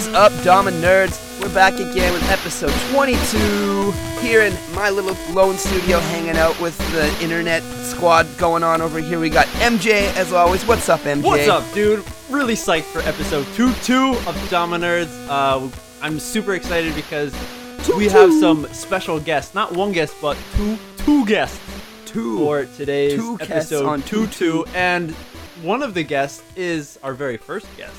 Is up, Dama Nerds? We're back again with episode 22 here in my little lone studio hanging out with the internet squad going on over here. We got MJ as always. What's up, MJ? What's up, dude? Really psyched for episode 2 2 of Dama Nerds. Uh, I'm super excited because we have some special guests. Not one guest, but two two guests Two. for today's Two episode on 2 2-2. 2. And one of the guests is our very first guest.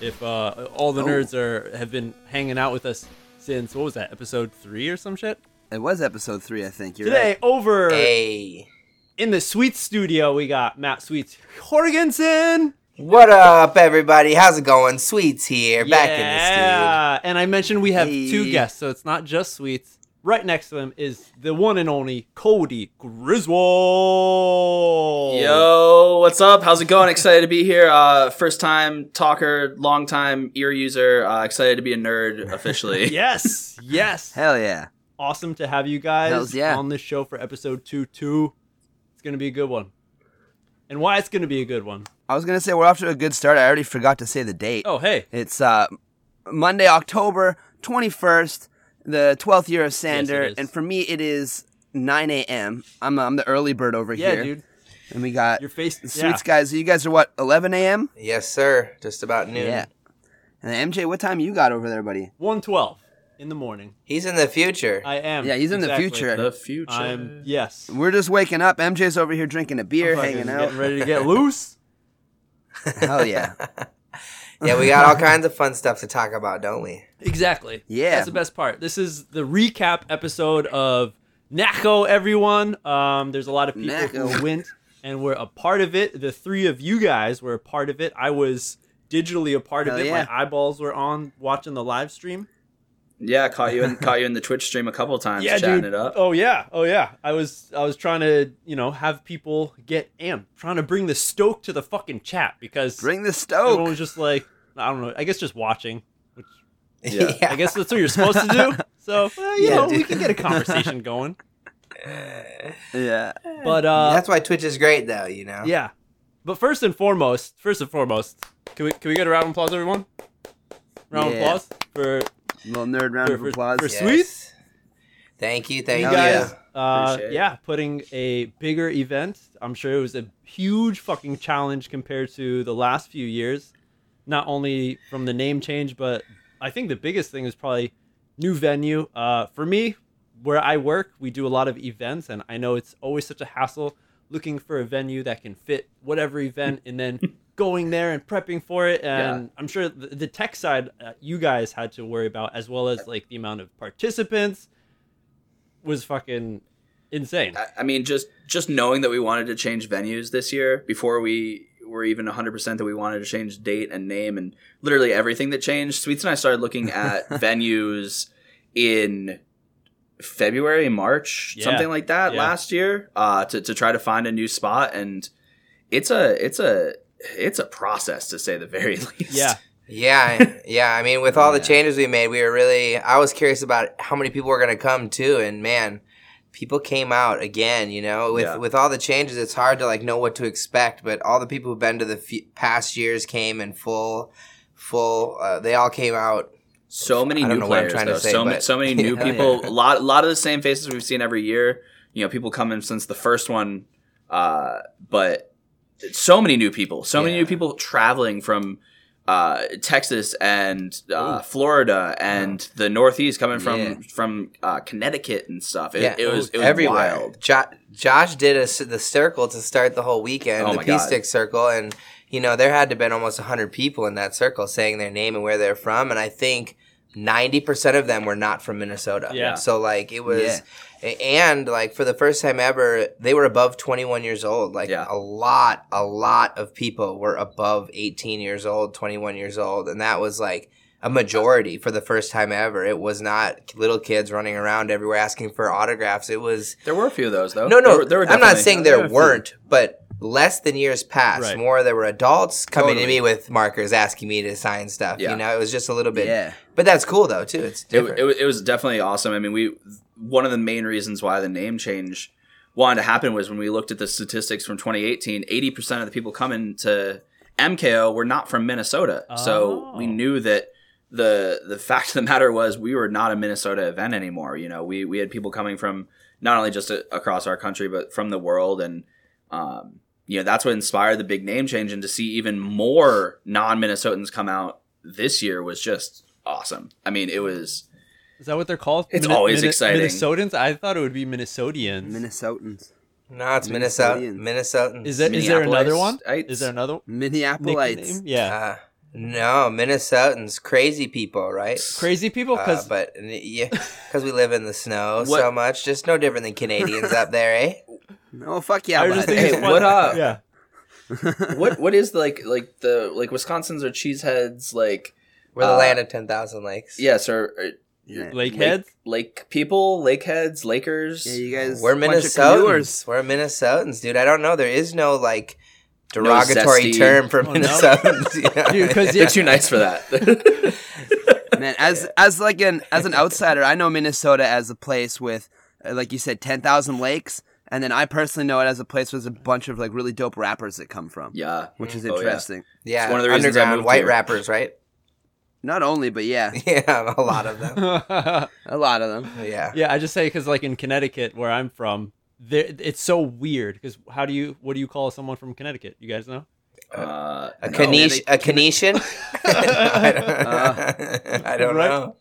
If uh, all the Oh. nerds are have been hanging out with us since, what was that, episode 3 or some shit? It was episode three, I think. You're Today, right. over Hey. in the Sweets studio, we got Matt Sweets Jorgensen. What up, everybody? How's it going? Sweets here, back in the studio. Yeah, and I mentioned we have two guests, so it's not just Sweets. Right next to him is the one and only Cody Griswold. Yo, what's up? How's it going? Excited to be here. Uh, first time talker, long time ear user. Uh, excited to be a nerd officially. Yes, yes. Hell yeah. awesome to have you guys yeah. on this show for episode two two. It's gonna be a good one. And why it's gonna be a good one? I was going to say we're off to a good start. I already forgot to say the date. Oh, hey. It's uh, Monday, October 21st, the 12th year of Sander. it is. and for me, it is 9 a.m. I'm, I'm the early bird over Yeah, here. dude. And we got Your face. Sweets yeah. guys. You guys are what, 11 a.m.? Yes, sir. Just about noon. Yeah. And then MJ, what time you got over there, buddy? One twelve in the morning. He's in the future. I am. Yeah, he's in the exactly. future. the future. I'm yes. We're just waking up. MJ's over here drinking a beer, Fucking hanging out. Getting ready to get loose. Hell yeah. yeah, we got all kinds of fun stuff to talk about, don't we? Exactly. Yeah. That's the best part. This is the recap episode of NAKO, everyone. Um, there's a lot of people NAKO. who went and were a part of it. The three of you guys were a part of it. I was digitally a part of it. yeah. My eyeballs were on watching the live stream. yeah, caught you in caught you in the Twitch stream a couple times, yeah, chatting it up. Oh yeah, oh yeah. I was I was trying to you know have people get amped, trying to bring the stoke to the fucking chat because Bring the everyone stoke. was just like I don't know. I guess just watching, which Yeah. I guess that's what you're supposed to do. So well, you Yeah, know we can get a conversation going. Yeah. But uh, That's why Twitch is great, though, you know? yeah. But first and foremost, first and foremost, can we can we get a round of applause, everyone? Round of Yeah. applause for a little nerd round For- of applause. for Yes. Sweet? Thank you, thank you you. guys. yeah. Uh, yeah, putting a bigger event. I'm sure it was a huge fucking challenge compared to the last few years. Not only from the name change, but I think the biggest thing is probably new venue. Uh, for me, where I work, we do a lot of events, and I know it's always such a hassle looking for a venue that can fit whatever event, and then going there and prepping for it. And I'm sure the, the tech side uh, you guys had to worry about, as well as like the amount of participants, was fucking insane. I, I mean, just just knowing that we wanted to change venues this year before we were even 100% that we wanted to change date and name and literally everything that changed. Sweets and I started looking at venues in February, March, Yeah. something like that Yeah. last year uh, to, to try to find a new spot. And it's a, it's a, it's a process to say the very least. Yeah. Yeah, yeah. I mean, with all the Yeah. changes we made, we were really. I was curious about how many people were going to come too, and man, people came out again. You know, with Yeah. with all the changes, it's hard to like know what to expect. But all the people who've been to the f- past years came in full, full. Uh, they all came out. so many new players though. say, so, many, but- so many new Hell people yeah. a lot a lot of the same faces we've seen every year you know people coming since the first one uh, but so many new people so many new people traveling from uh, Texas and uh, Florida and the Northeast coming from Yeah. from uh, Connecticut and stuff. It, Yeah, it was it was everywhere. wild. Jo- Josh did a s the circle to start the whole weekend, Oh the my P God. stick circle, and you know there had to have been almost hundred people in that circle saying their name and where they're from, and I think ninety percent of them were not from Minnesota. Yeah. So like it was, Yeah. and like for the first time ever, they were above twenty one years old. Like Yeah. a lot, a lot of people were above eighteen years old, twenty one years old, and that was like. A majority for the first time ever. It was not little kids running around everywhere asking for autographs. It was There were a few of those though. no, no. There were- there were I'm not saying there there weren't, but less than years past. Right. More there were adults coming to me with markers asking me to sign stuff. Yeah. You know, it was just a little bit. Yeah. But that's cool though too. It's it, different. it, was- it was definitely awesome. I mean, we one of the main reasons why the name change wanted to happen was when we looked at the statistics from 2018. 80 percent of the people coming to MKO were not from Minnesota, so Oh. we knew that the the fact of the matter was we were not a Minnesota event anymore. You know, we we had people coming from not only just a, across our country but from the world, and um, you know that's what inspired the big name change. And to see even more non Minnesotans come out this year was just awesome. I mean, it was Is that what they're called? It's always exciting. Minnesotans? I thought it would be Minnesotians. Minnesotans. No, it's Minnesota. Minnesotans. Minnesotans. is, it, is there another one? Minneapolites. Is there another Minneapolites. nickname? Yeah. Uh, Uh, no, Minnesotans, crazy people, right? Crazy people? Uh, Because but yeah, because we live in the snow What- so much, just no different than Canadians up there, eh? Oh fuck yeah! I bud. just thinking Hey, what up? Yeah. what what is the, like like the like Wisconsin's or cheeseheads like We're the Uh, land of ten thousand lakes. yes or, or Yeah. Lake lake, lake people lakeheads Lakers Yeah, you guys. We're Minnesotans. We're Minnesotans, dude. I don't know. There is no like derogatory zesty- term for Oh, no? Minnesotans. you know? Dude, 'cause they're too nice for that Man, as as like an as an outsider, I know Minnesota as a place with, uh, like you said, ten thousand lakes, and then I personally know it as a place with a bunch of like really dope rappers that come from, yeah which is Oh, yeah. interesting. yeah, It's one of the reasons I underground moved white here. rappers, right? Not only, but yeah, Yeah, a lot of them. a lot of them. Yeah. yeah, I just say because like in Connecticut, where I'm from, there it's so weird. Because how do you what do you call someone from Connecticut? You guys know? uh, A no. Canesian? A Canesian? I don't, Uh, I don't Right. know.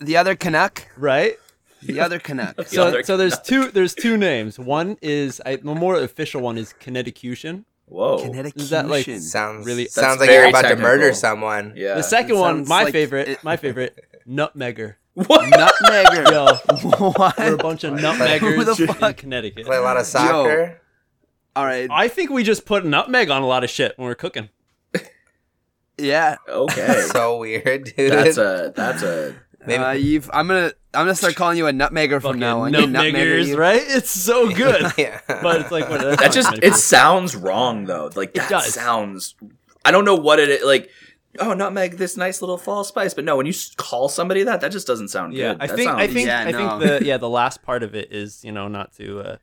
The other Canuck, Right. the other Canuck. The So other so there's two there's two names. One is I, the more official one is Connecticution. whoa Is that, like, Connecticution. Sounds Really- really sounds like you're very about to murder someone. yeah The second one, my like favorite, it- my favorite, Nutmegger. What Nutmegger. Yo, what? we're a bunch of Who the nutmeggers in fuck? Connecticut. Play a lot of soccer. All right. I think we just put nutmeg on a lot of shit when we're cooking. Yeah. okay so weird, dude. that's a that's a Maybe- Uh, you've. I'm gonna. I'm gonna start calling you a nutmegger from now on. You nutmegger, nutmeggers, right? It's so good. yeah. but it's like what, that not just it sounds wrong though like that does. sounds I don't know what it is like oh nutmeg this nice little fall spice but no when you call somebody that that just doesn't sound yeah. good I That think I think Yeah, I no. think the yeah the last part of it is you know not to uh,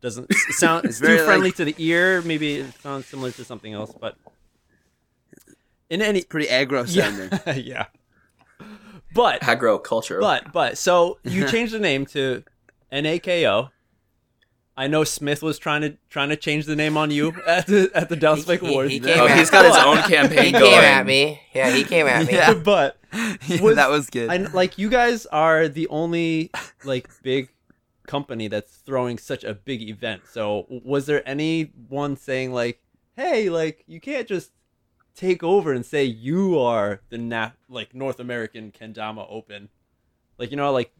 doesn't sound it's too friendly like- to the ear. Maybe it sounds similar to something else, but in any Pretty aggro sounding. yeah yeah. But agriculture But but so you change the name to NAKO. I know Smith was trying to trying to change the name on you at the at the Dallas Spike He- he- Awards. he came oh at- he's got his own campaign going. He campaign came at me. Yeah, he came at me. Yeah. but Was- that was good. I like you guys are the only like big company that's throwing such a big event. So was there anyone saying like, "Hey, like you can't just take over and say you are the na- like North American Kendama Open." Like you know like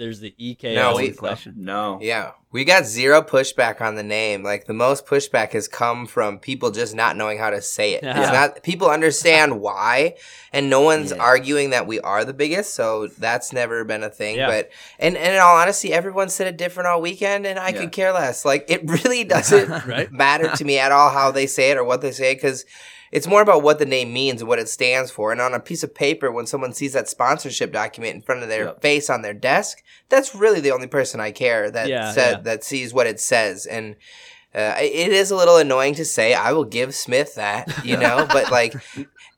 there's the EK. No, we- question. no Yeah, we got zero pushback on the name. Like the most pushback has come from people just not knowing how to say it. Yeah. It's not people understand why, and no one's Yeah. arguing that we are the biggest. So that's never been a thing. Yeah. But and, and in all honesty, everyone said it different all weekend, and I Yeah. could care less. Like it really doesn't Right. matter to me at all how they say it or what they say because. It's more about what the name means and what it stands for. And on a piece of paper, when someone sees that sponsorship document in front of their Yep. face on their desk, that's really the only person I care that Yeah, said yeah. that sees what it says. And uh, it is a little annoying to say. I will give Smith that, you know, but like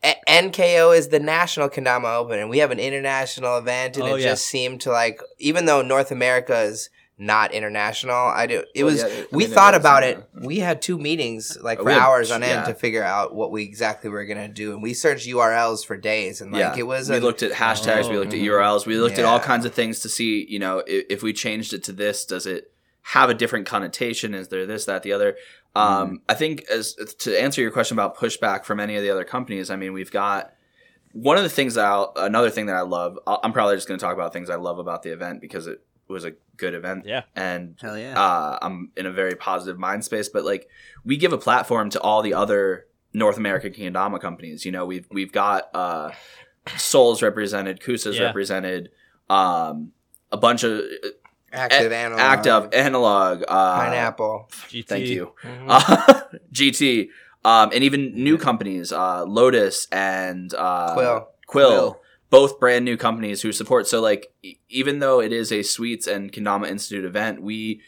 a- NKO is the national Kendama Open, and we have an international event, and Oh, it yeah. just seemed to like, even though North America is not international, I do. It Well, was. yeah, I we mean, thought about it. We had two meetings like Oh, for had- hours on end yeah. to figure out what we exactly were gonna do, and we searched URLs for days, and like yeah, it was. we a- looked at hashtags, we Oh, looked at mhm. URLs, we looked at all kinds of things to see, you know, if, if we changed it to this, does it have a different connotation? Is there this, that, the other? Um, I think as to answer your question about pushback from any of the other companies, I mean, we've got one of the things that I'll, another thing that I love. I'm probably just going to talk about things I love about the event because it was a good event. Yeah. and Hell yeah. uh, I'm in a very positive mind space, but like we give a platform to all the other North American kendama companies. You know, we've we've got uh, Souls represented, Kusa's Yeah. represented, um, a bunch of active a- analog, active analog, uh, pineapple. GT. Thank you, Mhm. uh, GT, um, and even new companies, uh, Lotus and uh, Quill. Quill, Quill. Both brand new companies who support. So like, even though it is a Sweets and Kendama Institute event, we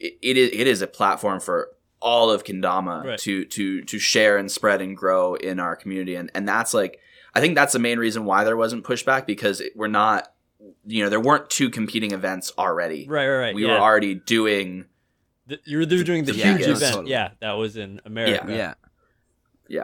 it, it is it is a platform for all of Kendama Right. to to to share and spread and grow in our community, and and that's like. I think that's the main reason why there wasn't pushback because it- we're not, you know, there weren't two competing events already. Right, right, right. We yeah. were already doing. The- you were doing the the huge biggest. event. Totally. Yeah, that was in America. Yeah. Yeah.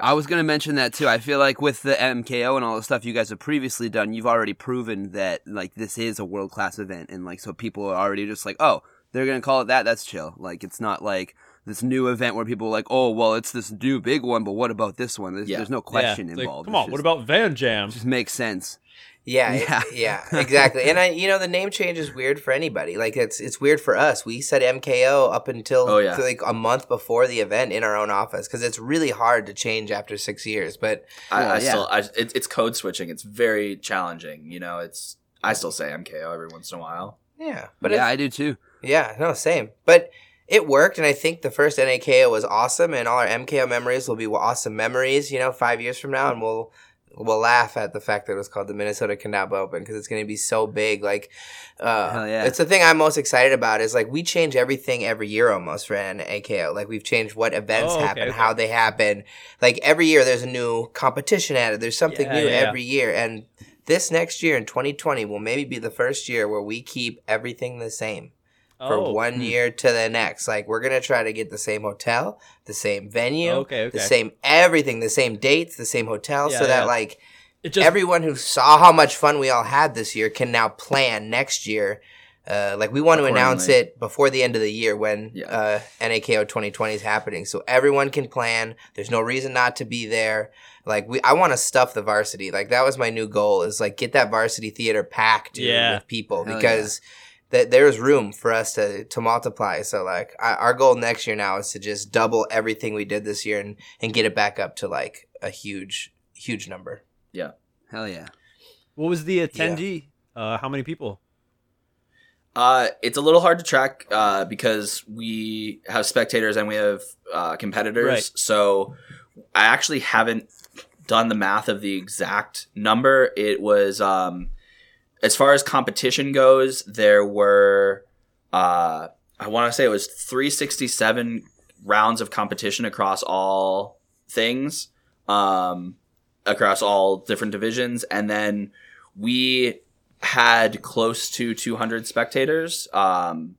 I was going to mention that too. I feel like with the MKO and all the stuff you guys have previously done, you've already proven that like this is a world class event, and like so people are already just like, oh, they're going to call it that. That's chill. Like it's not like this new event where people are like, oh, well, it's this new big one, but what about this one? There's, Yeah. there's no Yeah, question like, involved. Come It's on, what about Van Jam? It just makes sense. Yeah, Yeah. yeah, yeah, exactly. And I, you know, the name change is weird for anybody. Like it's it's weird for us. We said MKO up until Oh, yeah. like a month before the event in our own office because it's really hard to change after six years. But I, Well, I yeah. still, I, it, it's code switching. It's very challenging. You know, it's. I still say MKO every once in a while. yeah, But but yeah, I do too. yeah, no, same. But it worked, and I think the first NAKO was awesome, and all our MKO memories will be awesome memories. You know, five years from now, and we'll. We'll laugh at the fact that it was called the Minnesota Kendama Open because it's going to be so big. Like, uh, Hell yeah. it's the thing I'm most excited about is like we change everything every year almost for an AKO. Like we've changed what events Oh, okay, happen, okay. how they happen. Like every year there's a new competition added. There's something Yeah, new yeah. every year, and this next year in 2020 will maybe be the first year where we keep everything the same for Oh, one year to the next. Like we're gonna try to get the same hotel, the same venue, Okay, okay. the same everything, the same dates, the same hotel, Yeah, so that yeah. like just everyone who saw how much fun we all had this year can now plan next year. Uh, like we want to announce it before the end of the year when Yeah. uh, NAKO 2020 is happening, so everyone can plan. There's no reason not to be there. Like we, I want to stuff the varsity. Like that was my new goal is like get that varsity theater packed dude, Yeah. with people Hell because th- there's room for us to to multiply. So like I, our goal next year now is to just double everything we did this year and and get it back up to like a huge huge number. Yeah. Hell yeah. what was the attendee? Uh, how many people? Uh, it's a little hard to track uh, because we have spectators and we have uh, competitors. Right. So I actually haven't done the math of the exact number. It was um, as far as competition goes, there were uh, I want to say it was 367 rounds of competition across all things, um, across all different divisions, and then we had close to 200 spectators um,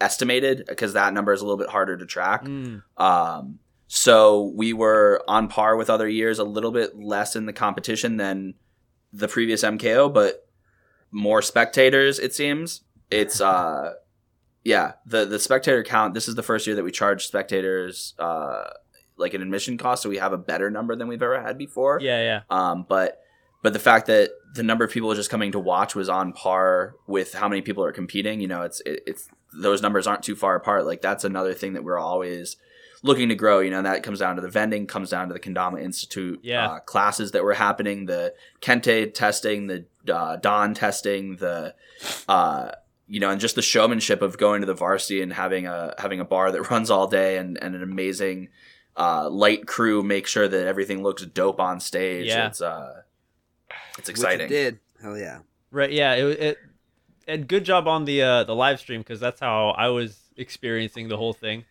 estimated because that number is a little bit harder to track. Mm, Um, so we were on par with other years, a little bit less in the competition than the previous MKO, but more spectators. It seems it's uh, yeah. The the spectator count. This is the first year that we charge spectators uh, like an admission cost, so we have a better number than we've ever had before. yeah, yeah. Um, but but the fact that the number of people just coming to watch was on par with how many people are competing, you know, it's it, it's those numbers aren't too far apart. Like that's another thing that we're always looking to grow. You know, that comes down to the vending, comes down to the Kendama Institute Yeah. uh, classes that were happening, the Kente testing, the uh, Don testing, the uh, you know, and just the showmanship of going to the varsity and having a having a bar that runs all day and, and an amazing uh, light crew make sure that everything looks dope on stage. Yeah. It's uh it's Which exciting. it did. Hell yeah. Right. Yeah. It. it and good job on the uh, the live stream because that's how I was experiencing the whole thing.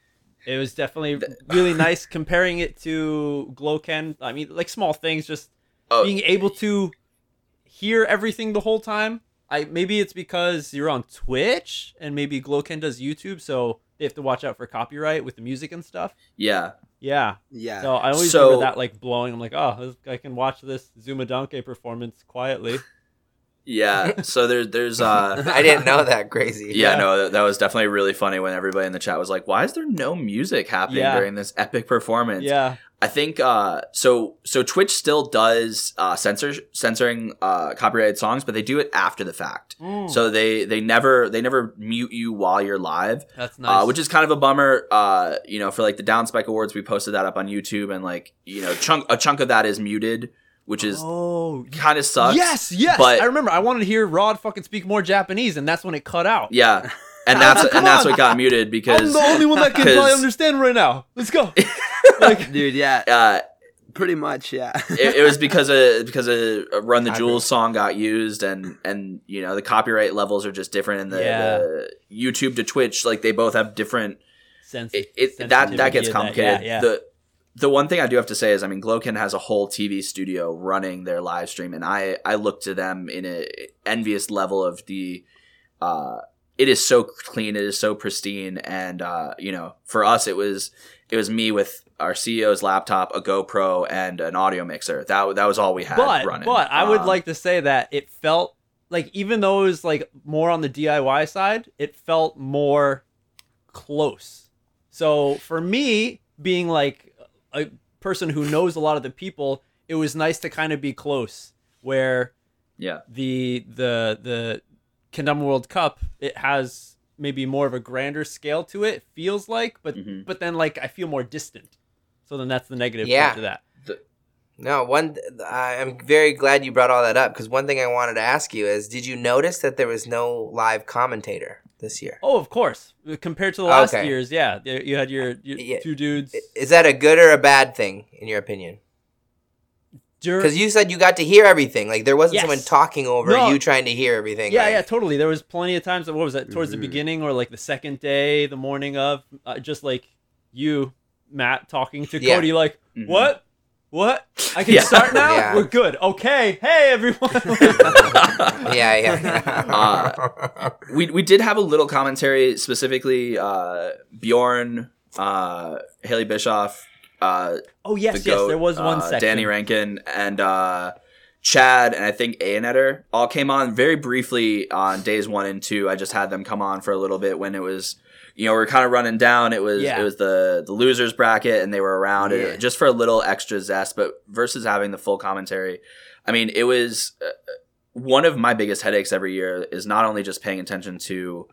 It was definitely really nice comparing it to Gloken. I mean, like small things, just Oh, being able to hear everything the whole time. I maybe it's because you're on Twitch and maybe Gloken does YouTube, so they have to watch out for copyright with the music and stuff. yeah. Yeah. Yeah. So I always So- remember that like blowing. I'm like, oh, I can watch this Zuma Donkey performance quietly. Yeah. So there's there's uh I didn't know that crazy. yeah, Yeah. no, that, that was definitely really funny when everybody in the chat was like, "Why is there no music happening Yeah. during this epic performance?" yeah. I think uh, so. So Twitch still does uh, censor censoring uh, copyrighted songs, but they do it after the fact. Mm, So they they never they never mute you while you're live, that's nice. uh, which is kind of a bummer. Uh, you know, for like the Downspike Awards, we posted that up on YouTube, and like you know, chunk a chunk of that is muted, which is oh kind of sucks. yes, yes. but- I remember I wanted to hear Rod fucking speak more Japanese, and that's when it cut out. Yeah, and that's and that's on. what got muted because I'm the only one that can probably 'cause- understand right now. Let's go. like, Dude, yeah. uh, Pretty much, yeah. it, it was because a because a, a Run the Jewels song got used and and you know the copyright levels are just different and the, Yeah. the YouTube to Twitch like they both have different sense, it, it that that gets sensitivity of complicated Yeah, yeah. the the one thing I do have to say is, I mean, Gloken has a whole TV studio running their live stream, and I I look to them in an envious level of the. Uh, it is so clean, it is so pristine, and uh, you know, for us, it was it was me with our CEO's laptop, a GoPro, and an audio mixer. That that was all we had but running. but I would Um, like to say that it felt like even though it was like more on the DIY side, it felt more close. So for me, being like a person who knows a lot of the people, it was nice to kind of be close. Where yeah. the the the Kendama World Cup, it has maybe more of a grander scale to it. feels like, but Mhm. but then like I feel more distant. So then that's the negative Yeah. part to that. No, one. I'm very glad you brought all that up because one thing I wanted to ask you is, did you notice that there was no live commentator this year? Oh, of course. Compared to the last Okay. years, yeah, you had your, your Yeah. two dudes. Is that a good or a bad thing in your opinion? Dur- Because you said you got to hear everything. Like there wasn't Yes. someone talking over No. you trying to hear everything. yeah, like- yeah, totally. There was plenty of times. What was that? Towards the Mhm. beginning, or like the second day, the morning of, uh, just like you, Matt, talking to Yeah. Cody, like, Mhm. what, what? I can Yeah. start now. Yeah. We're good. Okay. Hey, everyone. yeah, yeah. Uh, we we did have a little commentary specifically uh, Bjorn, uh, Haley Bischoff, uh, oh the yes, yes. There was one uh, section. Danny Rankin and uh, Chad and I think Aonetter all came on very briefly on days one and two. I just had them come on for a little bit when it was you know we are kind of running down. It was Yeah. it was the the losers bracket and they were around Yeah. just for a little extra zest. But versus having the full commentary, I mean it was. Uh, one of my biggest headaches every year is not only just paying attention to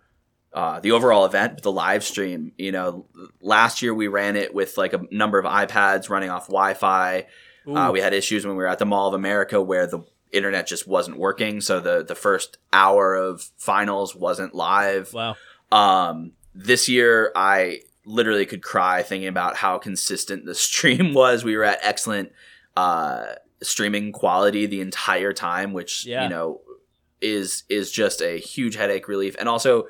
uh, the overall event, but the live stream. You know, last year we ran it with like a number of iPads running off Wi-Fi. Uh, we had issues when we were at the Mall of America where the internet just wasn't working, so the the first hour of finals wasn't live. wow. Um, this year, I literally could cry thinking about how consistent the stream was. We were at excellent uh, streaming quality the entire time, which Yeah. you know is is just a huge headache relief, and also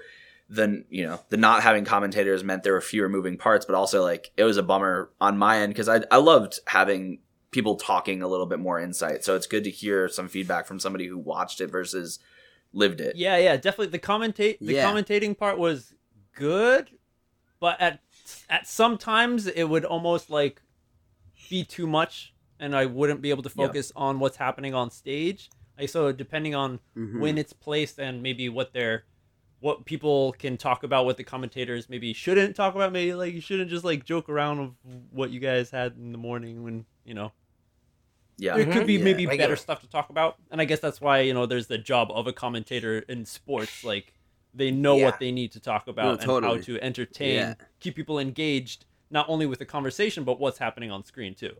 the you know the not having commentators meant there were fewer moving parts, but also like it was a bummer on my end because I I loved having people talking a little bit more insight. So it's good to hear some feedback from somebody who watched it versus lived it. Yeah, yeah, definitely. The commentate, the Yeah. commentating part was good, but at at some times it would almost like be too much, and I wouldn't be able to Yeah. focus on what's happening on stage. Like so, depending on Mhm. when it's placed and maybe what they're what people can talk about what the commentators maybe shouldn't talk about maybe like you shouldn't just like joke around of what you guys had in the morning when you know Yeah. there could be Yeah, maybe better it. stuff to talk about and i guess that's why you know there's the job of a commentator in sports like they know Yeah. what they need to talk about No, and totally. how to entertain Yeah. keep people engaged not only with the conversation but what's happening on screen too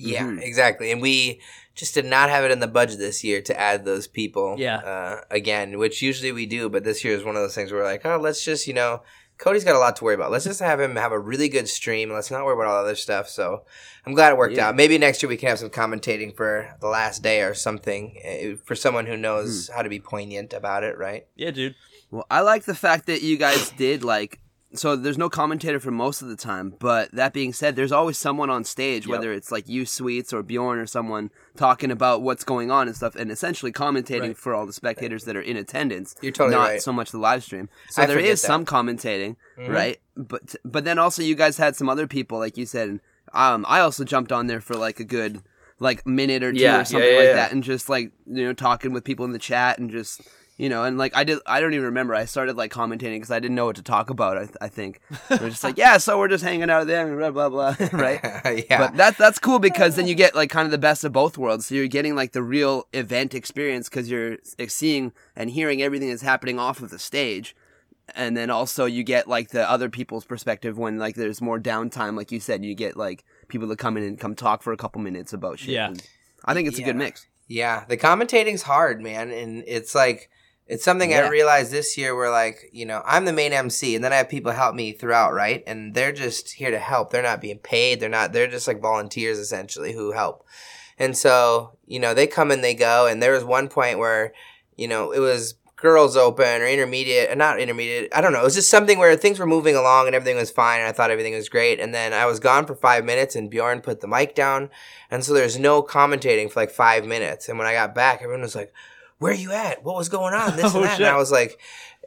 Yeah, Mhm. exactly. And we just did not have it in the budget this year to add those people. Yeah. Uh, again, which usually we do, but this year is one of those things where we're like, oh, let's just, you know, Cody's got a lot to worry about. Let's just have him have a really good stream. Let's not worry about all other stuff. So I'm glad it worked Yeah. out. Maybe next year we can have some commentating for the last day or something uh, for someone who knows how to be poignant about it, right? yeah dude Well, I like the fact that you guys did like. So there's no commentator for most of the time, but that being said, there's always someone on stage, Yep. whether it's like you, Sweets, or Bjorn, or someone talking about what's going on and stuff, and essentially commentating Right. for all the spectators that are in attendance. You're totally not right. so much the live stream. So I there is that. some commentating, Mhm. right? But but then also you guys had some other people, like you said. Um, I also jumped on there for like a good like minute or two Yeah, or something yeah, like yeah. that, and just like you know talking with people in the chat and just you know and like I did. I don't even remember. I started like commentating because I didn't know what to talk about. I, I think we're just like yeah, so we're just hanging out there and blah blah blah, right? yeah. But that's that's cool because then you get like kind of the best of both worlds. So you're getting like the real event experience because you're seeing and hearing everything that's happening off of the stage, and then also you get like the other people's perspective when like there's more downtime. Like you said, you get like people to come in and come talk for a couple minutes about shit. Yeah. And I think it's a good mix. Yeah, the commentating's hard, man, and it's like it's something Yeah. I realized this year. Where like you know I'm the main MC, and then I have people help me throughout, right? And they're just here to help. They're not being paid. They're not. They're just like volunteers essentially who help. And so you know they come and they go. And there was one point where you know it was girls open or intermediate, uh, not intermediate. I don't know. It was just something where things were moving along and everything was fine. And I thought everything was great. And then I was gone for five minutes and Bjorn put the mic down. And so there's no commentating for like five minutes. And when I got back, everyone was like, where are you at? What was going on? This Oh, and that. shit. And I was like,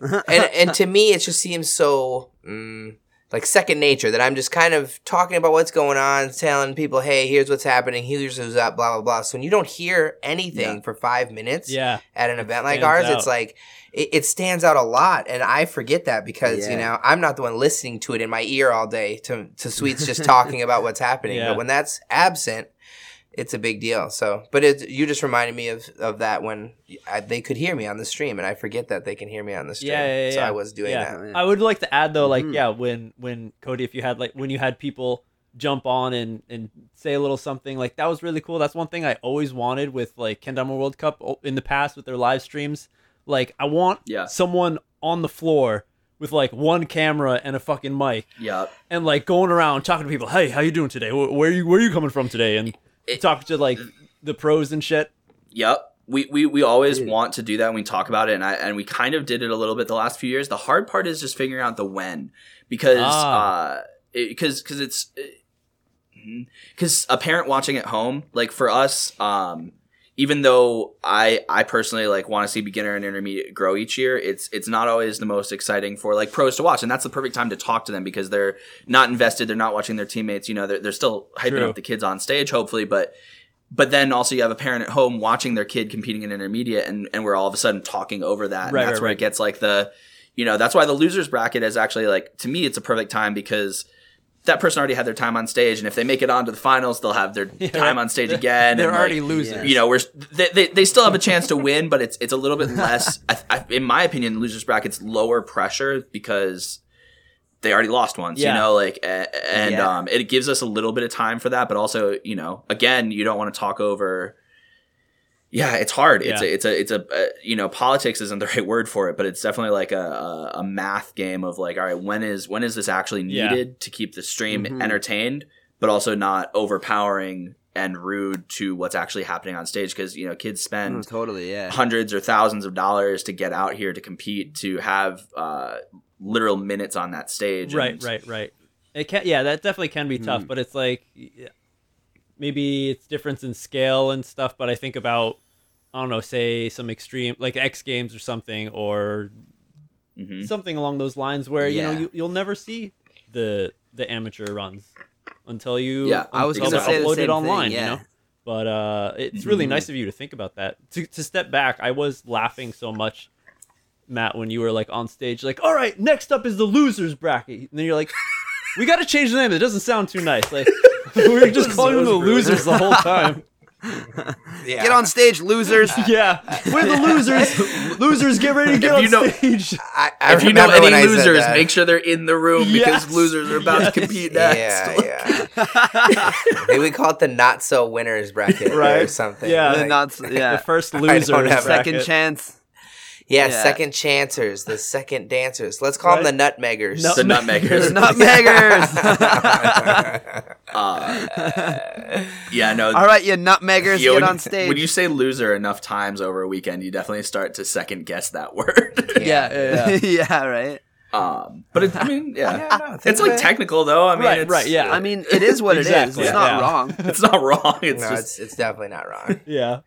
and, and to me, it just seems so, mm, like second nature that I'm just kind of talking about what's going on, telling people, hey, here's what's happening, here's who's up, blah, blah, blah. So when you don't hear anything for five minutes Yeah. at an event like ours, out. it's like, it, it stands out a lot. And I forget that because, you know, I'm not the one listening to it in my ear all day to, to Sweets just talking about what's happening. Yeah. But when that's absent, it's a big deal. So, but it, you just reminded me of, of that when I, they could hear me on the stream, and I forget that they can hear me on the stream. Yeah, yeah, yeah. So I was doing yeah. that. I would like to add though, like, Mhm. yeah, when when Cody, if you had like when you had people jump on and and say a little something, like that was really cool. That's one thing I always wanted with like Kendama World Cup in the past with their live streams. Like, I want Yeah. someone on the floor with like one camera and a fucking mic Yep. and like going around talking to people. Hey, how you doing today? Wh- Where you where you coming from today? And It- talking to like the pros and shit. Yep. We, we, we always Dude. want to do that when we talk about it and I and we kind of did it a little bit the last few years. The hard part is just figuring out the when because Ah. uh because because it's because a parent watching at home like for us um even though I I personally like want to see beginner and intermediate grow each year, it's it's not always the most exciting for like pros to watch, and that's the perfect time to talk to them because they're not invested, they're not watching their teammates, you know, they're they're still hyping True. up the kids on stage, hopefully, but but then also you have a parent at home watching their kid competing in intermediate, and and we're all of a sudden talking over that, and that's right, where right. it gets like the, you know, that's why the losers bracket is actually like to me it's a perfect time because. That person already had their time on stage, and if they make it onto the finals, they'll have their time on stage again. They're and, like, already losers. you know, we're they, they, they still have a chance to win, but it's it's a little bit less. I, I, in my opinion, losers brackets lower pressure because they already lost once. Yeah. You know, like and Yeah. um, it gives us a little bit of time for that, but also you know, again, you don't want to talk over. Yeah, it's hard. It's Yeah. a, it's a, it's a, uh, you know, politics isn't the right word for it, but it's definitely like a, a, a math game of like, all right, when is when is this actually Yeah. needed to keep the stream Mhm. entertained, but also not overpowering and rude to what's actually happening on stage? Because you know, kids spend Mm, totally, yeah. hundreds or thousands of dollars to get out here to compete to have uh, literal minutes on that stage. right and- right right it can yeah that definitely can be tough Hmm. but it's like yeah, maybe it's difference in scale and stuff but i think about i don't know say some extreme like x games or something or Mhm. something along those lines where you know you, you'll never see the the amateur runs until you Yeah, I was gonna say the uploaded same thing, online yeah. you know but uh it's really Mhm. nice of you to think about that to, to step back i was laughing so much Matt, when you were like on stage, like, all right, next up is the losers bracket. And then you're like, we got to change the name. It doesn't sound too nice. Like, we were just calling them the losers the whole time. Yeah. Get on stage, losers. Yeah, we're the losers. losers, get ready to get If on you know- stage. I, I if you know remember when any said losers, that. make sure they're in the room Yes. because losers are about Yes. to compete next. Yeah, yeah. Maybe we call it the not so winners bracket or Right. something. Yeah. The Like- nuts, The yeah. first don't loser. have Second bracket. chance. Yeah, Yeah. second chancers, the second dancers. Let's call Right. them the nutmeggers. No- The nutmeggers. Nutmeggers. Uh, yeah, no. All right, you nutmeggers, Yo, get when- on stage. When you say loser enough times over a weekend, you definitely start to second guess that word. yeah, yeah, yeah, right. um, but it, I mean, yeah, Yeah, no, it's like technical though. I mean, Right, it's, right, yeah. I mean, it is what it is. Exactly, It's not yeah. wrong. it's not wrong. It's no, just it's it's definitely not wrong. Yeah.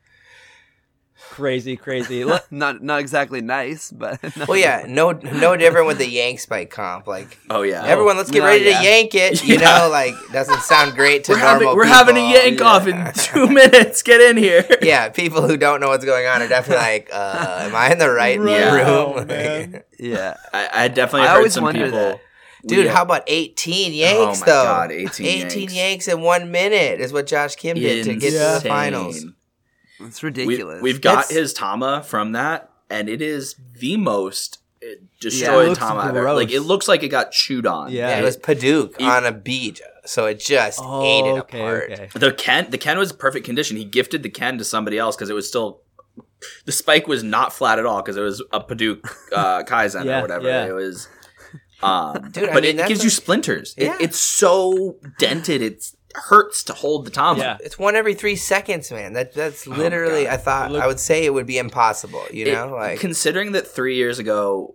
Crazy, crazy. Not not exactly nice, but well, yeah, no no different with the yank spike comp. Like oh yeah. everyone, let's get no, ready yeah. to yank it. You Yeah. know, like doesn't sound great to we're having normal we're having a people. yank off in two minutes. Get in here. yeah, people who don't know what's going on are definitely like, uh, "Am I in the right Right. room?" Oh, yeah. I, I definitely I heard always some wonder people. that. Dude, Yeah. how about 18 yanks my though? God, 18 yanks. yanks. in one minute is what Josh Kim did to get to the finals. It's We, ridiculous. we've got That's- his Tama from that, and it is the most uh, Yeah, it destroyed looks Tama I've ever. Like it looks like it got chewed on. Yeah. Yeah, it was Paduk He- on a beach, so it just oh, ate it okay, apart. okay. The Ken, the Ken was perfect condition. He gifted the Ken to somebody else because it was still. The spike was not flat at all because it was a Paduk uh, Kaizen Yeah, or whatever. yeah. It was, um, Dude, I but mean, it gives a- you splinters. It- it's so dented. It's hurts to hold the Tama. Yeah. It's one every three seconds, man. That that's oh, literally. I thought Look- I would say it would be impossible. You It- know, like considering that three years ago,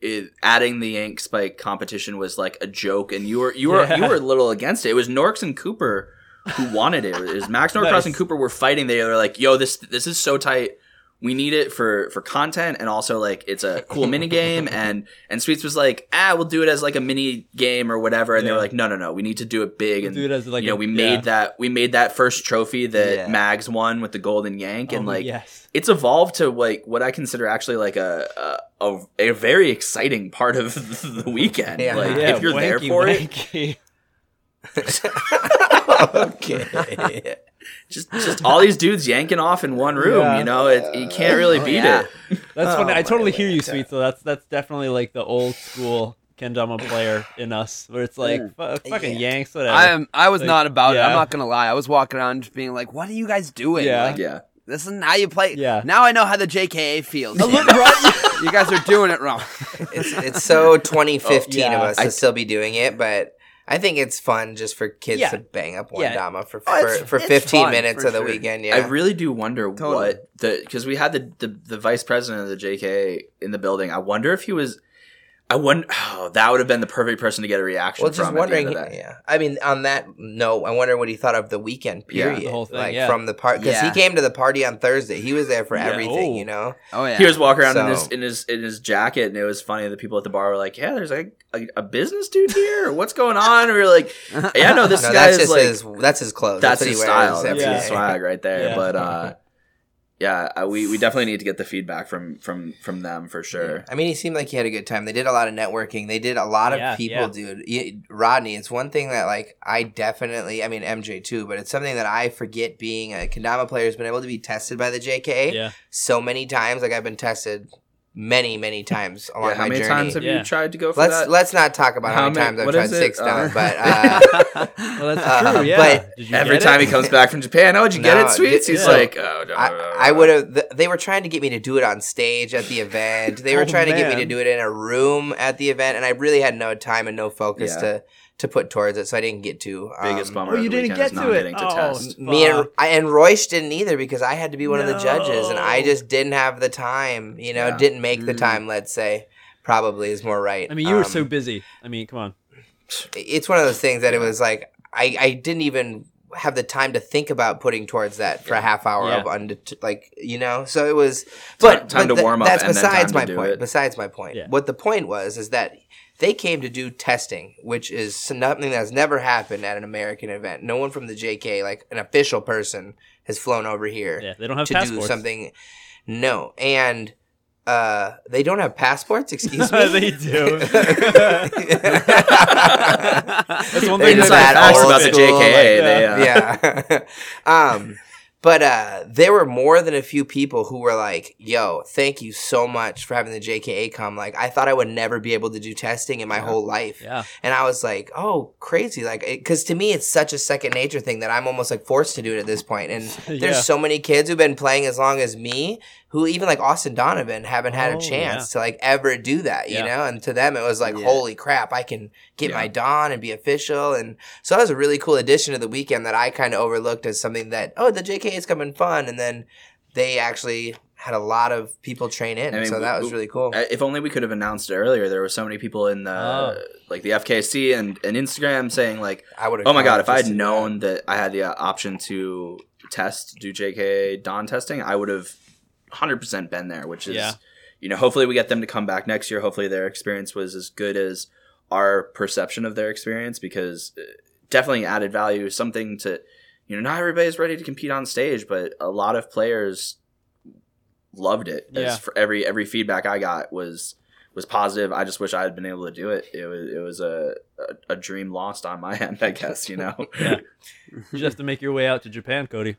it, adding the Yank Spike competition was like a joke, and you were you were Yeah. you were a little against it. It was Norks and Cooper who wanted it. It was Max Norcross Nice. and Cooper were fighting. They were like, "Yo, this this is so tight." We need it for for content and also like it's a cool mini game and and Sweets was like ah we'll do it as like a mini game or whatever and they were like no no no we need to do it big and do it as, like, you know a- we yeah. made that we made that first trophy that Yeah. Mags won with the golden yank and Oh, like yes. it's evolved to like what I consider actually like a a, a, a very exciting part of the weekend. Yeah. Like yeah, if you're there wanky, for it, okay. just just all these dudes yanking off in one room. Yeah. You know, it, you can't really Oh, beat yeah. it. That's Oh, funny. I totally hear you, sweet. So that's that's definitely like the old school kendama player in us, where it's like mm. fu- fucking Yeah. yanks, whatever. I am. I was Like, not about it. I'm not gonna lie. I was walking around just being like, "What are you guys doing? Yeah. Like, Yeah, this isn't how you play." Yeah. Now I know how the JKA feels. You guys are doing it wrong. it's it's so 2015 Oh, yeah. of us I- to still be doing it, but I think it's fun just for kids Yeah. to bang up one Yeah. dama for Oh, for, it's- for 15 minutes for of the sure. weekend. Yeah, I really do wonder Totally. what the because we had the, the the vice president of the JK in the building. I wonder if he was. I wonder. Oh, that would have been the perfect person to get a reaction well, just wondering. at the end of that. Yeah, I mean, on that note, I wonder what he thought of the weekend Yeah, period, the whole thing, like yeah. from the part because Yeah. he came to the party on Thursday. He was there for Yeah. everything, Oh. you know. Oh yeah. He was walking around in his in his in his jacket, and it was funny. The people at the bar were like, "Yeah, there's like a, a business dude here. What's going on?" And we were like, "Yeah, no, this No, guy that's is just like his. That's his clothes. that's, what his style. That's Yeah. his swag right there." Yeah. But uh, yeah, uh, we we definitely need to get the feedback from from from them for sure. I mean, he seemed like he had a good time. They did a lot of networking. They did a lot of Yeah, people, yeah. dude. Y- Rodney, it's one thing that like I definitely, I mean MJ too, but it's something that I forget. Being a kendama player has been able to be tested by the JKA yeah. so many times. Like I've been tested many, many times along my journey Yeah, how my many journey. times have Yeah. you tried to go for let's that? let's not talk about how, How many many- times I've tried is it? six Uh, times, but uh, Well, that's Uh. Yeah. but Every time it? he comes back from Japan, oh, did you get it, sweets? He's yeah. like, oh, no, I, no, no, I no." would have. Th- they were trying to get me to do it on stage at the event. They were Oh, trying to get me to do it in a room at the event, and I really had no time and no focus Yeah. to to put towards it, so I didn't get to. Um, biggest bummer. Oh, of you the didn't get to it. to Oh, test. Me and I, and Royce didn't either because I had to be one of the judges, and I just didn't have the time. You know, Yeah. didn't make the Mm. time. Let's say, probably is more right. I mean, you were Um, so busy. I mean, come on. it's one of those things that it was like I, I didn't even have the time to think about putting towards that for a half hour Yeah. of under like you know so it was but time but to warm up that's and then besides time to my do point it. besides my point Yeah. what the point was is that they came to do testing which is something that's never happened at an american event no one from the jk like an official person has flown over here Yeah, they don't have to passports. do something no and uh, they don't have passports. Excuse me. they do. That's one thing Inside that facts old about the school, JKA. like, they, uh, yeah. um, but uh, there were more than a few people who were like, "Yo, thank you so much for having the JKA come." Like, I thought I would never be able to do testing in my whole life, yeah. and I was like, "Oh, crazy!" Like, because to me, it's such a second nature thing that I'm almost like forced to do it at this point. And there's Yeah. so many kids who've been playing as long as me, who even like Austin Donovan haven't had Oh, a chance to like ever do that, you Yeah. know. And to them, it was like, Yeah. "Holy crap! I can get Yeah. my Don and be official." And so that was a really cool addition to the weekend that I kind of overlooked as something that oh the JK is coming fun, and then they actually had a lot of people train in, I mean, so that was really cool. If only we could have announced it earlier. There were so many people in the Oh. like the FKC and, and Instagram saying like, I would. "Oh my god, if I had known that I had the uh, option to test, do JK Don testing, I would have 100% been there." Which is, Yeah. you know, hopefully we get them to come back next year. Hopefully their experience was as good as our perception of their experience because uh, definitely added value. Something to, you know, not everybody's ready to compete on stage, but a lot of players loved it. Yeah. As for every every feedback I got was was positive. I just wish I had been able to do it. It was it was a a, a dream lost on my end, I guess. You know. Yeah. You just have to make your way out to Japan, Cody.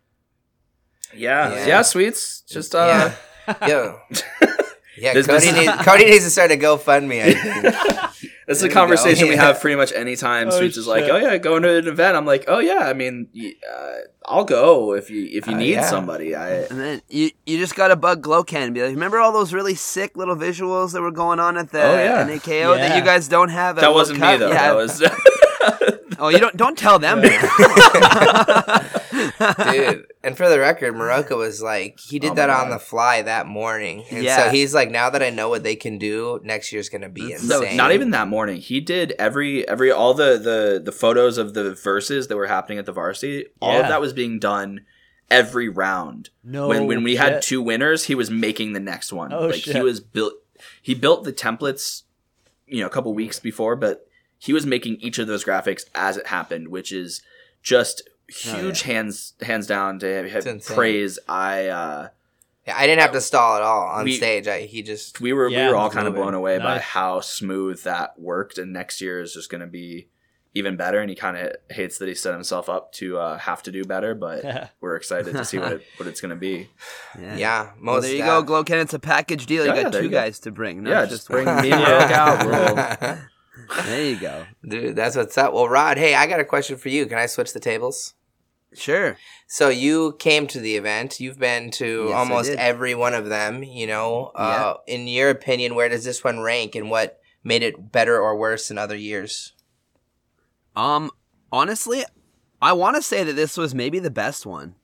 Yeah. Yeah. yeah, sweets. Just uh, Yo. Yeah, This- Cody, this- needs, Cody needs to start a GoFundMe. I think. That's There a we go. conversation we Yeah. have pretty much anytime. Oh, Sweets is like, "Oh yeah, going to an event." I'm like, "Oh yeah, I mean, uh, I'll go if you if you Uh, need yeah. somebody." I And then you you just gotta bug Gloken and be like, remember all those really sick little visuals that were going on at the Oh, yeah. NAKO that you guys don't have? At that wasn't me Cup? though. Yeah. That was Oh, you don't don't tell them. dude. And for the record, Morocco was like he did Oh my that on God. the fly that morning, and Yeah. so he's like, now that I know what they can do, next year's gonna be That's insane. so No, not even that morning. He did every every all the the the photos of the verses that were happening at the varsity. All of that was being done every round. No. when when we had two winners, he was making the next one. Oh, like he was built. He built the templates, you know, a couple weeks before, but he was making each of those graphics as it happened, which is just huge hands hands down to have praise. I uh Yeah, I didn't have to stall at all on We- stage. I, he just we were Yeah, we were all it's kind of blown away by how smooth that worked and next year is just going to be even better and he kind of hates that he set himself up to uh, have to do better but we're excited to see what, it, what it's going to be yeah. Most Well, there you go, Gloken. It's a package deal. You got there two you go. guys to bring. not yeah just just bring one. me and Rogue out we'll, There you go. Dude, that's what's up. Well, Rod, hey, I got a question for you. Can I switch the tables? Sure. So you came to the event. You've been to Yes, almost every one of them. You know, uh, in your opinion, where does this one rank, and what made it better or worse than other years? Um, honestly, I want to say that this was maybe the best one,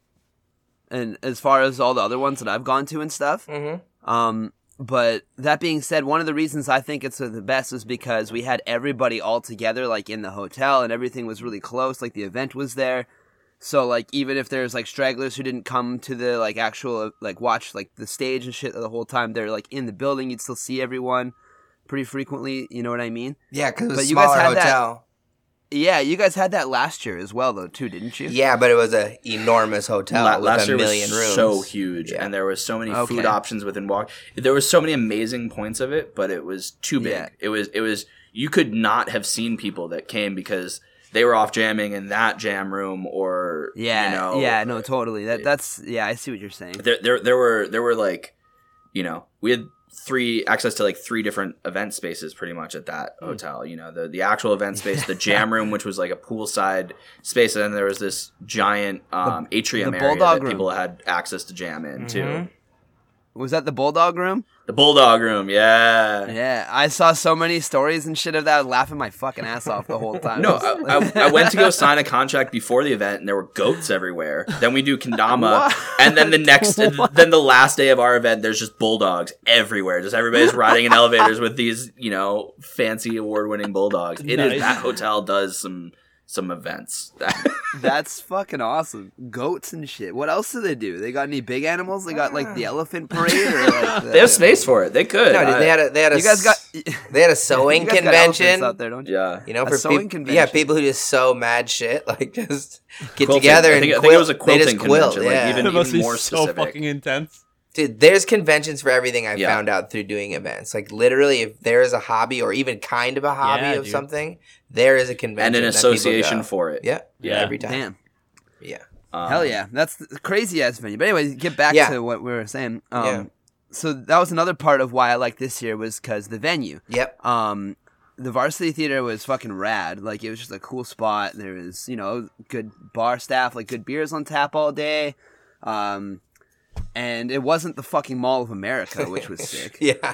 and as far as all the other ones that I've gone to and stuff. Mm-hmm. Um, but that being said, one of the reasons I think it's the best is because we had everybody all together, like in the hotel, and everything was really close. Like the event was there, so like even if there's like stragglers who didn't come to the like actual like watch like the stage and shit the whole time, they're like in the building. You'd still see everyone pretty frequently. You know what I mean? Yeah, because it was But you guys had that- hotel. Yeah, you guys had that last year as well, though, too, didn't you? Yeah, but it was a enormous hotel La- with last a year million was rooms. so huge Yeah. and there was so many Okay. food options within walk there was so many amazing points of it but it was too big Yeah. it was it was you could not have seen people that came because they were off jamming in that jam room or Yeah, you know yeah, no, totally. That that's yeah, I see what you're saying. there, there there were there were like you know we had three access to like three different event spaces pretty much at that Hmm. hotel you know the the actual event space the jam room which was like a poolside space and then there was this giant um, atrium the area Bulldog that room. people had access to jam in too Mhm. Was that the bulldog room? The bulldog room yeah Yeah, I saw so many stories and shit of that. I was laughing my fucking ass off the whole time. No, I, I, I went to go sign a contract before the event, and there were goats everywhere. Then we do kendama, and then the next, then the last day of our event, there's just bulldogs everywhere. Just everybody's riding in elevators with these, you know, fancy award-winning bulldogs. It is Nice. that hotel does some some events. That's fucking awesome. Goats and shit. What else do they do? They got any big animals? They got like the ah. elephant parade or like the, they have space for it. They could. No, dude, they had a they had a You guys got they had a sewing you guys got convention. out there, don't you? yeah. You know, A for sewing people, yeah, people who just sew mad shit, like just get Quilting. together I and think- I think it was a they just quilting quilt, convention, like, yeah. even- It must be more so specific. fucking intense. Dude, there's conventions for everything I've Yeah. found out through doing events. Like literally, if there is a hobby or even kind of a hobby Yeah, of dude. something, there is a convention And an that association for it. Yeah, Yeah. every time. Damn. Yeah, Um, Hell yeah. That's the crazy ass venue. But anyway, get back Yeah. to what we were saying. Um Yeah. so that was another part of why I liked this year was cuz the venue. yep. um the varsity theater was fucking rad like it was just a cool spot there was you know good bar staff like good beers on tap all day um and it wasn't the fucking mall of america which was sick Yeah,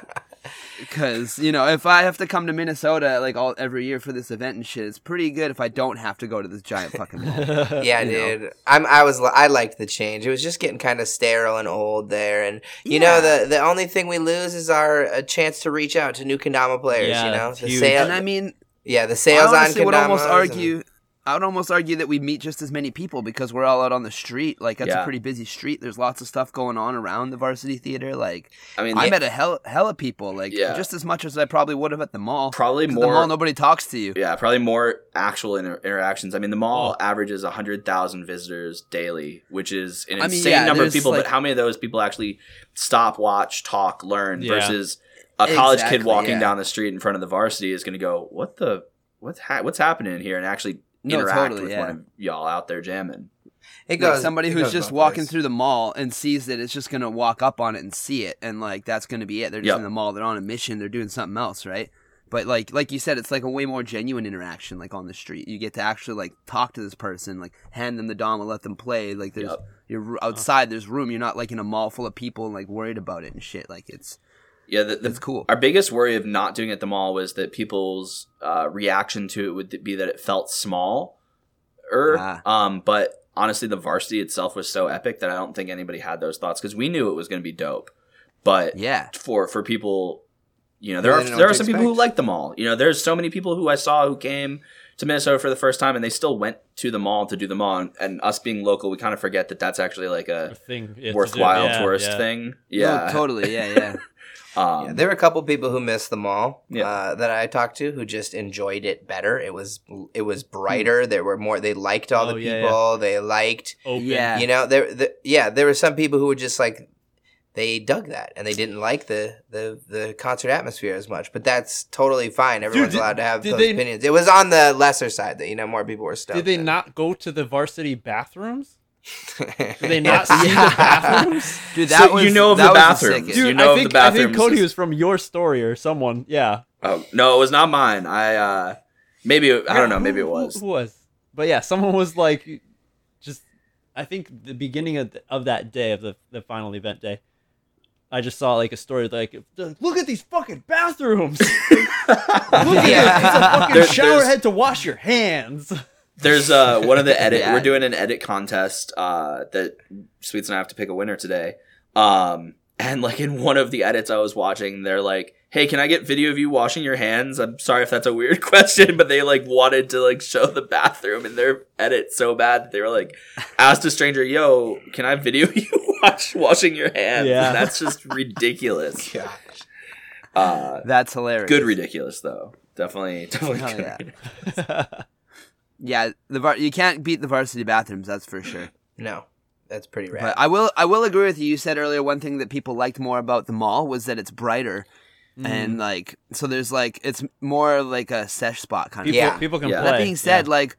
because you know if i have to come to minnesota like all every year for this event and shit it's pretty good if i don't have to go to this giant fucking mall yeah, You know. dude. I'm. I was. li- I liked the change. It was just getting kind of sterile and old there, and you Yeah. know the the only thing we lose is our a chance to reach out to new kendama players. Yeah, you know, it's the huge. sale. and i mean yeah, the i sales on honestly would almost kendamas argue I would almost argue that we meet just as many people because we're all out on the street. Like that's Yeah. a pretty busy street. There's lots of stuff going on around the varsity theater. Like I mean, I yeah, met a hell hella people, like Yeah. just as much as I probably would have at the mall. Probably more. the mall, nobody talks to you. Yeah, probably more actual inter- interactions. I mean, the mall oh. averages 100,000 visitors daily, which is an I mean, insane yeah, number of people. like- but how many of those people actually stop, watch, talk, learn Yeah. versus a college kid walking yeah. down the street in front of the varsity is going to go, "What the what's ha- what's happening here?" and actually No, interact totally, with yeah. one of y'all out there jamming. It Like goes. somebody it who's goes just walking ways. through the mall and sees that it's just gonna walk up on it and see it, and like that's gonna be it. They're just Yep. in the mall. They're on a mission. They're doing something else, right? But like like you said, it's like a way more genuine interaction, like on the street. You get to actually like talk to this person, like hand them the dom and let them play. Like there's Yep. you're uh-huh. outside. There's room. You're not like in a mall full of people and like worried about it and shit. Like it's Yeah, the, the, That's cool. Our biggest worry of not doing it at the mall was that people's uh, reaction to it would be that it felt small. Ah. Um, but honestly, the varsity itself was so epic that I don't think anybody had those thoughts because we knew it was going to be dope. But Yeah. for for people, you know, there They are know there are to some people who like the mall. You know, there's so many people who I saw who came to Minnesota for the first time and they still went to the mall to do the mall. And, and us being local, we kind of forget that that's actually like A a thing yeah, to do. worthwhile Yeah, tourist yeah. thing. Yeah, totally. Yeah, yeah. Um, Yeah, there were a couple people who missed the mall Yeah. uh, that I talked to who just enjoyed it better. It was it was brighter. There were more. They liked all Oh, the yeah, people. They liked Open. Yeah. you know there. The, yeah, there were some people who were just like they dug that and they didn't like the the the concert atmosphere as much. But that's totally fine. Everyone's did- allowed to have did those they- opinions. It was on the lesser side that you know more people were stoked. Did they than- not go to the varsity bathrooms? Did they not see the bathrooms? Dude, So that was you know of that the was bathrooms. You know I of think the I think Cody was from your story or someone. Yeah. Oh no, it was not mine. I uh maybe it- I don't know. Maybe it was. Who, who was? But yeah, someone was like, just I think the beginning of the, of that day of the the final event day. I just saw like a story like, look at these fucking bathrooms. look at Yeah. it. It's a fucking There- shower there's- head to wash your hands. There's uh one of the edit. Yeah. We're doing an edit contest uh that Sweets and I have to pick a winner today. Um and like in one of the edits I was watching, they're like, "Hey, can I get video of you washing your hands?" I'm sorry if that's a weird question, but they like wanted to like show the bathroom in their edit so bad that they were like, asked a stranger, "Yo, can I video you wash washing your hands?" Yeah. And that's just ridiculous. Gosh. Uh, That's hilarious. good ridiculous though. Definitely, definitely. Good yeah. Ridiculous. Yeah, the var- you can't beat the varsity bathrooms. That's for sure. No, that's pretty rad. But I will I will agree with you. You said earlier one thing that people liked more about the mall was that it's brighter. Mm. And like so there's like it's more like a sesh spot kind of Yeah. people can Yeah. play. That being said, yeah. like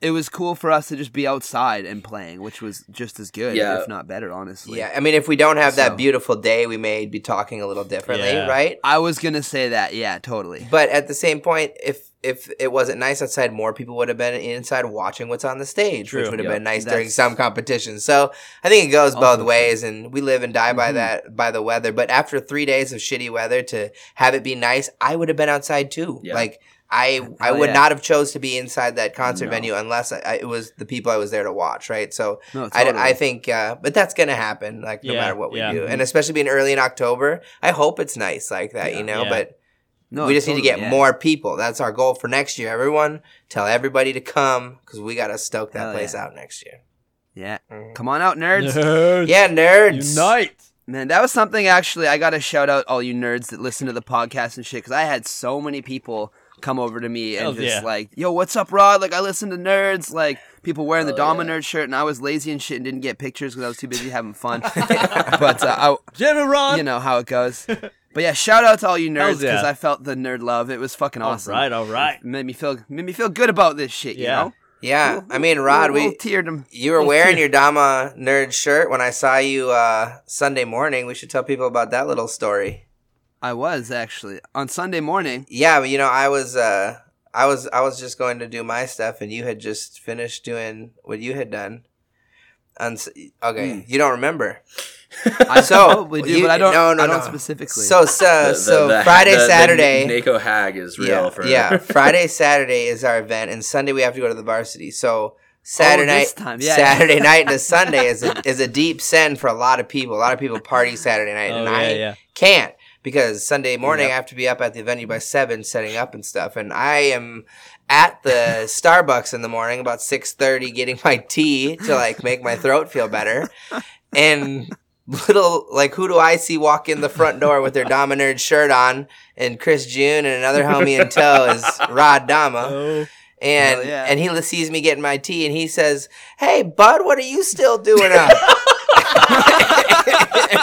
it was cool for us to just be outside and playing, which was just as good, Yeah. if not better, honestly. yeah, I mean, if we don't have that beautiful day, we may be talking a little differently, Yeah. right? I was gonna say that, yeah, totally. But at the same point, if if it wasn't nice outside, more people would have been inside watching what's on the stage, which would have Yep. been nice That's- during some competitions. So I think it goes both true. ways, and we live and die by Mhm. that by the weather. But after three days of shitty weather, to have it be nice, I would have been outside too. Yeah. Like. I I would yeah. not have chose to be inside that concert No. venue unless I, I, it was the people I was there to watch, right? So No, I, totally. I think, uh, but that's gonna happen, like no Yeah, matter what we do, and especially being early in October. I hope it's nice like that, you know. But no, we just need to get yeah. more people. That's our goal for next year. Everyone, tell everybody to come because we gotta stoke that Hell place yeah. out next year. Yeah. Mhm. Come on out, nerds. Nerds. Yeah, nerds. Unite. Man, that was something actually I got to shout out all you nerds that listen to the podcast and shit cuz I had so many people come over to me and Hell just yeah. like, "Yo, what's up, Rod? Like I listen to nerds." Like people wearing the Hell Dama yeah. nerd shirt and I was lazy and shit and didn't get pictures cuz I was too busy having fun. but uh, General. I, you know how it goes. But yeah, shout out to all you nerds cuz yeah. I felt the nerd love. It was fucking awesome. right, all right. Made me feel made me feel good about this shit, you Yeah. know? Yeah, I mean, Rod, we we teared him. you were wearing your Dama nerd shirt when I saw you uh, Sunday morning. We should tell people about that little story. I was actually on Sunday morning. Yeah, but you know, I was uh, I was I was just going to do my stuff, and you had just finished doing what you had done. On, s- okay, Hmm. you don't remember. I So, probably do, you- but I don't. no, no, I don't no. specifically. So so, The- so the- Friday, the- the Saturday. NAKO Hag is real yeah, for yeah. Friday, Saturday is our event, and Sunday we have to go to the varsity. So Saturday Oh, night, yeah. Saturday night into Sunday is a, is a deep send for a lot of people. A lot of people party Saturday night, Oh and yeah, I yeah. can't because Sunday morning Yep. I have to be up at the venue by seven, setting up and stuff. And I am at the Starbucks in the morning about six thirty, getting my tea to like make my throat feel better. And little like who do I see walk in the front door with their Dama Nerd shirt on? And Chris June and another homie in tow is Rod Dama. Oh, And yeah. and he sees me getting my tea and he says, "Hey, bud, what are you still doing up?" and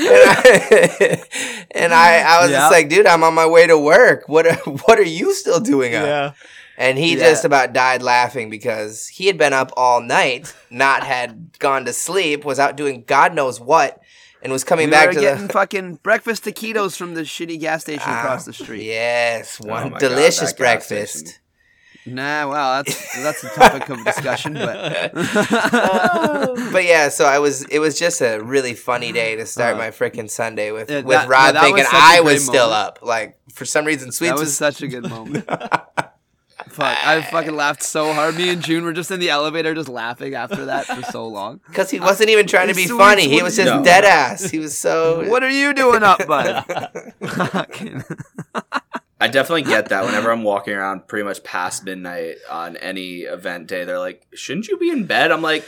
I, and I, I was Yeah. just like, dude, I'm on my way to work. What are, what are you still doing up? yeah. And he Yeah. just about died laughing because he had been up all night, not had gone to sleep, was out doing God knows what, and was coming we back to getting the. fucking breakfast taquitos from the shitty gas station across the Ah, street. Yes, one Oh my God, delicious that breakfast. Station. Nah, well, that's that's a topic of discussion, but but yeah, so I was. It was just a really funny day to start Uh, my freaking Sunday with yeah, with that- Rob yeah, thinking was such a I great was still moment. up. Like for some reason, Sweets that was was. such a good moment. Fuck, I fucking laughed so hard. Me and June were just in the elevator, just laughing after that for so long. Because he wasn't even trying to be Sweets funny. He was just know. dead ass. He was so. What are you doing up, bud? Fucking- I definitely get that whenever I'm walking around pretty much past midnight on any event day. They're like, shouldn't you be in bed? I'm like,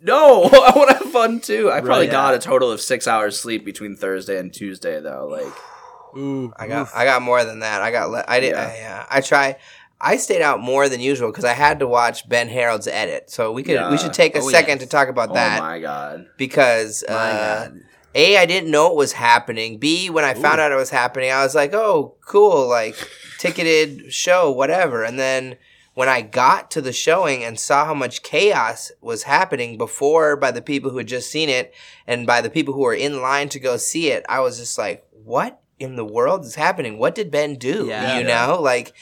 no, I want to have fun too. I probably Right. got a total of six hours sleep between Thursday and Tuesday though. Like, Ooh, I got I got more than that. I got le- I did Yeah. I, uh, I try I stayed out more than usual because I had to watch Ben Harold's edit. So we could Yeah. we should take a Oh, second yes. to talk about that. oh that my god. because My uh, God. A I didn't know it was happening. B when I found out it was happening, I was like, oh cool, like ticketed show, whatever. And then when I got to the showing and saw how much chaos was happening before by the people who had just seen it and by the people who were in line to go see it, I was just like, what in the world is happening? What did Ben do? Yeah. you Yeah. know, like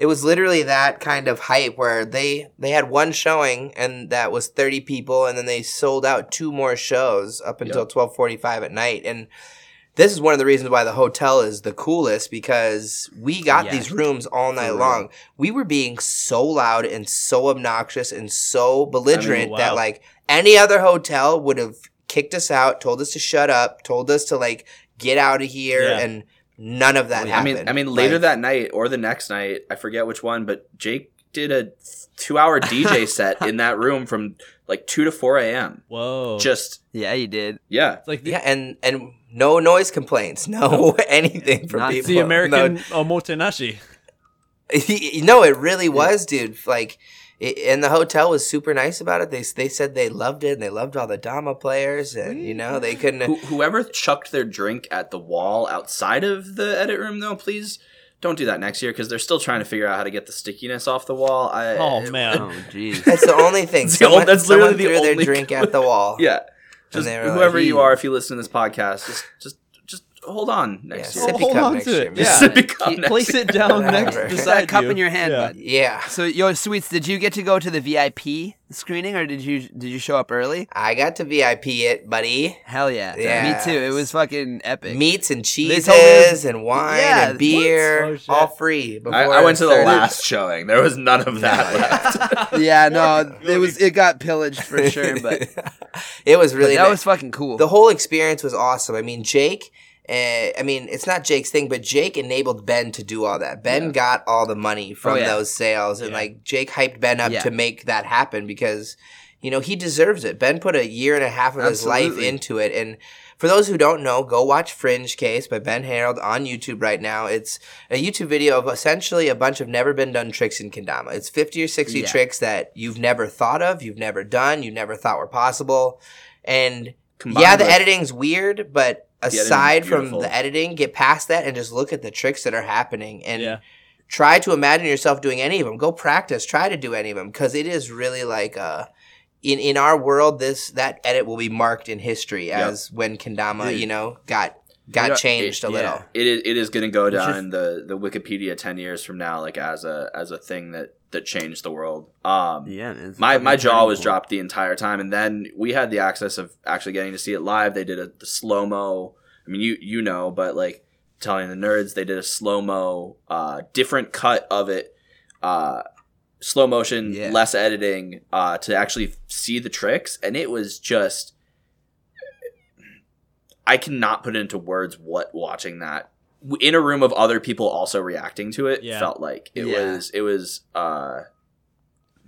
it was literally that kind of hype where they they had one showing and that was 30 people and then they sold out two more shows up until Yep. 12:45 at night and this is one of the reasons why the hotel is the coolest because we got Yeah. these rooms all night long. We were being so loud and so obnoxious and so belligerent wow. that like any other hotel would have kicked us out, told us to shut up, told us to like get out of here Yeah. and none of that I happened. mean, I mean, later Like, that night or the next night, I forget which one, but Jake did a two-hour DJ set in that room from like two to four a.m. whoa. Just yeah, you did. yeah, it's like the, Yeah, and and no noise complaints, no anything from Not people. the American No, Omotenashi. no, it really was, dude. Like, it, and the hotel was super nice about it. They they said they loved it and they loved all the Dama players, and you know they couldn't. Who, whoever chucked their drink at the wall outside of the edit room, though, please don't do that next year because they're still trying to figure out how to get the stickiness off the wall. I, Oh man. Oh, jeez. That's the only thing. That's the Someone, ol- that's literally the threw their drink at the wall. yeah. Just they were like, whoever you are, if you listen to this podcast, just just just hold on Yeah, next sippy year. Oh, hold on to year. it. man. Yeah. Sippy cup next Place year. it down next Put Put beside that cup you. in your hand, Yeah. bud. Yeah, So, yo, sweets, did you get to go to the VIP screening, or did you did you show up early? I got to VIP it, buddy. Hell yeah, Yeah. me too. It was fucking epic. Meats and told cheeses and wine Yeah, and beer. Oh, all free. Before I, I went to the last showing. There was none of that left. yeah, no, it was it got pillaged for sure, but, it was but really that nice. was fucking cool. the whole experience was awesome. I mean, Jake. Uh, I mean, it's not Jake's thing, but Jake enabled Ben to do all that. Ben Yeah. got all the money from Oh, yeah. those sales, and Yeah. like Jake hyped Ben up to make that happen because, you know, he deserves it. Ben put a year and a half of his life into it, and for those who don't know, go watch Fringe Case by Ben Harold on YouTube right now. It's a YouTube video of essentially a bunch of never been done tricks in Kendama. It's 50 or 60 Yeah. tricks that you've never thought of, you've never done, you never thought were possible. And Combined yeah, the with- editing's weird, but aside from the editing, get past that and just look at the tricks that are happening and Yeah. try to imagine yourself doing any of them. Go practice, try to do any of them because it is really like uh in in our world this that edit will be marked in history Yep. as when Kendama, Dude. you know, got got Yeah, changed a little. yeah. it is it is going to go down in the the Wikipedia ten years from now, like as a as a thing that that changed the world. Um, yeah, it's my my jaw turning was dropped the entire time, and then we had the access of actually getting to see it live. They did a the slow mo. I mean, you you know, but like telling the nerds, they did a slow mo, uh, different cut of it, uh, slow motion, Yeah. less editing, uh, to actually see the tricks, and it was just. I cannot put into words what watching that in a room of other people also reacting to it Yeah. felt like it Yeah. was it was uh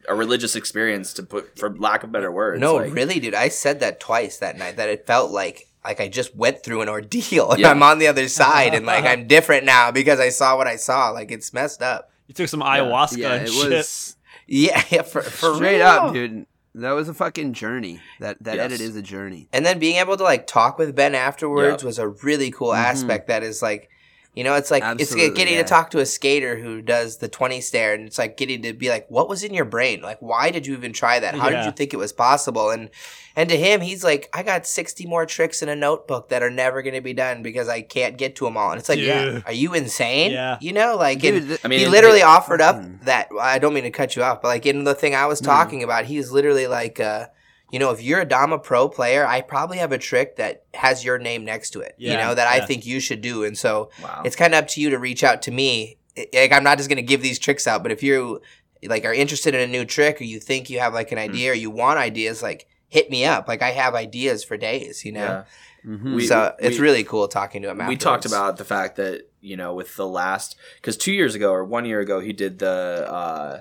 a religious experience to put for lack of better words No, like, really, dude. I said that twice that night. That it felt like like I just went through an ordeal, and Yeah. I'm on the other side, and like I'm different now because I saw what I saw. Like it's messed up. You took some ayahuasca Yeah, and it shit. was Yeah, yeah for for straight up, dude. That was a fucking journey. That that Yes. edit is a journey. And then being able to like talk with Ben afterwards Yeah. was a really cool Mhm. aspect. That is like You know, it's like it's Absolutely, like getting yeah. to talk to a skater who does the 20 stare and it's like getting to be like what was in your brain? Like why did you even try that? How did you think it was possible? And and to him he's like I got 60 more tricks in a notebook that are never going to be done because I can't get to them all. And it's like, Dude. are you insane? Yeah. You know, like Dude, th- I mean, he literally it- offered up Mhm. that I don't mean to cut you off, but like in the thing I was No. talking about, he's literally like uh you know, if you're a Dama Pro player, I probably have a trick that has your name next to it. you know, that I think you should do. And so Wow. it's kind of up to you to reach out to me. Like I'm not just gonna give these tricks out, but if you like are interested in a new trick or you think you have like an Hmm. idea or you want ideas, like hit me up. Like I have ideas for days, you know. yeah. Mhm. We- so it's we- really cool talking to him. we talked about the fact that you know with the last because two years ago or one year ago he did the uh,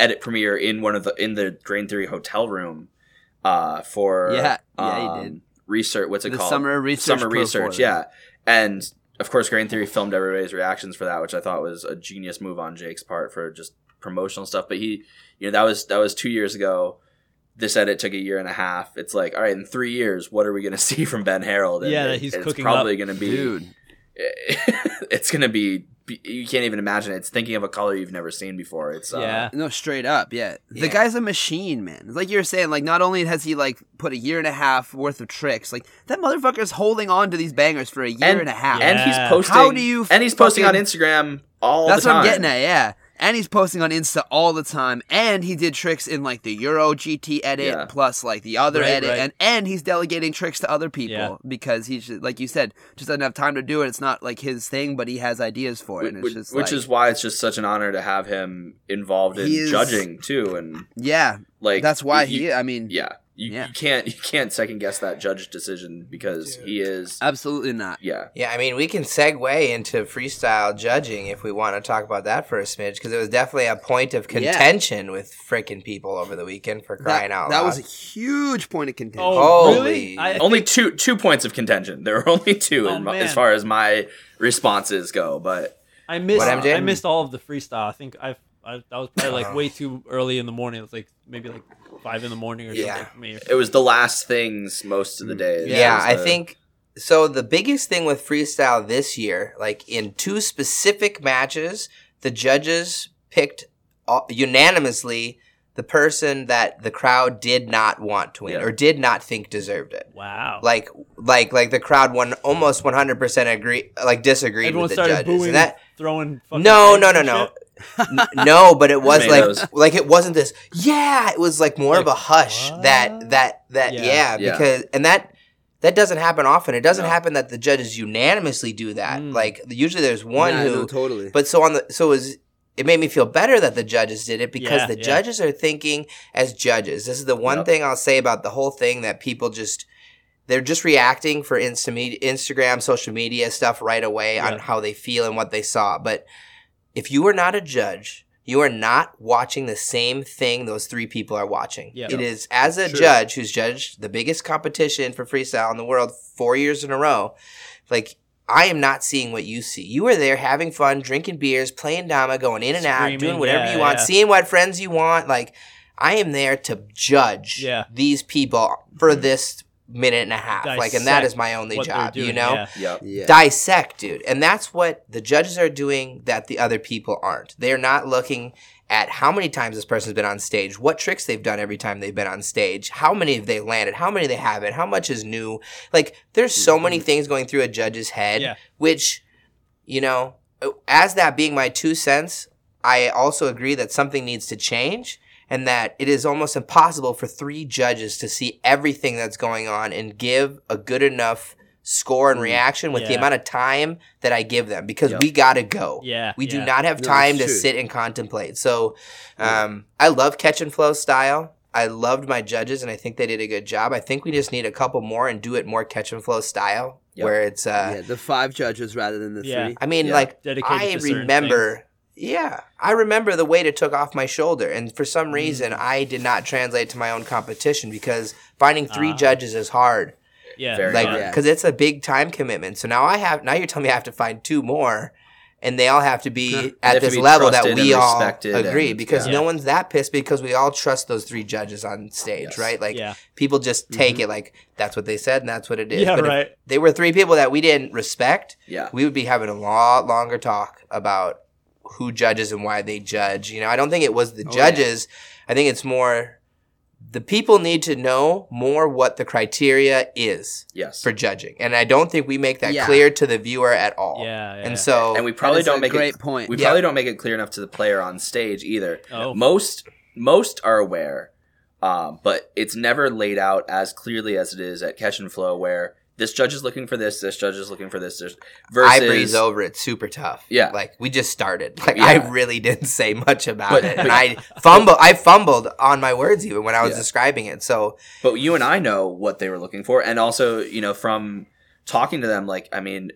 edit premiere in one of the in the Grain Theory hotel room uh, for Yeah, yeah, he um, did. research. What's it The called? summer research Summer research. Yeah, and of course Grain Theory filmed everybody's reactions for that, which I thought was a genius move on Jake's part for just promotional stuff. But he, you know, that was that was two years ago. This edit took a year and a half. It's like, all right, in three years, what are we going to see from Ben Harold? And Yeah, it- he's it's cooking probably going to be dude. it's gonna be you can't even imagine it. it's thinking of a color you've never seen before it's uh, Yeah. No, straight up, yeah. The Yeah. guy's a machine, man. Like you're saying, like not only has he like put a year and a half worth of tricks, like that motherfucker's holding on to these bangers for a year and, and, a half. and he's posting How do you and he's posting on instagram all That's the what time I'm getting at, yeah. And he's posting on Insta all the time, and he did tricks in like the Euro GT edit, Yeah. plus like the other Right, edit, right. and and he's delegating tricks to other people Yeah. because he's like you said, just doesn't have time to do it. It's not like his thing, but he has ideas for it, and it's which, which like, is why it's just such an honor to have him involved in is- judging too and yeah, like that's why he. I mean, yeah you, Yeah. you can't you can't second guess that judge decision because he is absolutely not. yeah Yeah, I mean, we can segue into freestyle judging if we want to talk about that for a smidge, because it was definitely a point of Yeah. contention with freaking people over the weekend for crying that, out that loud. was a huge point of contention. Oh, oh Holy- really? I, only two two points of contention there were only two Oh, in as far as my responses go but I missed. What, MJ? I missed all of the freestyle. I think I. I that was probably like Oh. way too early in the morning. It was like maybe like five in the morning or Yeah. something for it was the last things most of the days Yeah, It was I the- think so. The biggest thing with freestyle this year, like in two specific matches, the judges picked uh, unanimously the person that the crowd did not want to win Yeah. or did not think deserved it. Wow. Like, like, like the crowd one almost one hundred percent agree, like disagreed Everyone with the started judges. booing, And that throwing. Fucking no, eggs no, no, no. Shit. N- no, but it was Tomatoes. like like it wasn't this. Yeah, it was like more of a hush. That what? that that Yeah. yeah, Yeah. because and that that doesn't happen often. It doesn't No. happen that the judges unanimously do that. Mm. Like usually there's one Yeah, who. no, totally. But so on the so it was it made me feel better that the judges did it because Yeah, the yeah. judges are thinking as judges. This is the one Yep. thing I'll say about the whole thing that people just they're just reacting for Insta media, Instagram, social media stuff right away on how they feel and what they saw. But if you are not a judge, you are not watching the same thing those three people are watching. Yeah. It is as a True. judge who's judged the biggest competition for freestyle in the world four years in a row, like I am not seeing what you see. You are there having fun, drinking beers, playing dama, going in and out, doing whatever yeah, you want, yeah. seeing what friends you want. Like I am there to judge Yeah. these people for mm-hmm. this minute and a half. like and that is my only what they're job, you know? yeah. Yep. yeah. dissect, dude. And that's what the judges are doing that the other people aren't. They're not looking at how many times this person's been on stage, what tricks they've done every time they've been on stage, how many have they landed, how many they haven't, how much is new. Like there's so many mm-hmm. things going through a judge's head, Yeah. which, you know, as that being my two cents, I also agree that something needs to change and that it is almost impossible for three judges to see everything that's going on and give a good enough score and reaction with the amount of time that I give them because Yep. we got to go. Yeah. We do not have time it's to sit and contemplate. So, um, I love catch and flow style. I loved my judges, and I think they did a good job. I think we just need a couple more and do it more catch and flow style, Yep. where it's. Uh, yeah, the five judges rather than the Yeah. three. I mean, Yeah. like Dedicated I to certain remember. Yeah, I remember the weight it took off my shoulder, and for some reason, Mm. I did not translate to my own competition because finding three Ah. judges is hard. Yeah. Very like because it's a big time commitment. So now I have now you're telling me I have to find two more, and they all have to be They at this be level that we all agree and- because yeah. no one's that pissed because we all trust those three judges on stage, Yes. right? Like Yeah. people just take it like that's what they said and that's what it is. Yeah, but if right. they were three people that we didn't respect, Yeah. we would be having a lot longer talk about who judges and why they judge. You know, I don't think it was the Oh, yeah. judges. I think it's more the people need to know more what the criteria is Yes. for judging. And I don't think we make that Yeah. clear to the viewer at all. Yeah, yeah. And so and we probably don't make great it point. We Yeah. probably don't make it clear enough to the player on stage either. Oh. Most most are aware, um, but it's never laid out as clearly as it is at Catch and Flow, where this judge is looking for this, this judge is looking for this. Versus I breeze over it super tough. Yeah. Like we just started. Like Yeah. I really didn't say much about But- it. but- And I fumbled I fumbled on my words even when I was Yeah. describing it. So but you and I know what they were looking for, and also you know from talking to them, like I mean,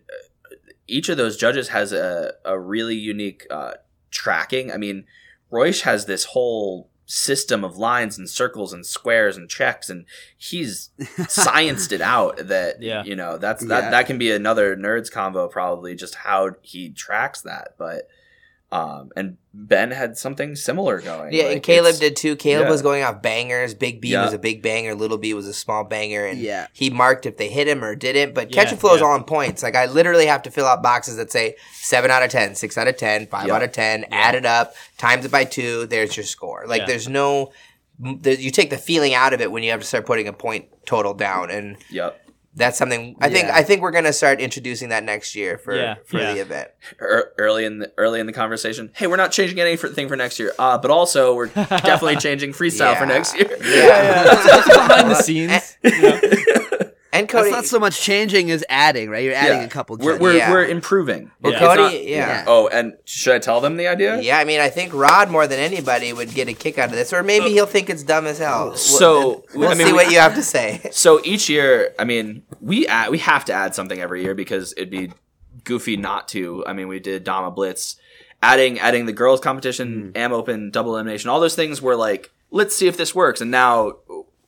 uh, each of those judges has a a really unique uh, tracking. I mean, Royce has this whole system of lines and circles and squares and checks, and he's scienced it out. That Yeah. you know that's that Yeah. that can be another nerds convo probably just how he tracks that, but. Um, and Ben had something similar going. yeah, Like, and Caleb did too. Caleb yeah. was going off bangers. Big B Yeah. was a big banger. Little B was a small banger, and Yeah. he marked if they hit him or didn't. But catch Yeah, and flow is all on points. Like I literally have to fill out boxes that say seven out of 10, 6 out of 10, 5 Yeah. out of ten. Add it up, times it by two. There's your score. Like Yeah. there's no. You take the feeling out of it when you have to start putting a point total down, and Yep. That's something I think Yeah. I think we're gonna start introducing that next year for Yeah, for yeah. the event. early in the early in the conversation. Hey, we're not changing anything for next year, uh, but also we're definitely changing freestyle for next year. Yeah. yeah, it's, it's behind the scenes. you know? And That's not so much changing as adding, right? You're adding Yeah. a couple. We're we're, Yeah. we're improving. well, Yeah. Cody, not- yeah. Oh, and should I tell them the idea? Yeah, I mean, I think Rod more than anybody would get a kick out of this, or maybe uh, he'll think it's dumb as hell. So, we'll I mean, see we- what you have to say. So each year, I mean, we add, we have to add something every year because it'd be goofy not to. I mean, we did Dama Blitz, adding adding the girls competition, hmm. Am Open, double elimination, all those things were like, let's see if this works. And now,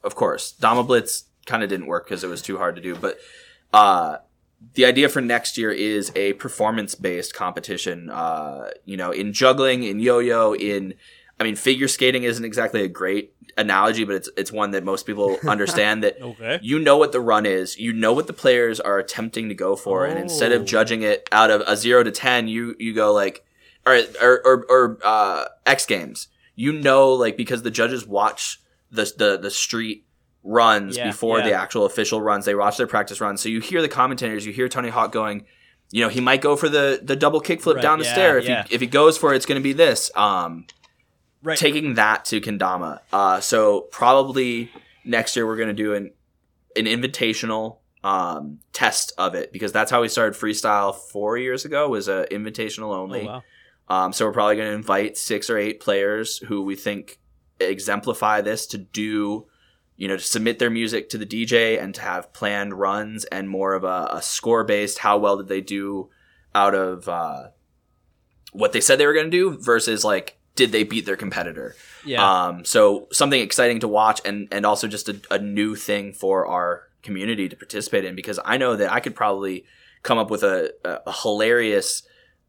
of course, Dama Blitz kind of didn't work because it was too hard to do. But uh, the idea for next year is a performance based competition. Uh, you know, in juggling, in yo yo, in I mean, figure skating isn't exactly a great analogy, but it's it's one that most people understand that Okay. you know what the run is, you know what the players are attempting to go for, and instead of Oh. judging it out of a zero to ten, you you go like, or or or, or uh, X Games, you know, like because the judges watch the the the street runs Yeah, before yeah. the actual official runs, they watch their practice runs, so you hear the commentators, you hear Tony Hawk going. You know he might go for the, the double kickflip Right, down the yeah, stair. If he if he goes for it, it's going to be this. Um, Right. taking that to Kendama. Uh, so probably next year we're going to do an an invitational um, test of it because that's how we started freestyle four years ago was a invitational Oh, only. wow. Um, so we're probably going to invite six or eight players who we think exemplify this to do, you know, to submit their music to the DJ and to have planned runs and more of a, a score based. How well did they do out of uh, what they said they were going to do versus like did they beat their competitor? Yeah. Um, so something exciting to watch and, and also just a, a new thing for our community to participate in because I know that I could probably come up with a, a, a hilarious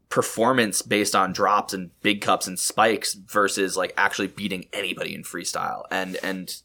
performance based on drops and big cups and spikes versus like actually beating anybody in freestyle and and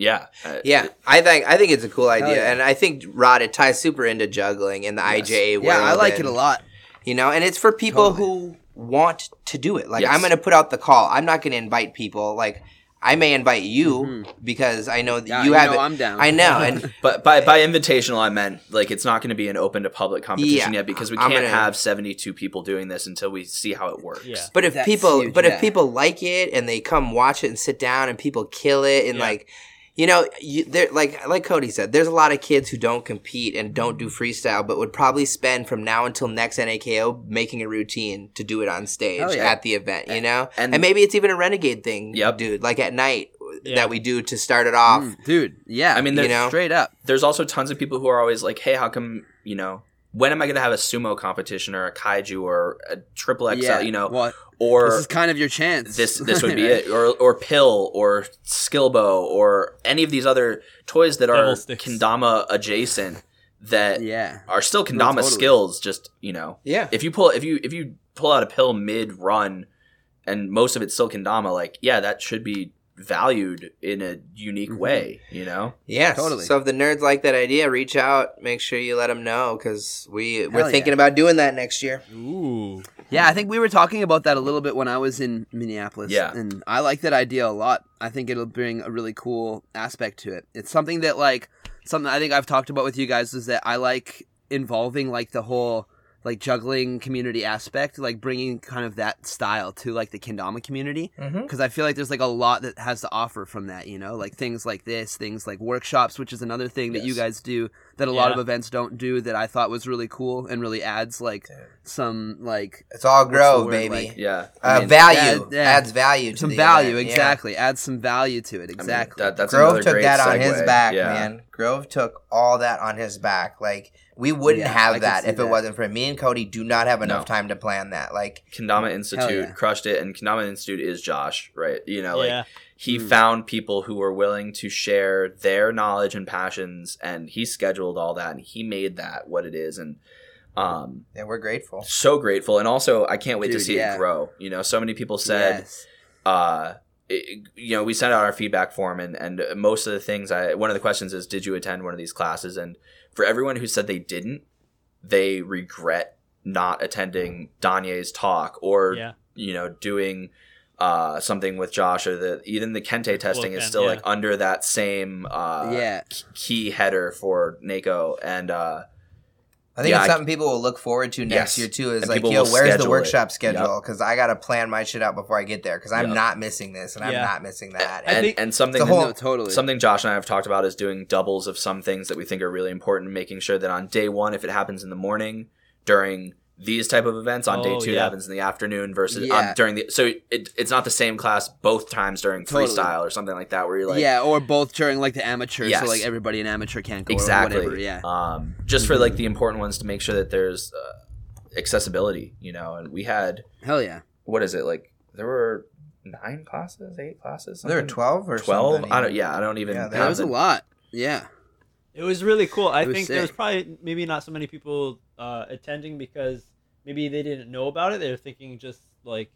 yeah uh, Yeah, I think I think it's a cool idea, yeah. and I think Rod it ties super into juggling in the Yes. IJA world. Yeah, I like and, it a lot. You know, and it's for people Totally. who want to do it. Like Yes. I'm going to put out the call. I'm not going to invite people. Like I may invite you Mhm. because I know that Yeah, you you have know it. I'm down. I know, and but by by invitational I meant like it's not going to be an open to public competition Yeah, yet because we I'm can't gonna- have 72 people doing this until we see how it works Yeah. But if That's people, huge, but yeah. if people like it and they come watch it and sit down and people kill it and Yeah. like, you know, you, there like like Cody said, there's a lot of kids who don't compete and don't do freestyle, but would probably spend from now until next NAKO making a routine to do it on stage Oh, yeah. at the event. You know, And- and, maybe it's even a renegade thing, Yep. dude. Like at night Yeah. that we do to start it off. Mm, dude. Yeah, I mean, You there's- know? straight up. there's also tons of people who are always like, "Hey, how come you know when am I going to have a sumo competition or a kaiju or a triple XL? yeah, You know, well, or this is kind of your chance. this this would be Right? it, or or pill or skillbow or any of these other toys that are Devil sticks. kendama adjacent that Yeah, are still No, kendama totally. skills. Just you know, Yeah. if you pull if you if you pull out a pill mid run, and most of it's still kendama, like yeah, that should be valued in a unique Mhm. way. You know, Yes. Totally. So if the nerds like that idea, reach out. Make sure you let them know because we we're Hell thinking yeah. about doing that next year. Ooh. Yeah, I think we were talking about that a little bit when I was in Minneapolis. Yeah. And I like that idea a lot. I think it'll bring a really cool aspect to it. It's something that, like, something I think I've talked about with you guys is that I like involving, like, the whole, like, juggling community aspect, like, bringing kind of that style to, like, the Kendama community. Mm-hmm. Because I feel like there's, like, a lot that has to offer from that, you know? Like, things like this, things like workshops, which is another thing that you guys do that a lot Yeah. of events don't do that I thought was really cool and really adds, like, some, like, It's all What's the baby. like- yeah, uh, value Yeah, yeah. adds value to some the value event, yeah. exactly add some value to it I mean, exactly that, that's Grove took great that on his back, Yeah. man. Grove took all that on his back. Like we wouldn't Yeah, have can that if that. it wasn't for him. me and Cody. Do not have enough No. time to plan that. Like Kendama Institute yeah. crushed it, and Kendama Institute is Josh, right? You know, like yeah. He Hmm. found people who were willing to share their knowledge and passions, and he scheduled all that, and he made that what it is, and um, yeah, we're grateful. so grateful. And also, I can't wait to see yeah. it grow. You know, so many people said, yes. uh, it- you know, we sent out our feedback form, and and most of the things, I one of the questions is, did you attend one of these classes? And for everyone who said they didn't, they regret not attending Danye's talk or Yeah. you know doing uh, something with Josh or the even the Kentei testing is still yeah. like under that same uh, yeah key header for NAKO and uh, I think Yeah, it's I- something people will look forward to next Yes. year too. Is And like, yo, where's the schedule it. workshop schedule? Because I gotta plan my shit out before I get there. Because I'm Yep. not missing this, and I'm not missing that. I and, think- and something It's a whole- no, totally something Josh and I have talked about is doing doubles of some things that we think are really important, making sure that on day one, if it happens in the morning during these type of events, on day Oh, two it yeah. happens in the afternoon versus Yeah. on, during the so it, it's not the same class both times during Totally. freestyle or something like that where you're like yeah or both during like the amateur Yes. so like everybody in amateur can't go exactly or whatever yeah um, just for like the important ones to make sure that there's uh, accessibility you know and we had hell yeah what is it like there were nine classes eight classes there are something? twelve or 12. I don't, yeah i don't even Yeah, that was a lot yeah It was really cool. I It was think there was probably maybe not so many people uh, attending because maybe they didn't know about it. They were thinking just like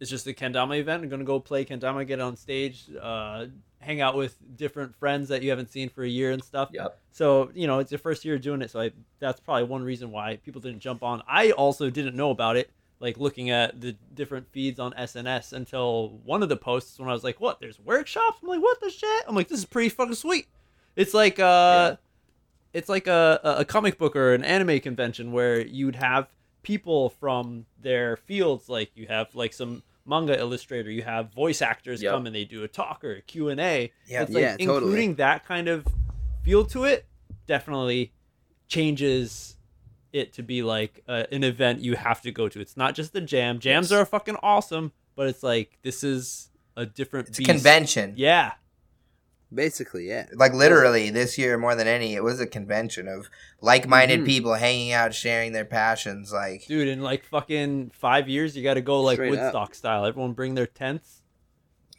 it's just a kendama event. I'm gonna go play kendama, get on stage, uh, hang out with different friends that you haven't seen for a year and stuff. Yep. So you know it's your first year doing it, so I, that's probably one reason why people didn't jump on. I also didn't know about it, like looking at the different feeds on SNS until one of the posts when I was like, "What? There's workshops?" I'm like, "What the shit?" I'm like, "This is pretty fucking sweet." It's like uh, it's like a a a comic book or an anime convention where you'd have people from their fields, like you have like some manga illustrator, you have voice actors Yep. come and they do a talk or a Q and A. Yeah. It's like Yeah, totally. including that kind of feel to it definitely changes it to be like uh, an event you have to go to. It's not just the jam. Jams Yes. are fucking awesome, but it's like this is a different It's a convention. Yeah. Basically yeah Like literally this year more than any, it was a convention of like-minded Mhm. people hanging out, sharing their passions. Like Dude, in like fucking five years, you got to go like Straight up. Woodstock style. Everyone bring their tents.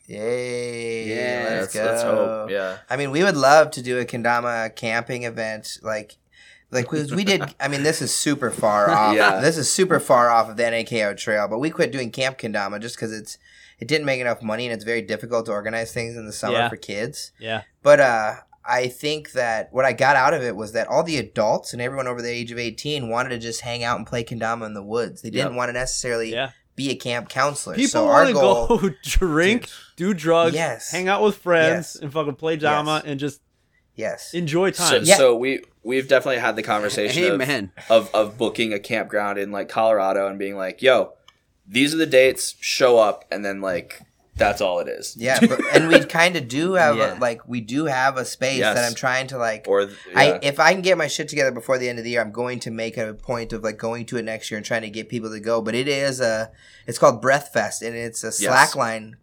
Yay! Yeah, let's let's, go. let's hope yeah I mean, we would love to do a kendama camping event, like, like we, we did. I mean, this is super far off. Yeah. This is super far off of the NAKO trail, but we quit doing camp kendama just because it's it didn't make enough money and it's very difficult to organize things in the summer Yeah. for kids. Yeah. But uh, I think that what I got out of it was that all the adults and everyone over the age of eighteen wanted to just hang out and play kendama in the woods. They didn't Yep. want to necessarily Yeah. be a camp counselor. People so our want to goal, go drink, do drugs, Yes. hang out with friends, Yes. and fucking play drama Yes. and just yes, enjoy so, time. Yeah. so we we've definitely had the conversation of, amen of of booking a campground in like Colorado and being like, "Yo, these are the dates. Show up," and then like that's all it is. Yeah, but, and we kind of do have Yeah. a, like we do have a space Yes. that I'm trying to like. or th- I if I can get my shit together before the end of the year, I'm going to make a point of like going to it next year and trying to get people to go. But it is a, it's called Breath Fest, and it's a slackline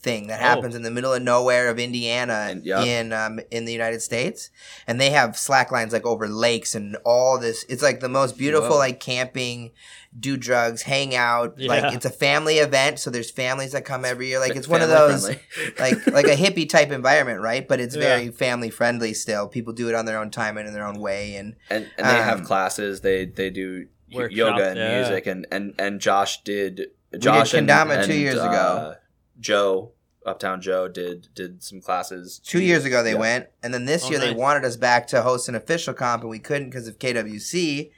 thing that Oh. happens in the middle of nowhere of Indiana And- yeah. in um, in the United States, and they have slack lines like over lakes and all this. It's like the most beautiful Whoa. like camping, do drugs, hang out. Yeah. Like it's a family event, so there's families that come every year. Like Fa- it's one of those like like a hippie type environment, right? But it's Yeah. very family friendly still. People do it on their own time and in their own way, and and and they have um, classes. They they do Workshop, yoga and yeah. music, and and and Josh did. Josh and- Kendama two and, years ago. Joe, Uptown Joe, did did some classes. Two years ago they Yeah. went, and then this Oh, year they wanted us back to host an official comp, and we couldn't because of KWC.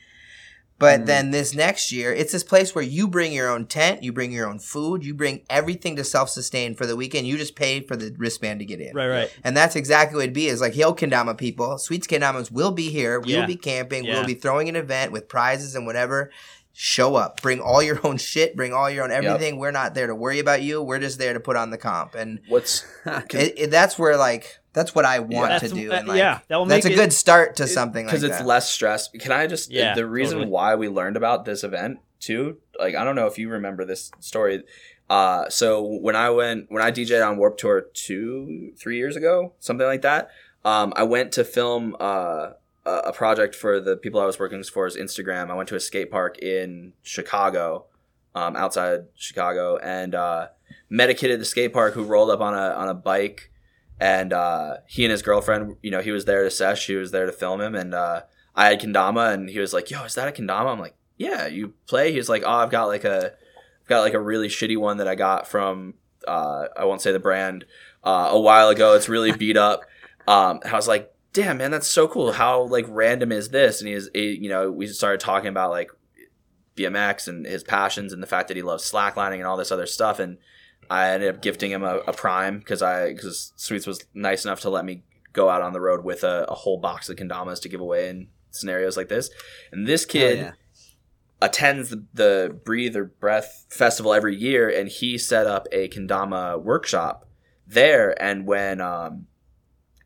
But Mm. then this next year, it's this place where you bring your own tent, you bring your own food, you bring everything to self sustain for the weekend. You just pay for the wristband to get in. Right, right. And that's exactly what it'd be. Is like Hill Kendama people, Sweets Kendamas will be here. We'll Yeah. be camping. Yeah. We'll be throwing an event with prizes and whatever. Show up. Bring all your own shit. Bring all your own everything. We're not there to worry about you. We're just there to put on the comp. And What's it, it, that's where like that's what I want That's- to do. uh, And, like, yeah, that will that's a it- good start to something like because that. it's less stress. Can I just Yeah, the reason totally. why we learned about this event too? Like I don't know if you remember this story. Uh, so when I went when I DJed on Warped Tour two three years ago, something like that. Um, I went to film uh, a project for the people I was working for is Instagram. I went to a skate park in Chicago, um, outside Chicago, and uh, met a kid at the skate park who rolled up on a on a bike and uh, he and his girlfriend, you know, he was there to sesh, she was there to film him, and uh, I had kendama, and he was like, "Yo, is that a kendama?" I'm like, "Yeah, you play." He was like, "Oh, I've got like a, I've got like a really shitty one that I got from, uh, I won't say the brand, uh, a while ago. It's really beat up." Um, I was like, "Damn, man, that's so cool. How like random is this?" And he he, you know, we started talking about like BMX and his passions and the fact that he loves slacklining and all this other stuff, and I ended up gifting him a, a prime because I because Sweets was nice enough to let me go out on the road with a, a whole box of kendamas to give away in scenarios like this. And this kid yeah. attends the, the Breathe or Breath festival every year, and he set up a kendama workshop there. And when um,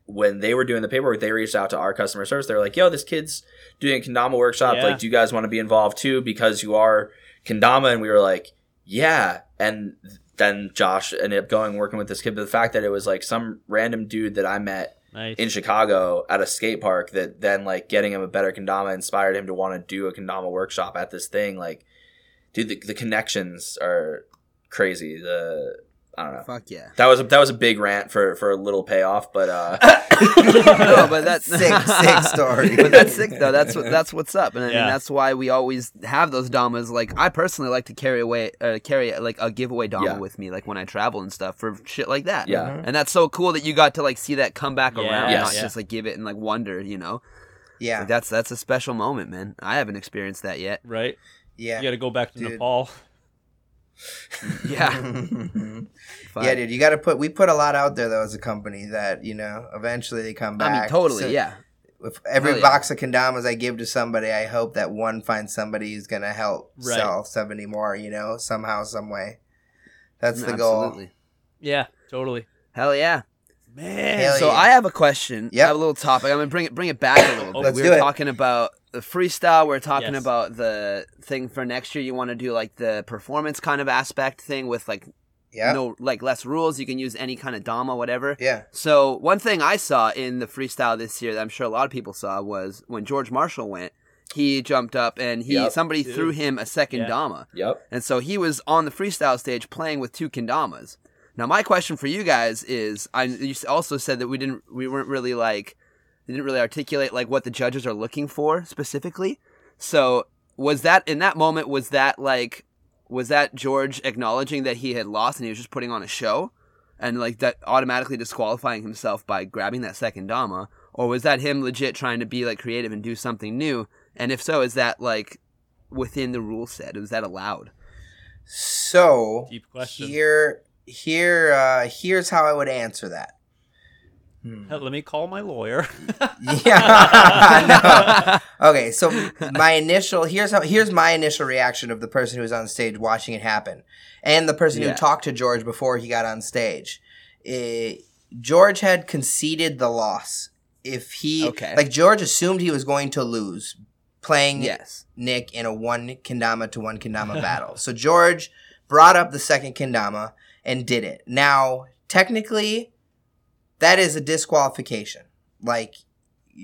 when they were doing the paperwork, they reached out to our customer service. They're like, "Yo, this kid's doing a kendama workshop. Yeah. Like, do you guys want to be involved too? Because you are kendama." And we were like, "Yeah." And then Josh ended up going working with this kid. But the fact that it was like some random dude that I met Nice. in Chicago at a skate park that then like getting him a better kendama inspired him to want to do a kendama workshop at this thing. Like, dude, the, the connections are crazy. The I don't know. Fuck yeah. That was a, that was a big rant for for a little payoff, but uh, no, but that's sick, sick story. but that's sick though. That's what that's what's up, and I mean Yeah. that's why we always have those damas. Like I personally like to carry away, uh, carry like a giveaway dama Yeah. with me, like when I travel and stuff for shit like that. Yeah. and that's so cool that you got to like see that come back Yeah, around, Yes. not yeah. just like give it and like wonder. You know, yeah, like, that's that's a special moment, man. I haven't experienced that yet. right? yeah, You got to go back to Dude. Nepal. Yeah, yeah, dude. You got to put. We put a lot out there though as a company that you know eventually they come back. I mean, totally, So yeah. With every Hell yeah. box of kendamas I give to somebody, I hope that one finds somebody who's gonna help Right. sell seventy more. You know, somehow, some way. That's No, the goal. absolutely. Yeah, totally. Hell yeah. Man. Hell So yeah. I have a question. Yep. I have a little topic. I'm gonna bring it bring it back a little oh, bit. Let's we do were it. talking about the freestyle. We are talking Yes. about the thing for next year. You want to do like the performance kind of aspect thing with like Yeah, no like less rules. You can use any kind of dama, whatever. yeah, So one thing I saw in the freestyle this year that I'm sure a lot of people saw was when George Marshall went. He jumped up and he Yep. somebody Dude. threw him a second Yeah. dama. yep. And so he was on the freestyle stage playing with two kendamas. Now my question for you guys is, I you also said that we didn't, we weren't really like, didn't really articulate like what the judges are looking for specifically. So was that in that moment? Was that like, was that George acknowledging that he had lost and he was just putting on a show, and like that automatically disqualifying himself by grabbing that second dama, or was that him legit trying to be like creative and do something new? And if so, is that like within the rule set? Is that allowed? So Deep question. here, here, uh, here's how I would answer that. Hell, Let me call my lawyer. Yeah, no. Okay, so my initial here's how here's my initial reaction of the person who was on stage watching it happen, and the person Yeah. who talked to George before he got on stage. Eh, George had conceded the loss. If he Okay. like George assumed he was going to lose playing Yes. Nick in a one kendama to one kendama battle. So George brought up the second kendama and did it. Now, technically, that is a disqualification. Like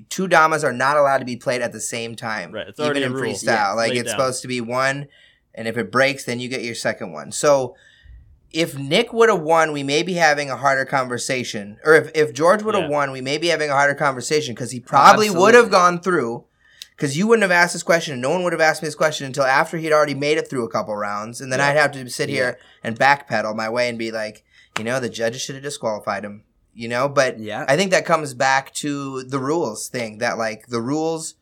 two damas are not allowed to be played at the same time. Right, it's even in freestyle. Yeah, like it's down. supposed to be one, and if it breaks, then you get your second one. So if Nick would have won, we may be having a harder conversation. Or if, if George would have Yeah. won, we may be having a harder conversation because he probably would have gone through. because you wouldn't have asked this question, and no one would have asked me this question until after he'd already made it through a couple rounds, and then I'd have to sit here and backpedal my way and be like, you know, the judges should have disqualified him, you know. But Yeah. I think that comes back to the rules thing that like the rules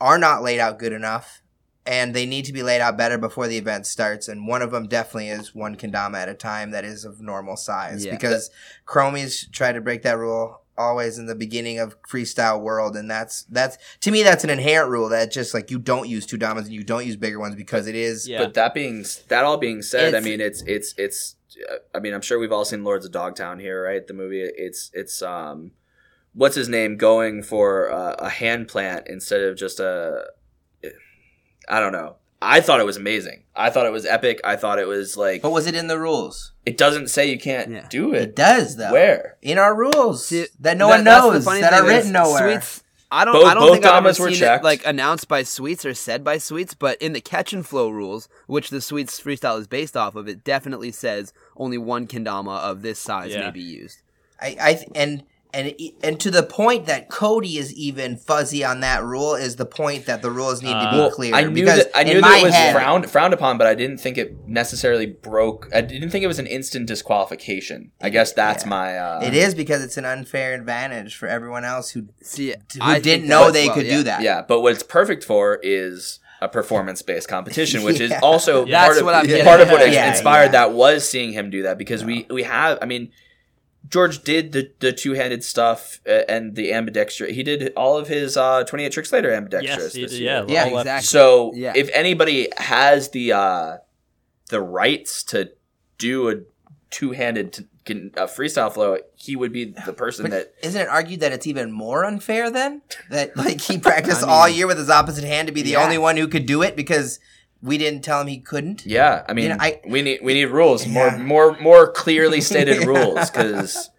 are not laid out good enough. And they need to be laid out better before the event starts. And one of them definitely is one kendama at a time that is of normal size. Yeah. Because Chromies try to break that rule always in the beginning of freestyle world and that's that's to me that's an inherent rule that just like you don't use two damas and you don't use bigger ones because it is Yeah. But that being that all being said, I mean it's it's it's. Uh, I mean, I'm sure we've all seen Lords of Dogtown here, right? The movie. It's it's um, what's his name going for uh, a hand plant instead of just a. I don't know. I thought it was amazing. I thought it was epic. I thought it was like but was it in the rules it doesn't say you can't Yeah. do it it. does though Where? in our rules See, that no that- one knows that thing are is written nowhere Sweets, I don't. Both- I don't both think I've ever were seen checked. it like announced by Sweets or said by Sweets, but in the catch and flow rules, which the Sweets freestyle is based off of, it definitely says only one kendama of this size Yeah. may be used. I, I th- and and and to the point that Cody is even fuzzy on that rule is the point that the rules need to be Uh, clear. I knew because that I knew that it was head, frowned frowned upon, but I didn't think it necessarily broke. I didn't think it was an instant disqualification. I guess that's Yeah. my. Uh, it is because it's an unfair advantage for everyone else who See, who I didn't know they as could well, do that. Yeah, but what it's perfect for is a performance-based competition, which is also Yeah. part That's of what I'm part of what Yeah, inspired yeah. that was seeing him do that because we we have. I mean, George did the the two-handed stuff uh, and the ambidextrous. He did all of his uh, 28 tricks later ambidextrous. Yes, this did, year. yeah. Yeah, all left- exactly. So Yeah. if anybody has the uh, the rights to do a two-handed t- uh, freestyle flow, he would be the person But that. isn't it argued that it's even more unfair then? That like he practiced I all year with his opposite hand to be the Yeah. only one who could do it because we didn't tell him he couldn't. Yeah, I mean, know, I- we need we need rules more Yeah. more more clearly stated Yeah. rules because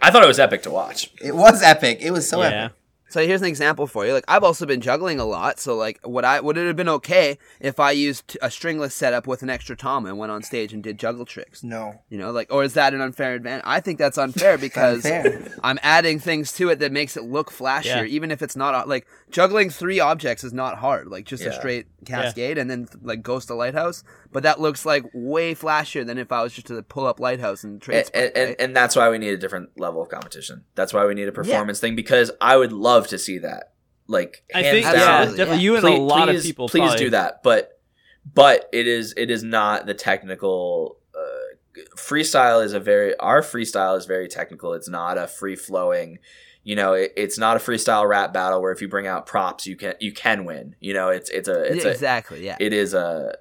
I thought it was epic to watch. It was epic. It was so yeah. epic. So here's an example for you. Like I've also been juggling a lot. So like, would I would it have been okay if I used a stringless setup with an extra tom and went on stage and did juggle tricks? No. You know, like, or is that an unfair advantage? I think that's unfair because Unfair. I'm adding things to it that makes it look flashier, Yeah. even if it's not like juggling three objects is not hard, like just a straight cascade and then like Ghost of Lighthouse. But that looks like way flashier than if I was just to pull up Lighthouse and trade. And, and, and, right? and that's why we need a different level of competition. That's why we need a performance thing because I would love to see that. Like I hands think down. yeah, definitely yeah. you and please, a lot please- of people. Please probably- do that, but but it is it is not the technical. Uh, freestyle is a very our freestyle is very technical. It's not a free flowing. You know, it, it's not a freestyle rap battle where if you bring out props, you can you can win. You know, it's it's a it's Yeah, a exactly, yeah. it is a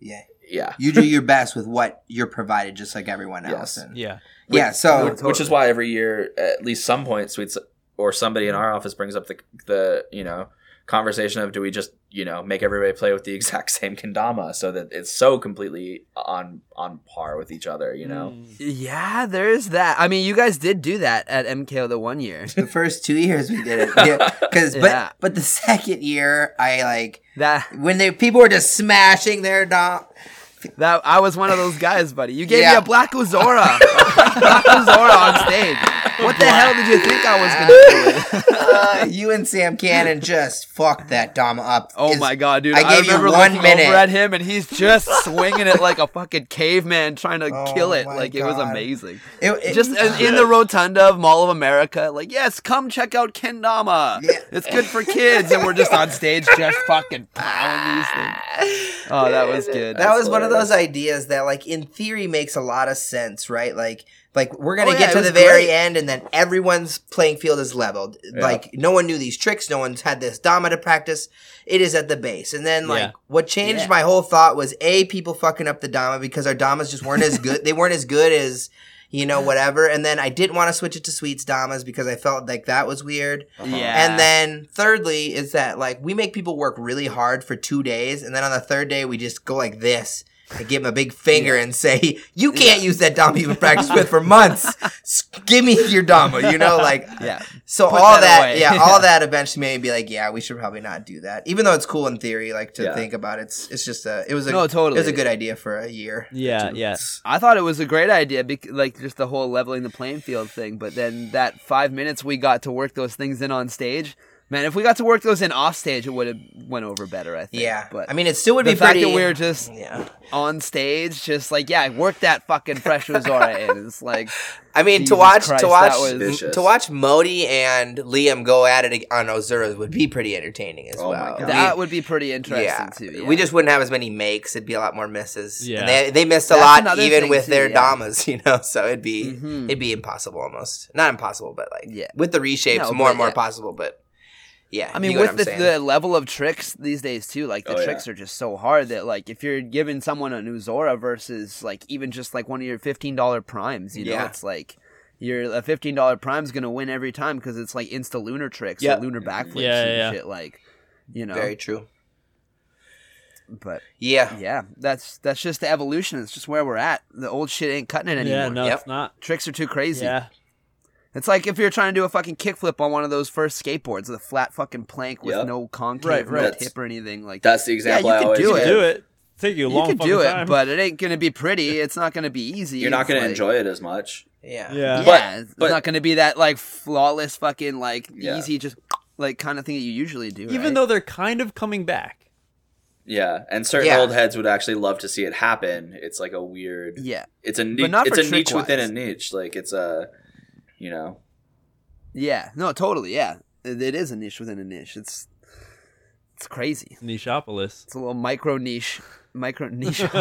Yeah. yeah. You do your best with what you're provided, just like everyone Yes. else. And, Yeah. yeah. So Which- which is why every year at least some point sweets or somebody in our office brings up the the you know conversation of do we just you know make everybody play with the exact same kendama so that it's so completely on on par with each other you know Mm. Yeah, there is that. I mean, you guys did do that at MKO the one year. the first two years we did it. Cause, Yeah. but, but the second year, I like, That when they people were just smashing their dom. that I was one of those guys, buddy. You gave me a Black Ozora, Black Ozora on stage. What the hell did you think I was gonna do? Uh, you and Sam Cannon just fucked that Dama up. Oh It's- my god, dude! I I, gave you one minute. over at him, and he's just swinging it like a fucking caveman, trying to Oh kill it. my Like it was amazing. It, it- just in, in the rotunda of Mall of America, like yes, come check out Kendama. Yeah. It's good for kids, and we're just on stage just fucking pounding these things. Oh, that was good. That That's was one of those ideas that, like, in theory, makes a lot of sense, right? Like, like we're gonna Oh, yeah, get to the very great. end, and then everyone's playing field is leveled. Yeah. Like, no one knew these tricks, no one's had this Dama to practice. It is at the base, and then like Yeah. what changed Yeah. my whole thought was a people fucking up the Dama because our Damas just weren't as good. they weren't as good as. You know, whatever. And then I didn't want to switch it to Sweets Damas because I felt like that was weird. Uh-huh. Yeah. And then thirdly is that like we make people work really hard for two days, and then on the third day we just go like this and give them a big finger and say, "You can't use that Dama you've been practicing with for months. Give me your Dama." You know, like yeah. so Put all that that, yeah, all that eventually made me be like, "Yeah, we should probably not do that." Even though it's cool in theory, like to Yeah. think about it, it's it's just a it was a No, totally. it was a good idea for a year. Yeah. Yeah. I thought it was a great idea, bec- like just the whole leveling the playing field thing. But then that five minutes we got to work those things in on stage, Man, if we got to work those in off stage, it would have went over better. I think. Yeah, but I mean, it still would the be fact pretty. that we're just yeah. on stage, just like yeah, work that fucking fresh Ozora in. It's like I mean, Jesus to watch Christ, to watch was- to watch Modi and Liam go at it on Ozora's would be pretty entertaining as Oh my well. God. We- that would be pretty interesting yeah. too. Yeah. we just wouldn't have as many makes. It'd be a lot more misses. Yeah. and they they missed a That's lot even with too, their yeah. damas, you know. So it'd be Mhm. it'd be impossible almost. Not impossible, but like Yeah. with the reshapes, No, more and more yeah. possible. But yeah, I mean, with the, the level of tricks these days too, like the Oh, yeah. tricks are just so hard that like if you're giving someone a new Zora versus like even just like one of your fifteen dollar primes, you know, Yeah. it's like your a fifteen dollar prime's gonna win every time because it's like insta lunar tricks Yep. or lunar backflips Yeah, and yeah. shit. Like, you know, very true. but Yeah, yeah, that's that's just the evolution. It's just where we're at. The old shit ain't cutting it anymore. Yeah, no, Yep. it's not. Tricks are too crazy. Yeah, It's like if you're trying to do a fucking kickflip on one of those first skateboards, the flat fucking plank with Yep. no concave, Right, no right. tip or anything. Like that. That's the example Yeah, you I can always do it. give. do it. Take you a long. you long can do it, time. but it ain't gonna be pretty. It's not gonna be easy. You're not going to like- enjoy it as much. yeah, yeah, Yeah, But- it's but- not gonna be that like flawless fucking like Yeah. easy just like kind of thing that you usually do. even right? though they're kind of coming back. Yeah, and certain Yeah. old heads would actually love to see it happen. It's like a weird. yeah, It's a niche. It's a niche within a niche. Like it's a, you know. yeah, no, totally, yeah. It, it is a niche within a niche. It's it's crazy. Nicheopolis. It's a little micro niche, micro niche.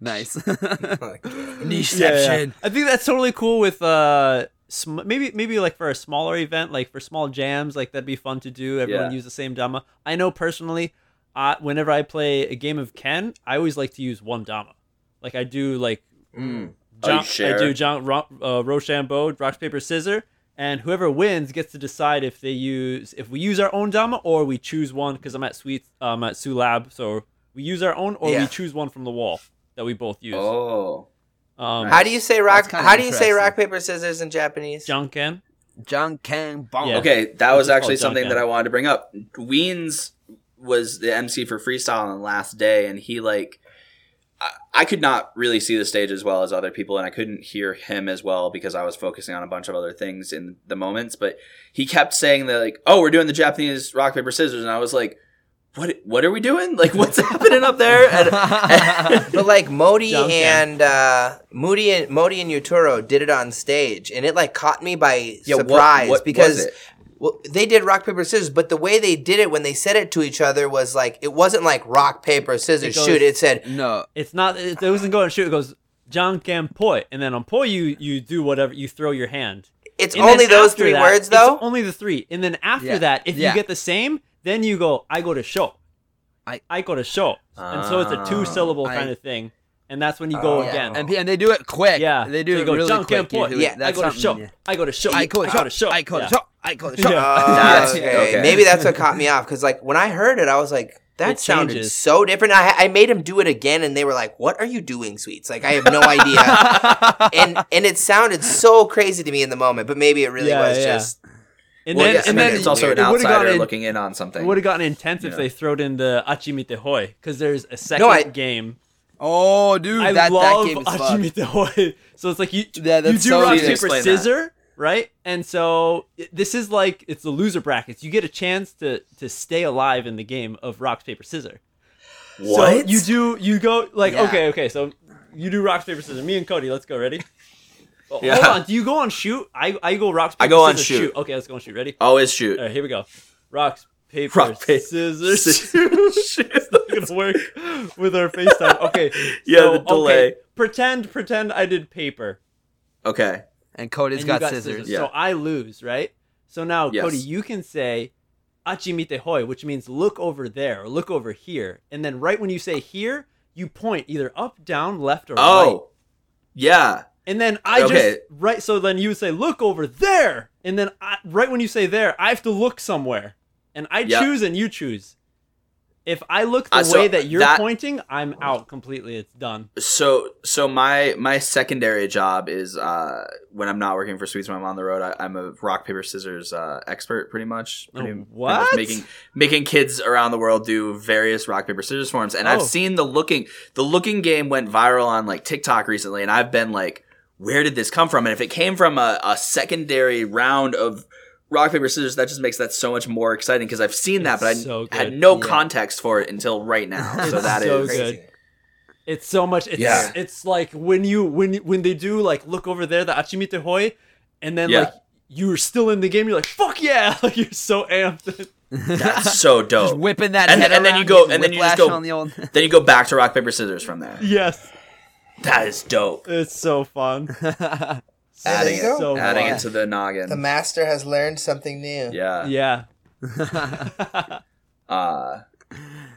nice. Nicheception. Yeah, yeah. I think that's totally cool with uh sm- maybe maybe like for a smaller event, like for small jams, like that'd be fun to do. Everyone Yeah. use the same dama. I know personally, uh, whenever I play a game of Ken, I always like to use one dama. Like I do like Mm. Oh, you John, I do John Ro- uh, Rochambeau, rock paper scissor, and whoever wins gets to decide if they use if we use our own dama or we choose one because I'm at Sweet um at Sue Lab, so we use our own or Yeah. we choose one from the wall that we both use. Oh, um, How do you say rock? How do you say rock paper scissors in Japanese? Junken. Junken. Kang Yeah. okay. That was actually called something Junkin. that I wanted to bring up. Weens was the MC for freestyle on the last day, and he like. I- I could not really see the stage as well as other people, and I couldn't hear him as well because I was focusing on a bunch of other things in the moments. But he kept saying that, like, "Oh, we're doing the Japanese rock paper scissors," and I was like, "What? What are we doing? Like, what's happening up there?" And, but like Modi Junkin. and uh, Moody and Modi and Yuturo did it on stage, and it like caught me by Yeah, surprise what was because it? Well, they did rock paper scissors, but the way they did it when they said it to each other was like it wasn't like rock paper scissors It goes- shoot. It said No. It's not. It wasn't going and shoot. It goes Junken poi, and then on poi you you do whatever you throw your hand. it's And only those three that- words it's though. only the three, and then after Yeah. that, if Yeah. you get the same, then you go. I go to show. I- I go to show, and so it's a two syllable I- kind of thing, and that's when you go Oh. again. And, and they do it quick. yeah, They do So it go really Junken quick. poi. usually. Yeah, I That's go to show. yeah. I go to show. I go to show. show. I go to show. I go to show. Yeah. That's Yeah. okay. Okay. Maybe that's what caught me off because like when I heard it, I was like. That It sounded changes. so different. I, I made him do it again, and they were like, "What are you doing, sweets?" Like I have no idea, and and it sounded so crazy to me in the moment. But maybe it really Yeah, was yeah. just And Well, then, yes, and I mean, then it's also weird. an it would've outsider gotten- looking in on something. It would have gotten intense if Yeah. they throwed in the Achimite Hoi, because there's a second I- game. Oh, dude, I that, that love game is fun. Hoi. So it's like you, Yeah, you that's do so rock easy to paper explain that. scissor, right? And so i- this is like it's the loser brackets. You get a chance to to stay alive in the game of rock paper scissor. So What? you do you go like Yeah. okay okay so you do rock paper scissors. Me and Cody, let's go. Ready? Yeah. Hold on. Do you go on shoot? I I go rock paper I go on scissors, shoot. Okay, let's go on shoot. Ready? Always shoot. All right, here we go. Rocks, paper, Rock, paper, scissors. scissors. it's not gonna work with our FaceTime. Okay. Yeah, so, the delay. Okay, pretend, pretend I did paper. Okay. And Cody's and got, got scissors. Yeah. So I lose, right? So now, Yes. Cody, you can say "achimite hoi," which means look over there or look over here, and then right when you say here, you point either up, down, left, or oh. right. Oh. Yeah. And then I Okay. just right. So then you would say look over there, and then I, right when you say there, I have to look somewhere, and I Yeah. choose and you choose. If I look the Uh, so way that you're that- pointing, I'm out completely. It's done. So so my my secondary job is uh when I'm not working for Sweets when I'm on the road I, I'm a rock paper scissors uh, expert pretty much. Pretty, pretty much what? making making kids around the world do various rock paper scissors forms and Oh. I've seen the looking the looking game went viral on like TikTok recently and I've been like where did this come from and if it came from a, a secondary round of rock paper scissors, that just makes that so much more exciting because I've seen that, It's but I so had no Yeah. context for it until right now. So It's that is so Crazy. good. It's so much. It's Yeah. it's like when you when when they do like look over there the Achimite Hoi, and then Yeah. like you're still in the game. You're like fuck yeah! Like you're so amped. that's so dope. Just whipping that And- head and then you go- and then you just go- on the old. then you go back to rock paper scissors from there. yes, That is dope. it's so fun. There Adding it. So adding fun. it to the noggin. The master has learned something new. yeah. Yeah, Uh,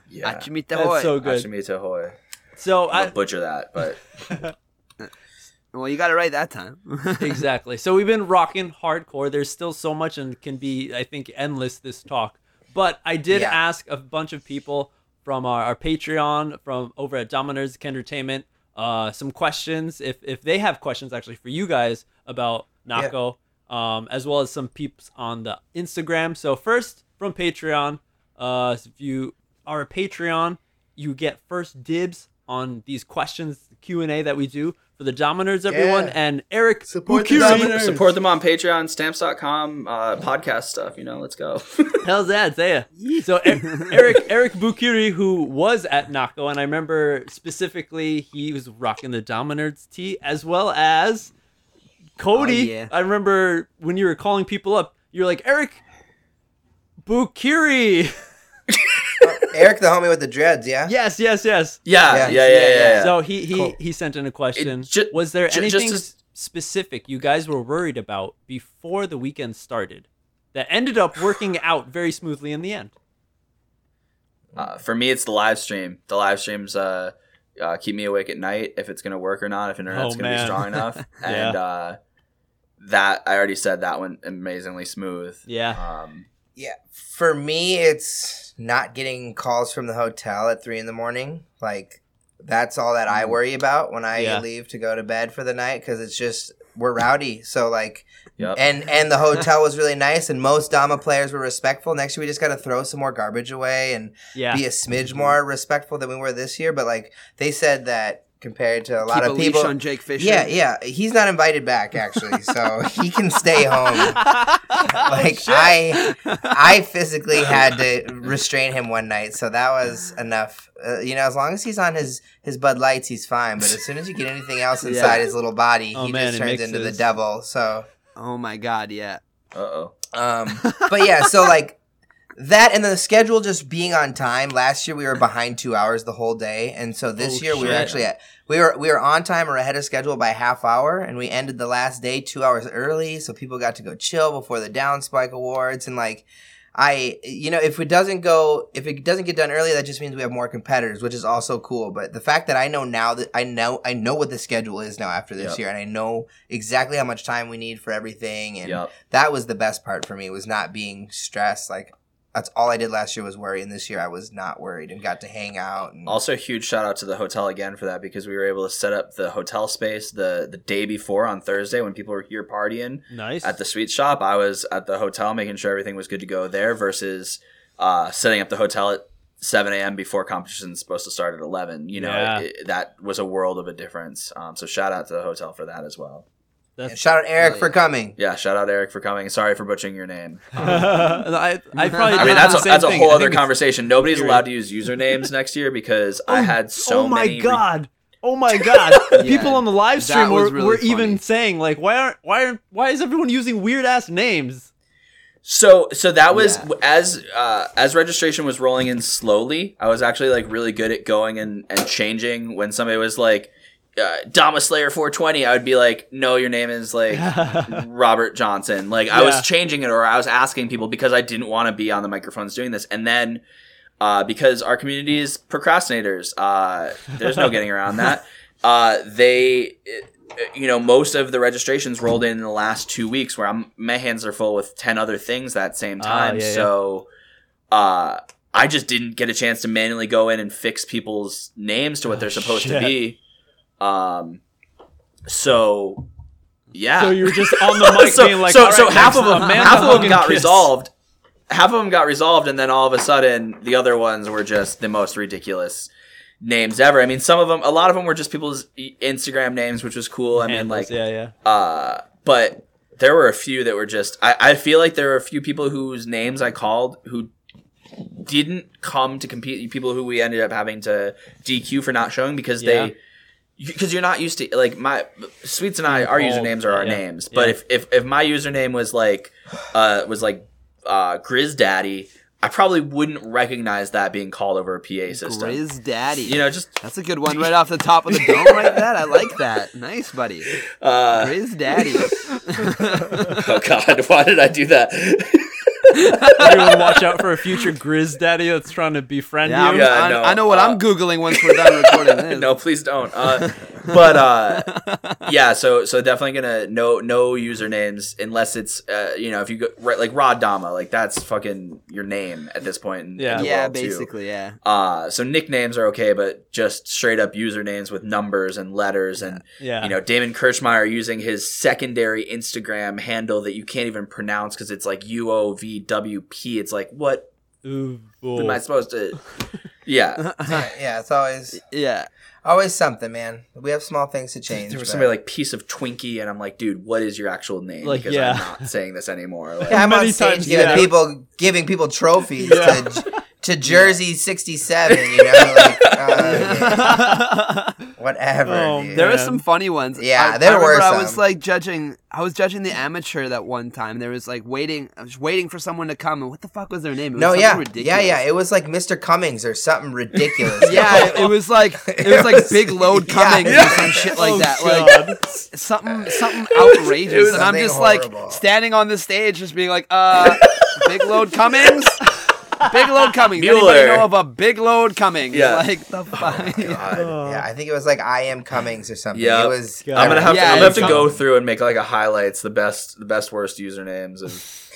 yeah. Achimite that's so good. Hashimita Hoy. So I'll I butcher that, but Well, you got it right that time. exactly. So we've been rocking hardcore. There's still so much and can be, I think, endless this talk. But I did Yeah. ask a bunch of people from our, our Patreon, from over at Dominers Entertainment, uh, some questions. If if they have questions actually for you guys about NAKO, um, as well as some peeps on the Instagram. So first from Patreon, uh, if you are a Patreon, you get first dibs on these questions Q and A that we do for the Dominers, everyone. Yeah. And Eric Support the Bukiri- Dominers. support them on Patreon, stamps.com, uh, podcast stuff. You know, let's go. Hell's that, say ya. So Eric Eric Bukiri, who was at NAKO, and I remember specifically he was rocking the Dominers tee, as well as Cody. Oh, yeah. I remember when you were calling people up, you're like Eric Bukiri. Eric, the homie with the dreads, yeah. yes, yes, yes. yeah, Yeah, yeah, yeah, yeah. yeah, yeah, yeah. So he he Cool. he sent in a question. Ju- was there ju- anything just s- specific you guys were worried about before the weekend started that ended up working out very smoothly in the end? Uh, for me, it's the live stream. The live streams uh, uh, keep me awake at night if it's going to work or not, if internet's Oh, going to be strong enough. Yeah. And uh, that, I already said that went amazingly smooth. Yeah. Um, Yeah, for me, it's not getting calls from the hotel at three in the morning. Like, that's all that I worry about when I Yeah. leave to go to bed for the night because it's just we're rowdy. So like, yep. and and the hotel was really nice, and most Dama players were respectful. Next year, we just got to throw some more garbage away and Yeah. be a smidge more respectful than we were this year. But like, they said that compared to a lot Keep a of leash people. on Jake Fisher. Yeah, yeah, he's not invited back actually, so he can stay home. like I, I physically had to restrain him one night, so that was enough. Uh, you know, as long as he's on his his Bud Lights, he's fine. But as soon as you get anything else inside Yeah. his little body, Oh, he man, just turns into the devil. So, Oh my God, yeah. Uh oh. um, but yeah, so like that and the schedule just being on time. Last year we were behind two hours the whole day, and so this Oh, year we were shit. actually at we were we were on time or ahead of schedule by a half hour, and we ended the last day two hours early, so people got to go chill before the Down Spike Awards, and like. I, you know, if it doesn't go, if it doesn't get done early, that just means we have more competitors, which is also cool. But the fact that I know now that I know, I know what the schedule is now after this Yep. year, and I know exactly how much time we need for everything, and Yep. that was the best part for me was not being stressed like that's all i did last year was worry and this year i was not worried and got to hang out and Also, huge shout out to the hotel again for that because we were able to set up the hotel space the the day before on Thursday when people were here partying Nice. at the sweet shop. I was at the hotel making sure everything was good to go there versus uh, setting up the hotel at 7 a.m. before competition is supposed to start at 11. You know, Yeah. it, it- that was a world of a difference. Um, so shout out to the hotel for that as well. And shout out eric Oh, for coming Yeah, shout out Eric for coming. Sorry for butchering your name. I, I probably. I mean, that's a, that's a whole I other conversation. Nobody's Period. allowed to use usernames next year because I had so oh my many. re- god. Oh my god! People on the live stream were, really were even saying like, "Why aren't why aren't why is everyone using weird ass names?" So so that was Yeah. as uh, as registration was rolling in slowly. I was actually like really good at going and and changing when somebody was like. Uh, Dama Slayer 420, I would be like, no, your name is like Robert Johnson. Like I was changing it or I was asking people because I didn't want to be on the microphones doing this. And then uh, because our community is procrastinators, uh, there's no getting around that. Uh, they, uh, you know, most of the registrations rolled in in the last two weeks where I'm, my hands are full with 10 other things that same Ah, time. yeah, yeah. so, uh, I just didn't get a chance to manually go in and fix people's names to what they're supposed to Oh, be. Um, so yeah. So you were just on the mic so, being like, so, "All so half of them, half of them got Kiss." resolved. Half of them got resolved, and then all of a sudden, the other ones were just the most ridiculous names ever. I mean, some of them, a lot of them were just people's Instagram names, which was cool. I mean, like, yeah, yeah. uh, but there were a few that were just. I, I feel like there were a few people whose names I called who didn't come to compete. People who we ended up having to DQ for not showing because Yeah. they. Because you're not used to like my sweets and I, our called, usernames are our yeah. names. But Yeah. if, if if my username was like, uh, was like, uh, Grizz Daddy, I probably wouldn't recognize that being called over a PA system. Grizz Daddy. You know, just That's a good one right off the top of the dome like that. I like that. Nice, buddy. uh, Grizz Daddy. oh god, why did I do that? Everyone watch out for a future Grizz daddy that's trying to befriend Yeah, you. Yeah, I, no, I know what uh, I'm googling once we're done recording this. no, please don't. Uh, but uh, yeah, so so definitely gonna no no usernames unless it's uh, you know if you go right, like Rod Dama, like that's fucking your name at this point. In, Yeah. in yeah, world, too. basically, yeah. Uh, so nicknames are okay, but just straight up usernames with numbers and letters and Yeah. you know Damon Kirschmeyer using his secondary Instagram handle that you can't even pronounce because it's like U O V W P. It's like what Ooh, am I supposed to? Yeah, yeah, it's always Yeah. Always something, man. We have small things to change. there was but- somebody like piece of Twinkie, and I'm like, dude, what is your actual name? Like, because yeah. I'm not saying this anymore. Like, Yeah, I'm Many on stage times, giving yeah. people giving people trophies Yeah. to to Jersey '67. You know, like uh, whatever. Oh. There were some funny ones. Yeah, I, there I remember were I was like judging. I was judging the amateur that one time. There was like waiting. I was waiting for someone to come. And what the fuck was their name? It was no, yeah, ridiculous. yeah, yeah. It was like Mr. Cummings or something ridiculous. Yeah, it, it was like it was like big load Yeah. Cummings or some shit like Oh, that. God. Like something something outrageous. It and I'm just horrible. like standing on the stage, just being like, uh, big load Cummings. Big load Cummings. Anybody know of a big load coming? Yeah. Like the fuck. God. Yeah, I think it was like I am Cummings or something. Yeah. It was. God. I'm gonna have Yeah, to, I'm gonna have to go through and make like a highlights, the best, the best worst usernames,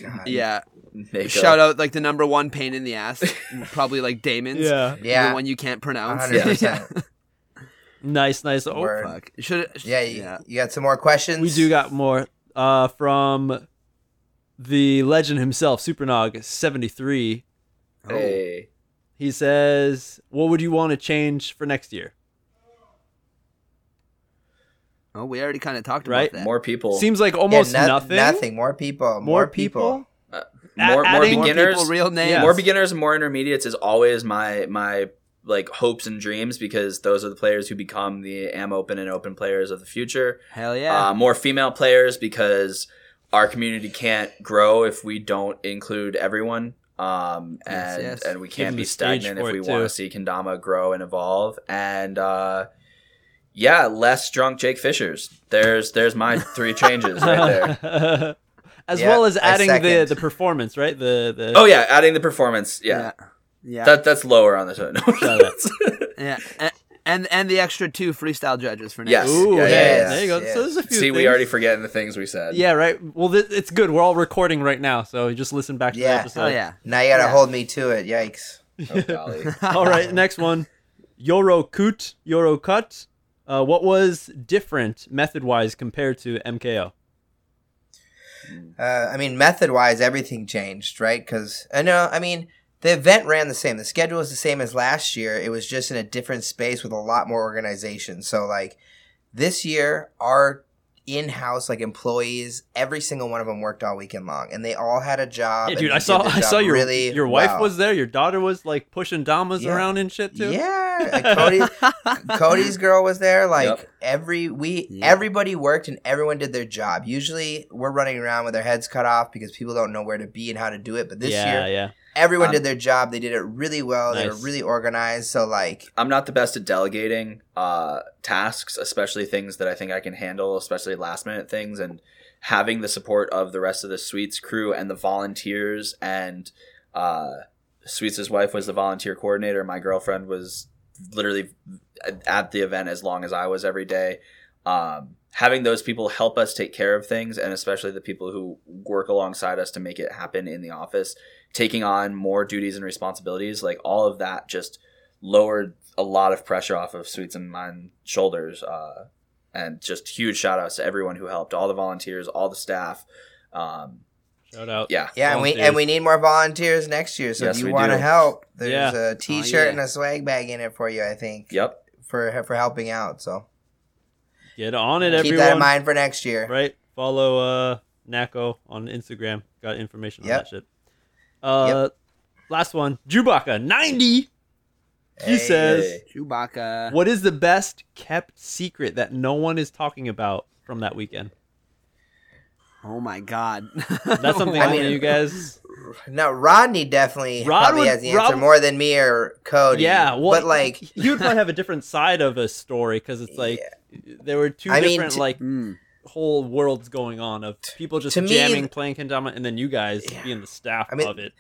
and God. yeah. make a- Shout out like the number one pain in the ass, probably like Damon's. Yeah. Yeah. the one you can't pronounce. 100%. Nice, nice. Oh, Word. Fuck. Should Yeah, you, you got some more questions? we do got more uh, from the legend himself, Supernog seventy three. Oh. Hey, He says, "What would you want to change for next year?" Oh, we already kind of talked Right? about that. more people, Seems like Yeah, almost no- nothing. Nothing. More people. More, More people. uh, more, more adding More beginners, people, real names. Yeah. more beginners and more intermediates is always my my like hopes and dreams because those are the players who become the am open and open players of the future. Hell yeah. Uh, more female players because our community can't grow if we don't include everyone. Um, Yes, and yes. and we can't them be stagnant if we want to see Kendama grow and evolve. And uh, yeah, less drunk Jake Fishers. There's there's my three changes right there. as Yeah, well as adding the the performance, right? The the Oh yeah, adding the performance. Yeah, yeah. Yeah. that that's lower on the show. yeah. And, and and the extra two freestyle judges for next. Yes. Ooh, Yeah, hey, yes, there you go. yes. So there's a few. See, we things. already forgetting the things we said. Yeah, right. Well, th- it's good. We're all recording right now, so you just listen back to Yeah. the episode. Hell yeah. Now you gotta Yeah. hold me to it. Yikes. Oh, golly. All right, next one. Yoro Kut, Yoro Cut. Uh, what was different method wise compared to MKO? Uh, I mean, method wise, everything changed, right? Because I know, I mean, the event ran the same. The schedule was the same as last year. It was just in a different space with a lot more organization. So, like, this year, our in house, like, employees, every single one of them worked all weekend long, and they all had a job. Yeah, dude, I saw I saw your really your wife well. was there. Your daughter was like pushing damas Yeah. around and shit too. Yeah, uh, Cody, Cody's girl was there. Like Yep. every we, Yeah. everybody worked and everyone did their job. Usually, we're running around with our heads cut off because people don't know where to be and how to do it. But this yeah, year, yeah. Everyone Um, did their job. They did it really well. They were really organized. So like, I'm not the best at delegating uh, tasks, especially things that I think I can handle, especially last minute things, and having the support of the rest of the Sweets crew and the volunteers. And uh, wife was the volunteer coordinator. My girlfriend was literally at the event as long as I was every day. Um, having those people help us take care of things, and especially the people who work alongside us to make it happen in the office, taking on more duties and responsibilities, like all of that just lowered a lot of pressure off of Sweets and mine shoulders. Uh, and just huge shout outs to everyone who helped, all the volunteers, all the staff. Um, Shout out. yeah. yeah, and we and we need more volunteers next year. So Yes, if you want to help, there's Yeah. a T-shirt yeah. and a swag bag in it for you. I think. Yep. For for helping out. So Get on it, keep everyone. Keep that in mind for next year. Right. Follow uh NAKO on Instagram. Got information on Yep. that shit. Uh, last one, Chewbacca ninety. He Hey. says, Chewbacca. "What is the best kept secret that no one is talking about from that weekend?" Oh my god. That's something I I mean- mean, you guys. Now Rodney definitely Rod probably would- has the answer Rod- more than me or Cody. Yeah, well, but like you'd probably have a different side of a story because it's like there were two I mean, different to- like Mm. whole worlds going on of people just To me, jamming, playing kendama, and then you guys Yeah. being the staff I mean, of it.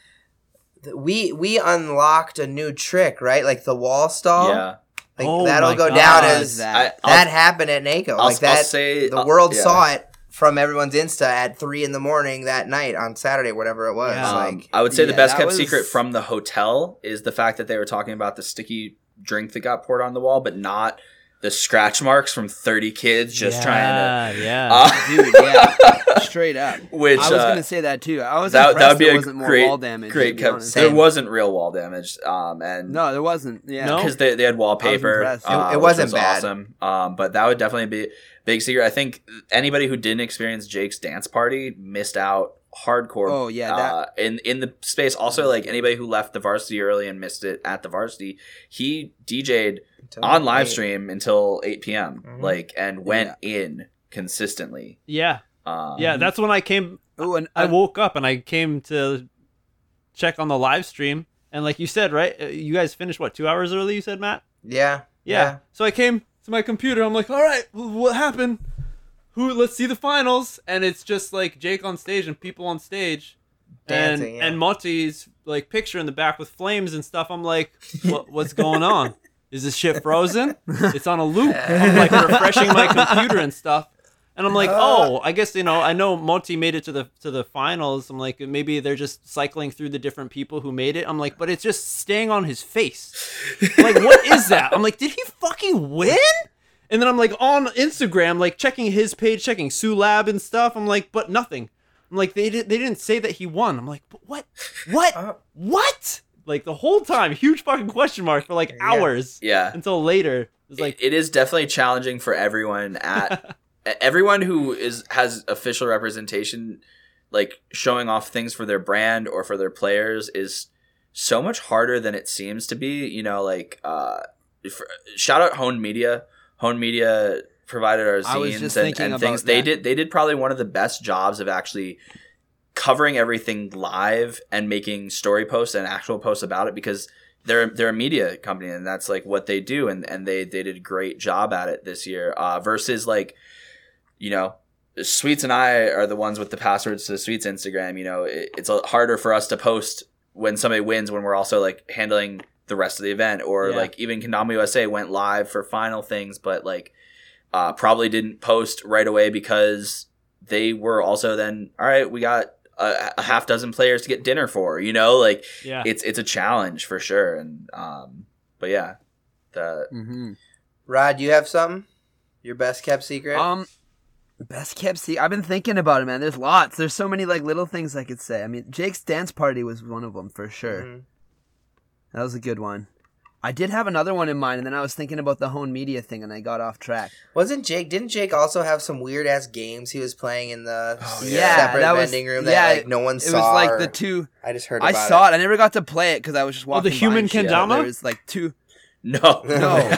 we we unlocked a new trick, right? Like the wall stall. yeah. Like Oh that'll go God. down as is that, that? Happened at NAKO. I'll, like I'll that say the uh, world yeah. saw it from everyone's Insta at three in the morning that night on Saturday, whatever it was. Yeah. Um, I would say the best kept was- secret from the hotel is the fact that they were talking about the sticky drink that got poured on the wall, but not the scratch marks from 30 kids just trying to. yeah. Uh, Dude, yeah. Straight up. which I was uh, gonna say that too. I was that, that impressed would be there a wasn't more great, wall damage. to great be kept. There wasn't real wall damage, um, and No, there wasn't. Yeah. No? because they, they had wallpaper. impressed. It- uh, it which wasn't was bad. awesome. Um, but that would definitely be a big secret. I think anybody who didn't experience Jake's dance party missed out hardcore. Oh, yeah, that- uh, in in the space. Also, like anybody who left the varsity early and missed it at the varsity, he DJ'd on live Eight. stream until eight p.m. Mhm. Like and went in consistently. yeah. Um, Yeah. That's when I came. Oh, and I I woke up and I came to check on the live stream, and like you said, right? uh, You guys finished what two hours early? You said, Matt. Yeah. Yeah. So I came to my computer. I'm like, all right, what happened? Who? Let's see the finals. And it's just like Jake on stage and people on stage, Dancing, and yeah. and Monty's like picture in the back with flames and stuff. I'm like, what, what's going on? Is this shit frozen? It's on a loop. I'm like refreshing my computer and stuff. And I'm like, oh, I guess you know, I know Monty made it to the to the finals. I'm like, maybe they're just cycling through the different people who made it. I'm like, but it's just staying on his face. Like, what is that? I'm like, did he fucking win? And then I'm like on Instagram, like checking his page, checking Sue Lab and stuff. I'm like, but nothing. I'm like, they did they didn't say that he won. I'm like, but what? What? Uh. What? Like the whole time, huge fucking question mark for like hours yeah. until later. It's like like, it is definitely challenging for everyone at everyone who is has official representation like showing off things for their brand or for their players is so much harder than it seems to be you know like uh if, shout out hone media hone media provided our zines and, and things they that. did they did probably one of the best jobs of actually covering everything live and making story posts and actual posts about it because they're they're a media company and that's like what they do and and they they did a great job at it this year uh, versus like you know sweets and i are the ones with the passwords to the sweets instagram you know it, it's a, harder for us to post when somebody wins when we're also like handling the rest of the event or Yeah. like even Kendama usa went live for final things but like uh, probably didn't post right away because they were also then all right we got a, a half dozen players to get dinner for you know like yeah. it's it's a challenge for sure and um but yeah the hmm Rod, you have something? Your best kept secret? Um, best kept secret. I've been thinking about it, man. There's lots. There's so many like little things I could say. I mean, Jake's dance party was one of them for sure. Mhm. That was a good one. I did have another one in mind, and then I was thinking about the Hone Media thing, and I got off track. Wasn't Jake? Didn't Jake also have some weird ass games he was playing in the Oh, yeah. separate that was- room that yeah, like no one It saw? It was like or- the two. I just heard. I saw it. I never got to play it because I was just Oh, the human and shit. kendama? There was like two. No No.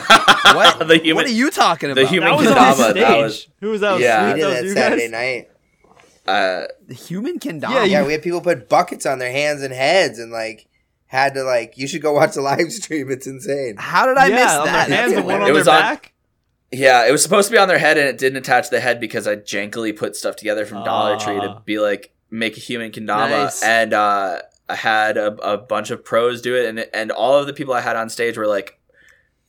What? the human what are you talking about? the human that was on stage. that was- Who was that? Yeah. We did That that Saturday guys? night. uh the human kendama. Yeah, Yeah, we had people put buckets on their hands and heads and like had to like. You should go watch the live stream. It's insane. How did I yeah, miss on that? their hands That's and one on It their was on- yeah it was supposed to be on their head and it didn't attach the head because i jankily put stuff together from dollar tree to Ah. be like make a human kendama Nice. and uh i had a, a bunch of pros do it and and all of the people i had on stage were like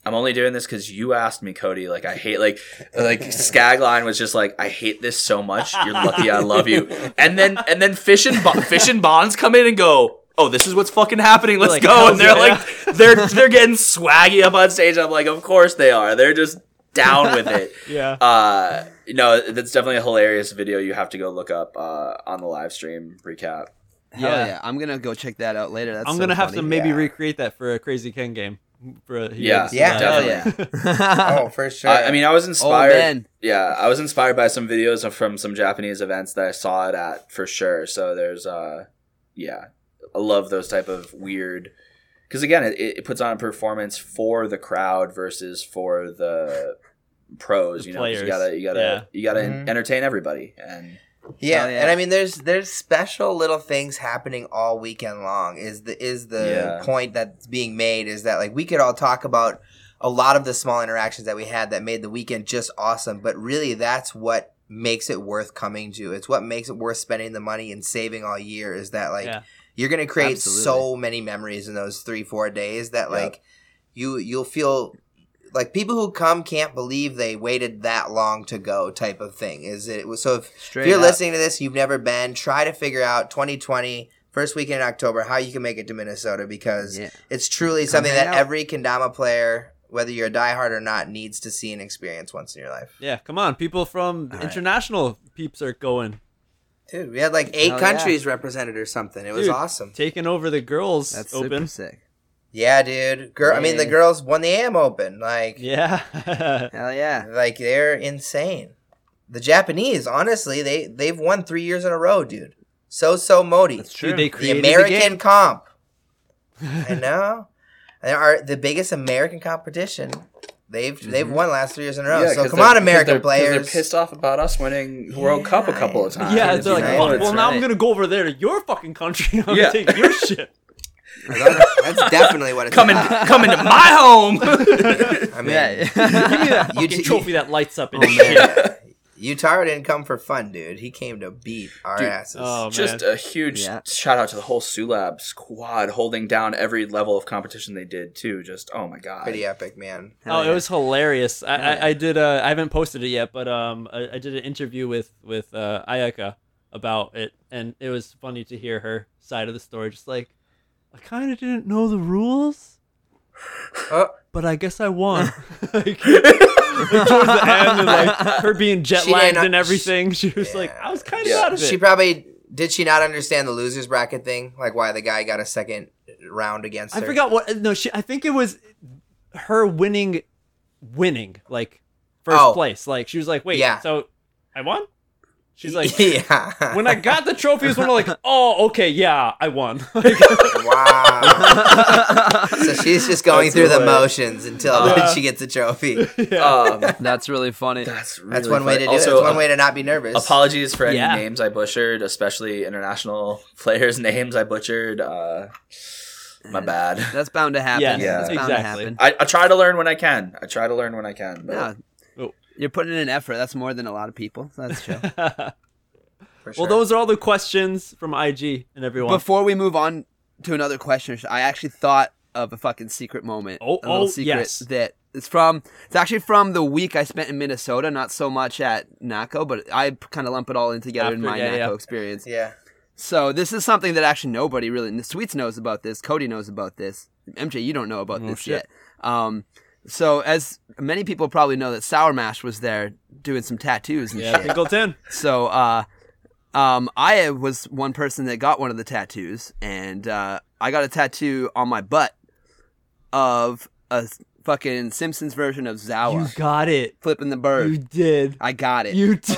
I'm only doing this because you asked me, Cody. Like I hate like like Skagline was just like I hate this so much. You're lucky I love you. And then and then Fish and Bo- Fish and Bonds come in and go, oh, this is what's fucking happening. Let's Like, go. And they're yeah. like they're they're getting swaggy up on stage. I'm like, of course they are. They're just down with it. Yeah. Uh, no, that's definitely a hilarious video. You have to go look up uh, on the live stream recap. Hell Yeah. yeah. I'm gonna go check that out later. That's I'm so gonna have funny. to maybe Yeah. recreate that for a Crazy Ken game. For, he Yeah. had to Yeah. that. Hell yeah. oh, for sure. I, I mean, I was oh inspired. man. yeah, I was inspired by some videos from some Japanese events that I saw it at for sure. So there's, uh, yeah, I love those type of weird. Because again, it, it puts on a performance for the crowd versus for the pros. The you know, 'cause you gotta you gotta Yeah. you gotta Mhm. entertain everybody. And Yeah, Hell yeah. and I mean, there's there's special little things happening all weekend long. Is the is the Yeah. point that's being made? Is that like we could all talk about a lot of the small interactions that we had that made the weekend just awesome, but really that's what makes it worth coming to. It's what makes it worth spending the money and saving all year. Is that like Yeah. you're gonna create Absolutely. so many memories in those three four days that Yep. like you you'll feel like people who come can't believe they waited that long to go type of thing is it so if if you're up. listening to this, you've never been, try to figure out 2020, first weekend in October, how you can make it to Minnesota because Yeah. it's truly Come something that out. every Kendama player, whether you're a diehard or not, needs to see and experience once in your life. Yeah, come on. People from All right. international peeps are going. Dude, we had like eight Hell yeah. countries represented or something. It was awesome. Taking over the girls That's open. super sick. Yeah, dude. Girl, I mean, the girls won the AM Open. Like, Yeah. Hell yeah. like they're insane. The Japanese, honestly, they they've won three years in a row, dude. So so Modi. That's Dude, true. they the American game. comp. I know. They are the biggest American competition. They've mm-hmm. they've won last three years in a row. so come on, American players. They're pissed off about us winning World Cup a couple of times. Yeah, they're like, Right. well, That's well, now I'm gonna go over there to your fucking country. I'm Yeah. gonna take your shit. That's definitely what it's coming in, about. come into my home. I mean, Yeah. Give me that You fucking t- trophy that lights up In Oh, shit. man. Utara didn't come for fun, dude. He came to beat our Dude, asses. Oh. Just a huge Yeah. shout out to the whole Sulab squad holding down every level of competition they did too. Just oh my god. Pretty epic, man. Oh, Hell it was hilarious. I, yeah. I, I did. Uh, I haven't posted it yet, but um, I, I did an interview with with uh, Ayaka about it, and it was funny to hear her side of the story. Just like, I kind of didn't know the rules, Oh, but I guess I won. like, like, towards the end, and like her being jet lagged and everything, she was like, I was kind of Yeah. out of it. she probably did. She not understand the losers bracket thing, like why the guy got a second round against Her. I forgot what. No, she. I think it was her winning, winning like first Oh. place. Like she was like, wait, Yeah. so I won. She's like, yeah. when I got the trophies, when I'm like, oh, okay, yeah, I won. Wow. so she's just going That's through the motions until Uh, she gets a trophy. yeah. Um, That's really funny. that's really That's one way to funny. do it. Also, That's one way to not be nervous. Apologies for any Yeah. names I butchered, especially international players' names I butchered. Uh, my bad. That's bound to happen. Yeah, Yeah. That's bound exactly. to happen. I, I try to learn when I can. I try to learn when I can. But Yeah. You're putting in an effort. That's more than a lot of people. So that's true. Sure. well, those are all the questions from IG and everyone. Before we move on to another question, I actually thought of a fucking secret moment. Oh, a little oh, secret yes. that it's from. It's actually from the week I spent in Minnesota. Not so much at NAKO, but I kind of lump it all in together in my yeah, NAKO yeah. experience. yeah. So this is something that actually nobody really. In the Sweets knows about this. Cody knows about this. MJ, you don't know about Oh, this shit. yet. Um, so as many people probably know that Sour Mash was there doing some tattoos and yeah, shit. Pinkle 10. So, uh, um, I was one person that got one of the tattoos, and uh, I got a tattoo on my butt of a fucking Simpsons version of You got it. flipping the bird. You did. I got it. You did.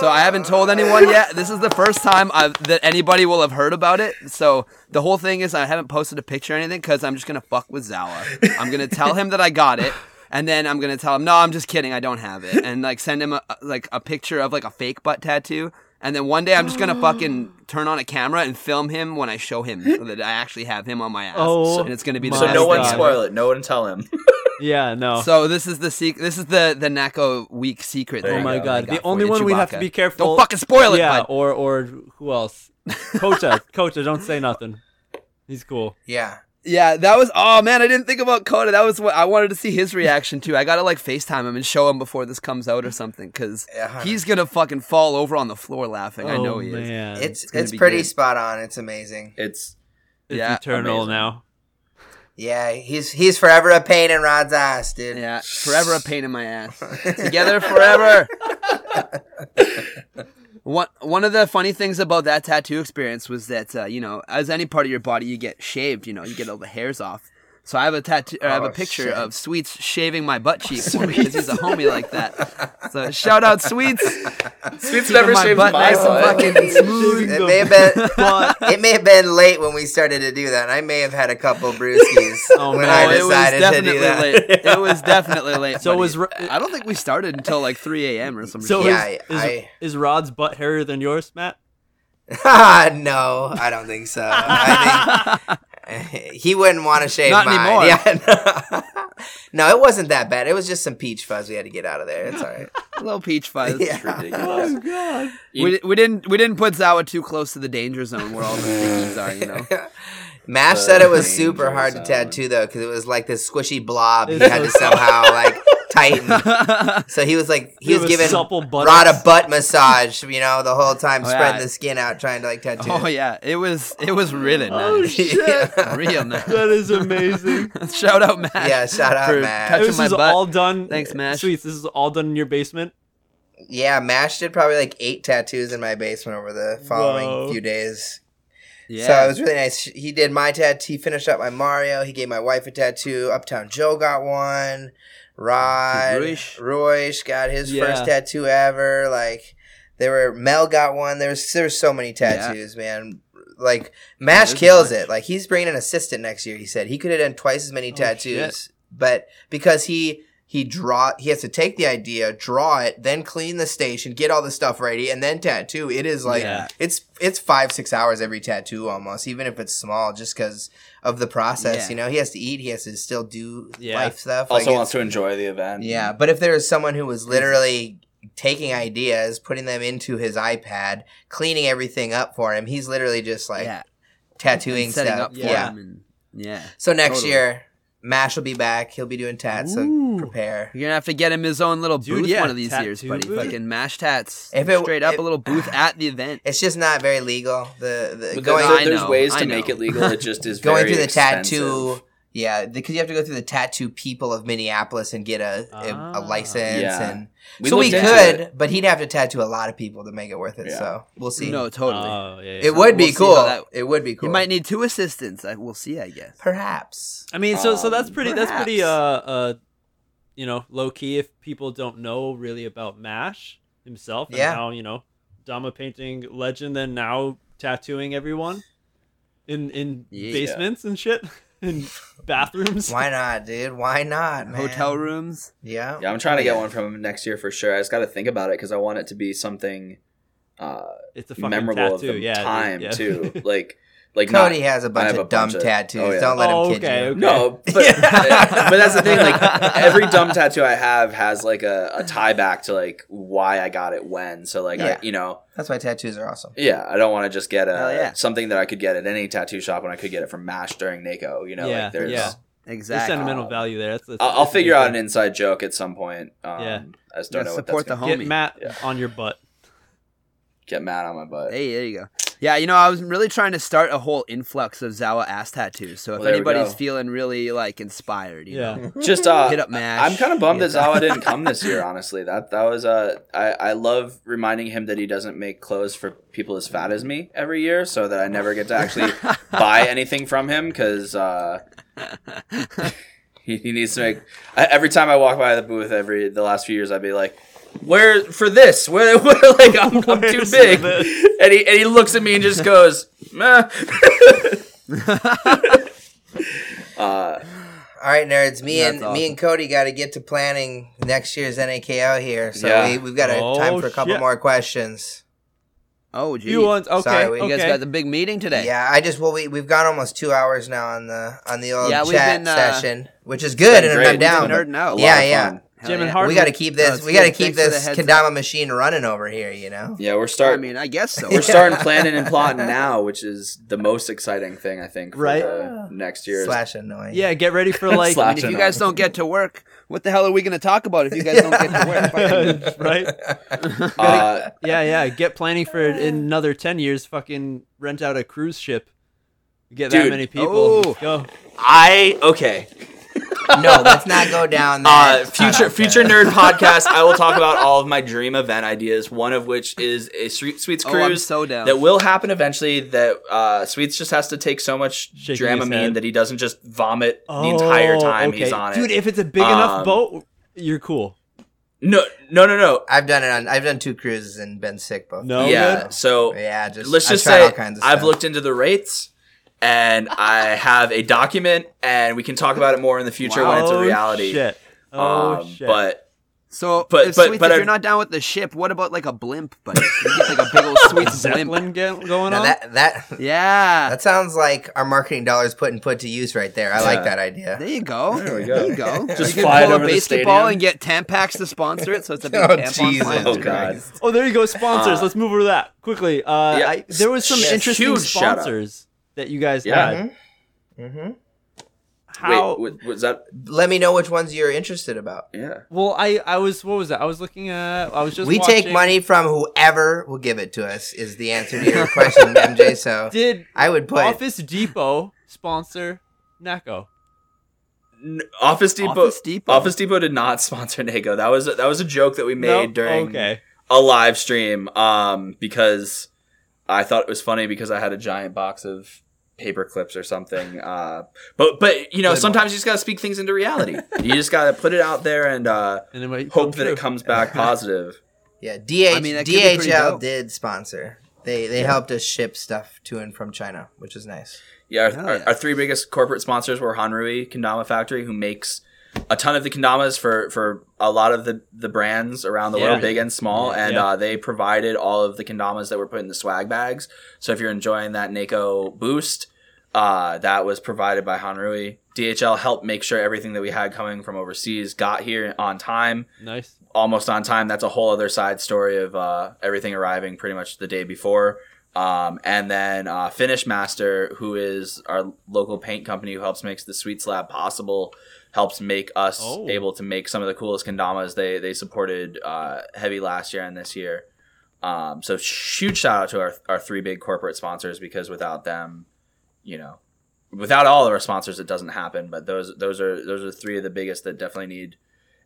So I haven't told anyone yet. This is the first time I've, that anybody will have heard about it. So the whole thing is I haven't posted a picture or anything because I'm just gonna fuck with Zawa. I'm gonna tell him that I got it. And then I'm gonna tell him, no, I'm just kidding, I don't have it, and like send him a, like a picture of like a fake butt tattoo, and then one day I'm just gonna fucking turn on a camera and film him when I show him that I actually have him on my ass, Oh and it's gonna be the So best no one thing ever. spoil it. No one tell him. Yeah, no. So this is the sec- This is the the NAKO week secret. Oh my got- god. The only you, one we have to be careful. Don't fucking spoil it, Yeah, bud. or or who else? Kota. Kota, don't say nothing. He's cool. Yeah. Yeah, that was. Oh man, I didn't think about Coda. That was what I wanted to see his reaction to. I gotta like Facetime him and show him before this comes out or something, because Yeah. he's gonna fucking fall over on the floor laughing. I oh, know oh, he is. It's It's it's pretty good. spot on. It's amazing. It's It's Yeah, eternal amazing. now. Yeah, he's he's forever a pain in Rod's ass, dude. Yeah, forever a pain in my ass. Together forever. One one of the funny things about that tattoo experience was that uh, you know, as any part of your body, you get shaved. You know, you get all the hairs off. So I have a tattoo. Or I have a Oh, picture shit. of Sweets shaving my butt cheek for me because he's a homie like that. So shout out Sweets. Sweet's Keeping never my shaved butt my nice and butt. fucking smooth. It may have been it may have been late when we started to do that. I may have had a couple brewskis Oh, when no, I it was decided to definitely do that. late. It was definitely late. So buddy. was Ro- I don't think we started until like 3 a.m. or something. So Yeah, is, I- is, I- is Rod's butt hairier than yours, Matt? no, I don't think so. I think he wouldn't want to shave Not mine. anymore. Yeah, no. no, it wasn't that bad. It was just some peach fuzz we had to get out of there. It's all right. a little peach fuzz. Yeah. Ridiculous. Oh, god. We, we didn't we didn't put Zawa too close to the danger zone where all the stickies are. You know. Mash The said it was super hard to zone. tattoo though because it was like this squishy blob. He It's had to somehow like tighten. So he was like he You was have a giving supple buttocks. Rod a butt massage, you know, the whole time Oh, spreading yeah. the skin out, trying to like tattoo. Oh yeah, it was it was really nice. Oh shit. Real nice. That is amazing. Shout out Matt. Yeah, shout out for Matt. this my is butt. all done. Thanks, Mash. Sweets. This is all done in your basement. Yeah, Mash did probably like eight tattoos in my basement over the following Whoa. few days. Yeah. So it was really nice. He did my tattoo. He finished up my Mario. He gave my wife a tattoo. Uptown Joe got one. Rod Ruish. Ruish got his Yeah. first tattoo ever. Like there were Mel got one. There's there's so many tattoos, man. Like Mash a kills it. Like he's bringing an assistant next year. He said he could have done twice as many Oh, tattoos, but because he he draw he has to take the idea, draw it, then clean the station, get all the stuff ready, and then tattoo. It is like Yeah. it's it's five six hours every tattoo almost, even if it's small, just because of the process. Yeah. You know, he has to eat, he has to still do Yeah. life stuff. Also Like, wants to enjoy the event. yeah, but if there was someone who was literally taking ideas, putting them into his iPad, cleaning everything up for him, he's literally just like yeah. tattooing setting stuff. up for yeah. him and yeah. So next Totally. year, Mash will be back. He'll be doing tats. So Ooh. Prepare. You're gonna have to get him his own little Dude, booth yeah, one of these years, buddy. booth. Fucking mash tats. If it- straight up it- a little booth at the event. It's just not very legal. The, the going there- I there's know, ways to make it legal. It just is going very through the expensive. tattoo. Yeah, because you have to go through the tattoo people of Minneapolis and get a a, a Ah. license, Yeah. and We so we could, it. but he'd have to tattoo a lot of people to make it worth it. Yeah. So we'll see. No, totally. Oh yeah. yeah. it would be We'll see cool. that- it would be cool. You might need two assistants. I, we'll see. I guess. perhaps. I mean, so so that's Um, pretty. That's pretty. Uh, uh, you know, low key if people don't know really about Mash himself and Yeah. how you know, Dama painting legend, then now tattooing everyone in in Yeah. basements and shit, in bathrooms. Why not, dude? Why not, man? Hotel rooms. Yeah. Yeah, I'm trying to get one from him next year for sure. I just got to think about it because I want it to be something uh, It's a fucking memorable tattoo. of the yeah, time yeah. too. Like, like Cody not, has a bunch of a dumb bunch of- tattoos. oh, yeah. Don't let Oh, him kid okay, you. okay. No, but, but that's the thing. Like every dumb tattoo I have has like a, a tie back to like why I got it when. So like Yeah. I, you know, That's why tattoos are awesome. yeah, I don't want to just get a yeah. something that I could get at any tattoo shop when I could get it from Mash during NAKO. You know, Yeah, like there's. yeah. There's Exactly. sentimental Um, value there. That's, that's I'll, I'll figure out an inside joke at some point. Um, Yeah. I just don't Yeah, know what support that's the gonna- homie. Get Matt Yeah. on your butt. Get Matt on my butt. Hey, there you go. Yeah, you know, I was really trying to start a whole influx of Zawa ass tattoos. So if Well, anybody's feeling really like inspired, you Yeah. know, Just uh, hit up Mash. I'm kind of bummed that Zawa didn't come this year. Honestly, that that was uh, I I love reminding him that he doesn't make clothes for people as fat as me every year, so that I never get to actually buy anything from him because uh, he, he needs to make. I, every time I walk by the booth, every the last few years, I'd be like. Where for this? Where, where like I'm, I'm too big, and he and he looks at me and just goes, Meh. uh, All right, nerds. Me That's and me and Cody got to get to planning next year's NAKO here. So Yeah. we, we've got a Oh, time for a couple shit. more questions. Oh, geez. You want okay? Sorry, we- You okay. guys got the big meeting today. Yeah, I just well we we've gone almost two hours now on the on the old Yeah, chat been, uh, session, which is good, and great. I'm down. We've been nerding out. a lot Yeah, of yeah. Fun. Hell Jim and yeah. We got to keep this. it's we got to keep Thanks for the this heads Kendama machine running over here. You know. Yeah, we're starting. I mean, I guess so. We're starting planning and plotting now, which is the most exciting thing I think for Right. the next year. Slash annoying. yeah, get ready for like I mean, if you guys don't get to work, what the hell are we going to talk about if you guys don't get to work? Right? Uh, Yeah, yeah. Get planning for in another ten years. Fucking rent out a cruise ship. Get that many people. Oh. Go. I okay. No, let's not go down Uh, that. future future nerd podcast. I will talk about all of my dream event ideas. One of which is a Sweet Sweets Oh, I'm cruise so down. that will happen eventually. That uh, Sweets just has to take so much Shaking his Dramamine that he doesn't just vomit the entire Oh, time okay. he's on it. Dude, if it's a big enough Um, boat, you're cool. no, no, no, no. I've done it on. I've done two cruises and been sick both. No yeah. good? So Yeah, just let's I've just say all kinds of I've stuff. looked into the rates. And I have a document, and we can talk about it more in the future when it's a Oh, reality. Shit. Oh Um, shit. But So, But- if, but- Sweets, but if I- you're not down with the ship, what about like a blimp, buddy? Can you get like a big old Sweets blimp? Zeppelin going Now on. that that Yeah. that sounds like our marketing dollars put and put to use right there. I like that idea. there you go. There we go. There you go. Just you fly can pull over a the basketball stadium. and get Tampax to sponsor it, so it's a big Oh, tampon Jesus Oh, through. God. oh, there you go. Sponsors. Uh, Let's move over to that quickly. Uh, Yeah. I, there was some Yes. interesting Huge shout out. sponsors that you guys Yeah. had. hmm How? wait, was that? Let me know which ones you're interested about. Yeah. well, I I was what was that? I was looking at. I was just. we take money from whoever will give it to us. Is the answer to your question, MJ? So Did I would put Office Depot sponsor NAKO? Office Depot. Office Depot. Office Depot did not sponsor NAKO. That was that was a joke that we made Nope. during Okay. a live stream. Um, because I thought it was funny because I had a giant box of paper clips or something. Uh, but but you know Good sometimes you just gotta speak things into reality. you just gotta put it out there and uh, And it might come hope that true. it comes back positive. yeah. DH, I mean, that could be pretty DHL did sponsor. They they helped us ship stuff to and from China, which is nice. Yeah our, Hell our, our three biggest corporate sponsors were Hanrui Kendama Factory, who makes a ton of the kendamas for for a lot of the the brands around the Yeah. world, big and small, Yeah. and Yeah. uh, they provided all of the kendamas that were put in the swag bags. So if you're enjoying that Neko boost, uh, that was provided by Hanrui. DHL helped make sure everything that we had coming from overseas got here on time, Nice. almost on time. That's a whole other side story of uh, everything arriving pretty much the day before. Um, and then uh, Finish Master, who is our local paint company who helps makes the Sweet Slab possible, helps make us Oh. able to make some of the coolest kendamas. They they supported uh, heavy last year and this year. Um, so huge shout out to our our three big corporate sponsors because without them, you know, without all of our sponsors, it doesn't happen. But those those are those are three of the biggest that definitely need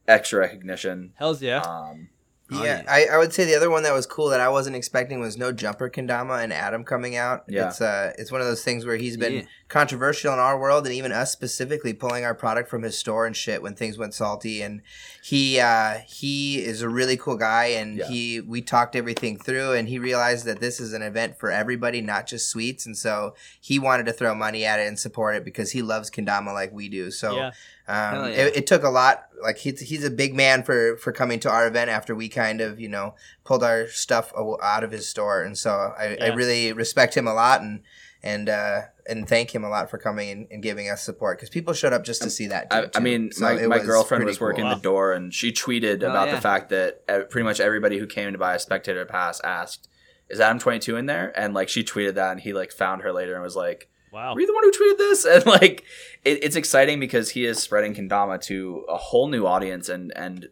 extra recognition. Hell's yeah. Um, yeah. I, I would say the other one that was cool that I wasn't expecting was no jumper kendama and Adam coming out. Yeah. it's uh, it's one of those things where he's been Yeah. controversial in our world and even us specifically pulling our product from his store and shit when things went salty. And he uh, he is a really cool guy, and Yeah. he we talked everything through, and he realized that this is an event for everybody, not just sweets, and so he wanted to throw money at it and support it because he loves kendama like we do. So. yeah. Um, yeah. it, it took a lot. Like he's he's a big man for for coming to our event after we kind of you know pulled our stuff out of his store, and so I, I really respect him a lot and and uh, and thank him a lot for coming and, and giving us support because people showed up just to see that. I, dude, I mean, So my, my girlfriend was working cool. the door, and she tweeted Oh, about yeah. the fact that pretty much everybody who came to buy a spectator pass asked, "Is Adam twenty two in there?" And like she tweeted that, and he like found her later and was like, Wow. "Were you the one who tweeted this?" And like, it, it's exciting because he is spreading kendama to a whole new audience, and and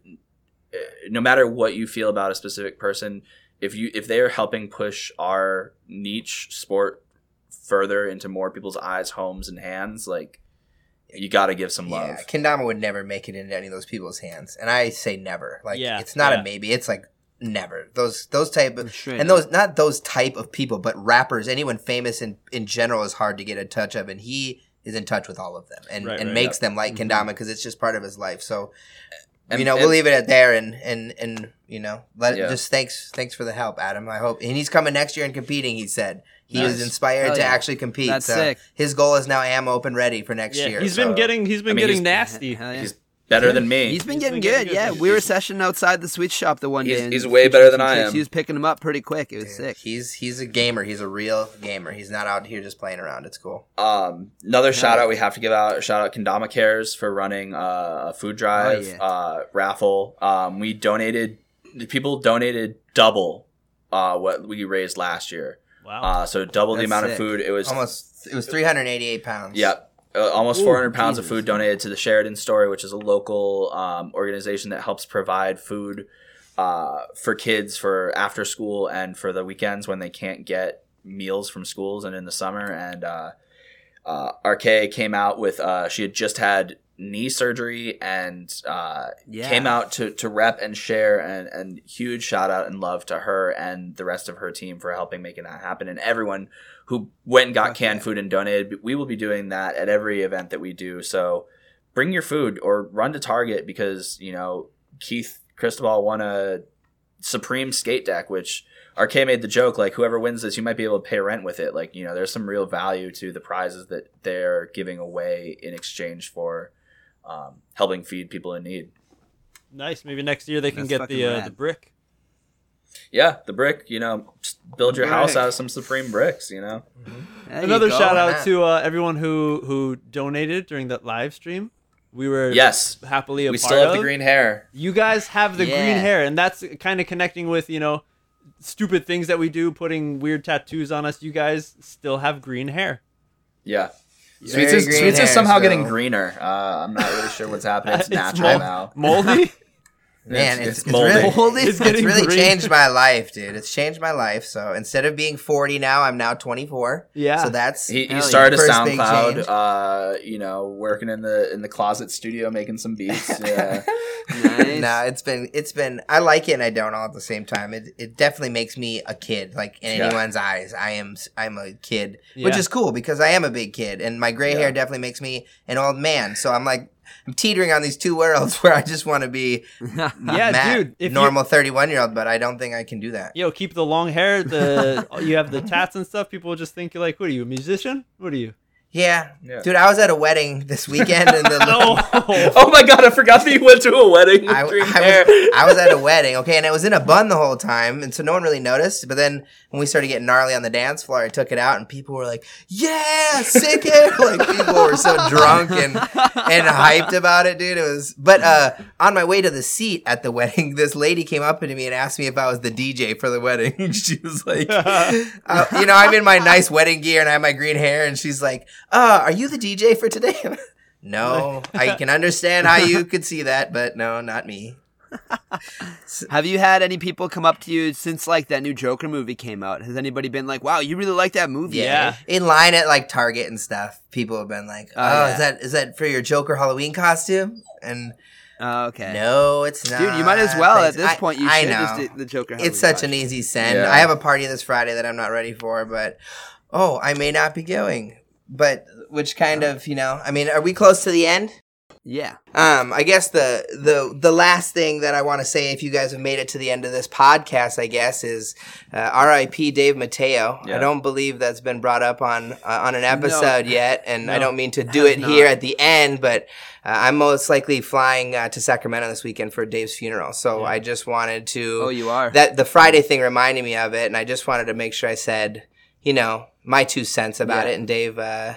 uh, no matter what you feel about a specific person, if you if they are helping push our niche sport further into more people's eyes, homes, and hands, like. You got to give some love. Yeah, kendama would never make it into any of those people's hands, and I say never. Like Yeah, it's not yeah. a maybe. It's like never. Those those type of For sure, and no. those not those type of people, but rappers, anyone famous in in general is hard to get in touch of, and he is in touch with all of them and, Right, and right, makes them like Mhm. kendama because it's just part of his life. So And- you know and- we'll leave it at there, and and and you know let Yeah. just thanks thanks for the help, Adam. I hope and he's coming next year and competing. He said he was inspired Hell to yeah. actually compete. That's so sick. His goal is now am open ready for next Yeah, year. he's so- been getting he's been I mean, getting he's- nasty. Hell yeah. He's better than me. He's been He's getting been getting good. good. Yeah, He's- we were he's- sessioning outside the sweet shop the one He's- day. he's way better than I am. He was picking them up pretty quick. It was Dude, sick. He's he's a gamer. He's a real gamer. He's not out here just playing around. It's cool. Um, another shout out we have to give out shout out Kendama Cares for running uh, a food drive Oh, yeah. uh, raffle. Um, we donated people donated double uh, what we raised last year. Wow. Uh, so double the amount sick. of food. It was Almost it was 388 pounds. Yep. Uh, almost Ooh, 400 pounds of food donated to the Sheridan Story, which is a local um, organization that helps provide food uh, for kids for after school and for the weekends when they can't get meals from schools and in the summer. And uh, uh, RK came out with, uh, she had just had knee surgery and uh, Yeah. came out to, to rep and share and, and huge shout out and love to her and the rest of her team for helping making that happen and everyone who went and got Fuck canned food and donated we will be doing that at every event that we do so bring your food or run to target because you know keith cristobal won a supreme skate deck which RK made the joke like whoever wins this, you might be able to pay rent with it. Like you know, there's some real value to the prizes that they're giving away in exchange for um, helping feed people in need. Nice. Maybe next year they can That's get the uh, the brick. Yeah, the brick. You know, build your The house out of some supreme bricks. You know, There you Another go. shout out Matt. to uh, everyone who who donated during that live stream. We were yes, happily a we part still have of. the green hair. You guys have the Yeah. green hair, and that's kind of connecting with you know stupid things that we do, putting weird tattoos on us. You guys still have green hair. Yeah. Very Sweets, is, Sweets is somehow so- getting greener. Uh, I'm not really sure what's happening. It's, It's natural mold- now. Moldy. Man, It's- it's, it's it's, really, Moldy? It's it's really green. changed my life, dude. It's changed my life. So instead of being 40 now, I'm now 24. Yeah. So that's He, he Hell yeah. started a SoundCloud, uh, you know, working in the in the closet studio making some beats. Yeah. Nice. nah, it's been it's been I like it and I don't all at the same time. It it definitely makes me a kid, like in Yeah. anyone's eyes. I am I'm a kid, which is cool because I am a big kid, and my gray Yeah. hair definitely makes me an old man. So I'm like I'm teetering on these two worlds where I just want to be Yeah, Matt, dude, normal 31 year old, but I don't think I can do that. Yo, keep the long hair. The you have the tats and stuff. People will just think you're like, what are you, a musician? What are you? Yeah. Yeah. dude, I was at a wedding this weekend, and the Oh, oh my god, I forgot that you went to a wedding I, I was, I was at a wedding, okay, and it was in a bun the whole time, and so no one really noticed. But then when we started getting gnarly on the dance floor, I took it out, and people were like, "Yeah, sick hair!" like people were so drunk and and hyped about it, dude. It was. But uh, on my way to the seat at the wedding, this lady came up to me and asked me if I was the DJ for the wedding. she was like, uh, "You know, I'm in my nice wedding gear and I have my green hair," and she's like, "Uh, are you the DJ for today?" No, I can understand how you could see that, but no, not me. Have you had any people come up to you since like that new Joker movie came out? Has anybody been like, "Wow, you really like that movie"? Yeah. In line at like Target and stuff, people have been like, "Oh, Oh, yeah. is that is that for your Joker Halloween costume?" And Oh, okay. no, it's not. Dude, you might as well at this I- point. You I should know. just the Joker. Halloween it's such costume. an easy send. Yeah. I have a party this Friday that I'm not ready for, but oh, I may not be going. But which kind of, you know, I mean, are we close to the end? Yeah. Um, I guess the the the last thing that I want to say, if you guys have made it to the end of this podcast, I guess is uh, R.I.P. Dave Mateo. I don't believe that's been brought up on uh, on an episode yet, and I don't mean to do it not. here at the end, but uh, I'm most likely flying uh, to Sacramento this weekend for Dave's funeral. So Yeah. I just wanted to Oh, you are. that the Friday thing reminded me of it, and I just wanted to make sure I said, you know, my two cents about Yeah. it. And Dave, uh,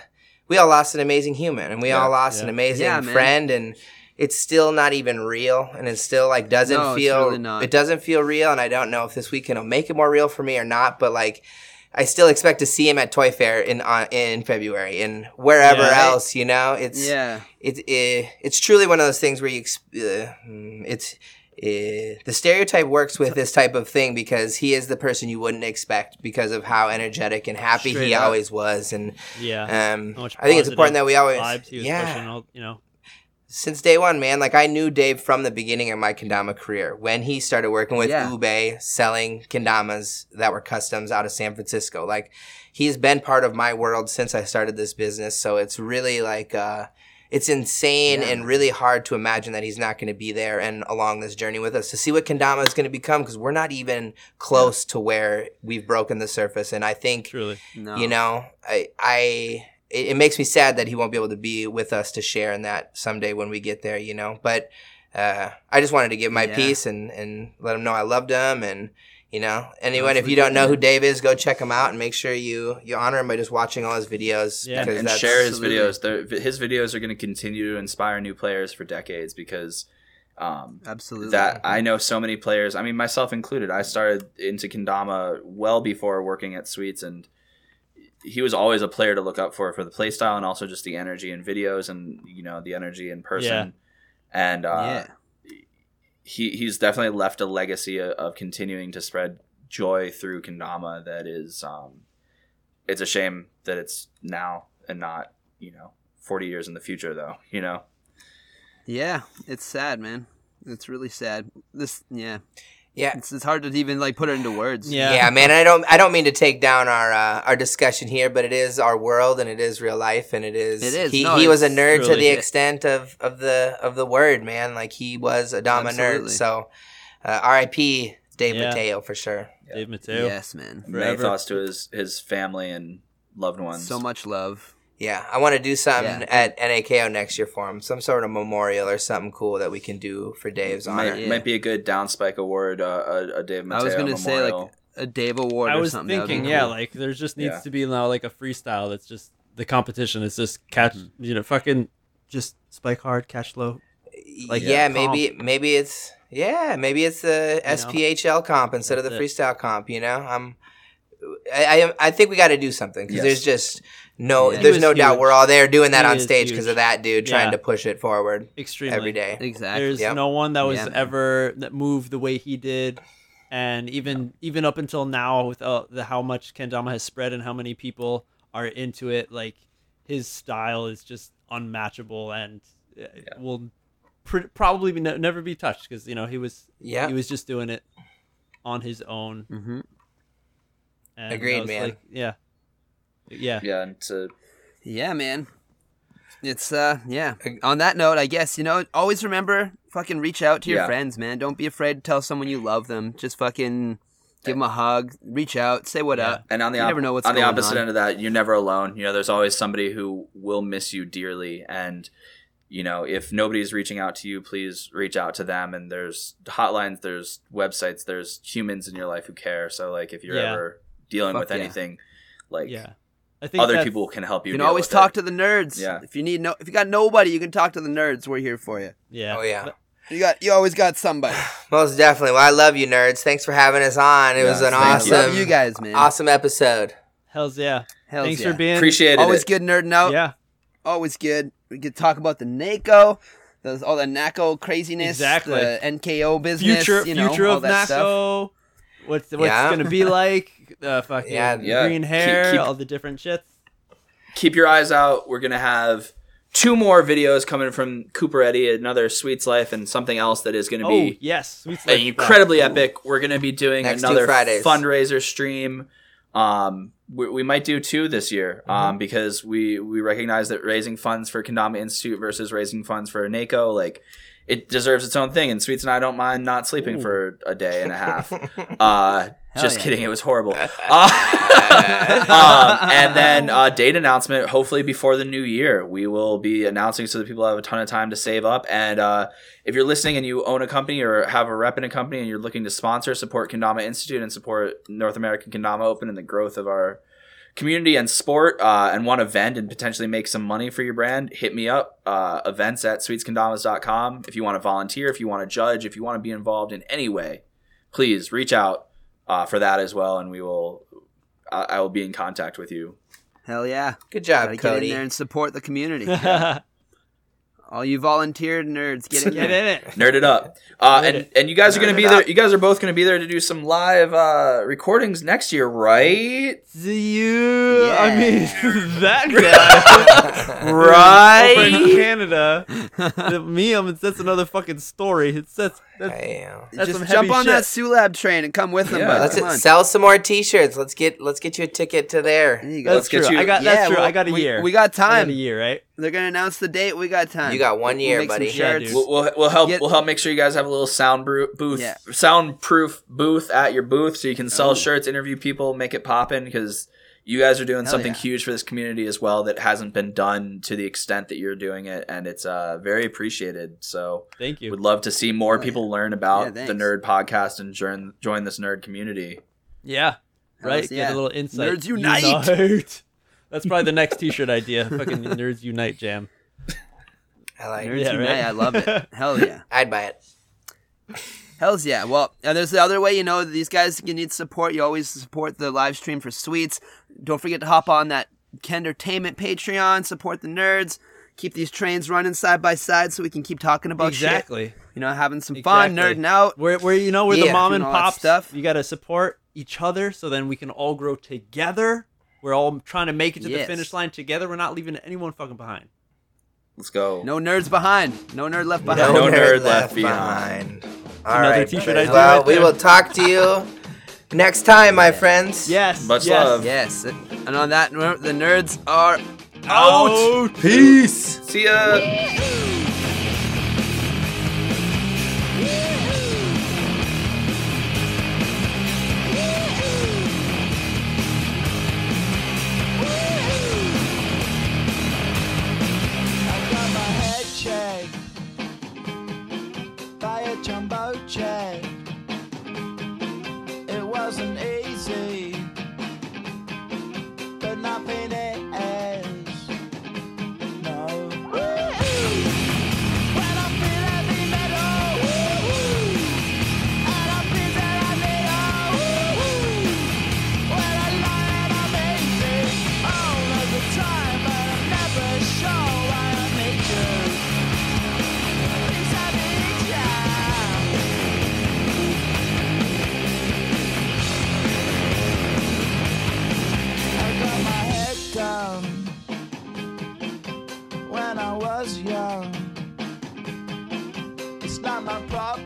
we all lost an amazing human, and we Yeah. all lost an amazing Yeah, friend, and it's still not even real, and it still like doesn't No, feel really not. it doesn't feel real, and I don't know if this weekend will make it more real for me or not, but like. I still expect to see him at Toy Fair in uh, in February and wherever Yeah. else. You know, it's yeah. it's it it's truly one of those things where you uh, mm, it's uh, the stereotype works with this type of thing because he is the person you wouldn't expect because of how energetic and happy Straight he up. always was and yeah. um much I think it's important that we always vibes he was yeah pushing. All, you know. since day one man like I knew Dave from the beginning of my kendama career when he started working with Yeah. Ube selling kendamas that were customs out of San Francisco like he's been part of my world since I started this business so it's really like uh it's insane Yeah. and really hard to imagine that he's not going to be there and along this journey with us to see what Kendama is going to become because we're not even close to where we've broken the surface. And I think, Truly. No. you know, I, I, it, it makes me sad that he won't be able to be with us to share in that someday when we get there, you know, but, uh, I just wanted to give my Yeah. piece and, and let him know I loved him and, you know, anyone, That's if you don't know who Dave is, go check him out and make sure you, you honor him by just watching all his videos. Yeah. because and that's- share his Absolutely. videos. They're- His videos are going to continue to inspire new players for decades because um, Absolutely. that I know so many players. I mean, myself included. I started into kendama well before working at Sweets, and he was always a player to look up for for the playstyle and also just the energy in videos and you know the energy in person. And uh, yeah. He he's definitely left a legacy of, of continuing to spread joy through kendama that is um it's a shame that it's now and not you know 40 years in the future though you know Yeah, it's sad, man. It's really sad. This, yeah, Yeah. it's, it's hard to even like put it into words. Yeah. Yeah, man. I don't. I don't mean to take down our uh, our discussion here, but it is our world, and it is real life, and it is. It is. He, No, he was a it's nerd to the it. extent of, of the of the word, man. Like he was a Dama Absolutely. nerd. So, uh, R.I.P. Dave Yeah. Mateo for sure. Dave Mateo. Yes, man. Many Forever. thoughts to his his family and loved ones. So much love. Yeah, I want to do something Yeah. at NAKO next year for him. Some sort of memorial or something cool that we can do for Dave's honor. might, Yeah. might be a good downspike award, uh, a, a Dave Mateo I was gonna say like a Dave Award I or was something. That would be thinking, yeah, cool. like there just needs Yeah. to be now like a freestyle that's just the competition. It's just catch, Mm-hmm. you know, fucking just spike hard, catch low. Like, yeah, maybe maybe it's yeah, maybe it's the SPHL comp instead of the That's freestyle comp. You know, I'm. I I, I think we got to do something because Yes. there's just no Yeah. There's was no doubt huge. we're all there doing that He on stage because of that dude trying Yeah. to push it forward Extremely every day. exactly. There's Yep. no one that was Yeah, ever that moved the way he did, and even even up until now, with uh, the how much kendama has spread and how many people are into it, like his style is just unmatchable and uh, will pr- probably be ne- never be touched because you know he was Yeah. he was just doing it on his own. hmm And Agreed, man. Like, yeah, yeah, yeah, and to Yeah, man. It's uh yeah. On that note, I guess you know always remember fucking reach out to your Yeah. friends, man. Don't be afraid to tell someone you love them. Just fucking give them a hug, reach out, say what Yeah. up. And on the You op- never know what's on the opposite on. end of that, you're never alone. You know, there's always somebody who will miss you dearly, and you know, if nobody's reaching out to you, please reach out to them. And there's hotlines, there's websites, there's humans in your life who care. So like, if you're Yeah. ever dealing Fuck with yeah. anything, like yeah. I think other people can help you. You can always talk it. to the nerds. Yeah. If you need no if you got nobody, you can talk to the nerds. We're here for you. Yeah. Oh yeah, You got you always got somebody. most definitely. Well, I love you, nerds. Thanks for having us on. It was an thank you. awesome, Love you guys, man. awesome episode. Hell's yeah. Hells Thanks yeah. for being. Appreciate it. Always good nerding out. Yeah. Always good. We could talk about the NAKO, the, all the NAKO craziness, Exactly. the NKO business, future you know, future all of that stuff. NAKO. What's what's Yeah. gonna be like? Uh, fucking Yeah, yeah. green hair, keep- all the different shits. keep your eyes out. We're gonna have two more videos coming from Cooper Eddie, another Sweets Life, and something else that is gonna Oh be yes, Sweet Life incredibly stuff. epic. We're gonna be doing Next another fundraiser stream. Um, we, we might do two this year Mm-hmm. um, because we we recognize that raising funds for Kendama Institute versus raising funds for NAKO like it deserves its own thing. And Sweets and I don't mind not sleeping Ooh. for a day and a half. Uh, just yeah. kidding, it was horrible. Uh, um, and then uh, date announcement. Hopefully before the new year, we will be announcing so that people have a ton of time to save up. And uh, if you're listening and you own a company or have a rep in a company and you're looking to sponsor, support Kendama Institute and support North American Kendama Open and the growth of our community and sport uh, and want to vend and potentially make some money for your brand, hit me up. Uh, events at sweetskendamas.com. If you want to volunteer, if you want to judge, if you want to be involved in any way, please reach out uh, for that as well, and we will. I I will be in contact with you. Hell yeah. Good job, Gotta get in there and support the community. get All you volunteered nerds, get in in it. Nerd it up, uh, Nerd and it. and you guys are going to be there. up. You guys are both going to be there to do some live uh, recordings next year, right? See you. I mean that guy. Over in Right. Canada. Me, I mean, that's another fucking story. It's that's, that's Damn. That's some Just jump heavy on that shit. Sulab train and come with them. Yeah. Let's Come on. sell some more T-shirts. Let's get let's get you a ticket to there. There you go. that's get true. you- I got Yeah, that's true. well, I got a we- year. We got I got time. a year, right? They're gonna announce the date. We got time. You got one We'll year, buddy. Yeah, We'll, we'll, we'll help. Get- we'll help make sure you guys have a little sound bru- booth, Yeah. soundproof booth at your booth, so you can sell Oh. shirts, interview people, make it poppin'. Because you guys are doing Hell something yeah. huge for this community as well that hasn't been done to the extent that you're doing it, and it's uh, very appreciated. So, Thank you. would love to see more Oh, yeah. people learn about Yeah, the. Nerd Podcast and join join this nerd community. Yeah. Right. Get yeah. a little insight. Nerds unite! Unite. That's probably the next T-shirt idea. Fucking Nerds Unite Jam. I like. Nerds it. Yeah, unite. right? I love it. Hell yeah. I'd buy it. Hell's yeah. Well, and there's the other way, you know, these guys you need support. You always support the live stream for sweets. Don't forget to hop on that Kentertainment Patreon, support the nerds. Keep these trains running side by side so we can keep talking about shit. exactly. You know, having some fun, nerding out. Where, where you know, we're Yeah, the mom and all pop stuff. You got to support each other, so then we can all grow together. We're all trying to make it to the finish line together. We're not leaving anyone fucking behind. Let's go. No nerds behind. No nerd left behind. No behind. nerd left behind. All another right, t-shirt brothers. idea Well, right we will talk to you next time, my friends. Yes. Much yes. love. Yes. And on that note, the nerds are out. Out. Peace. See ya.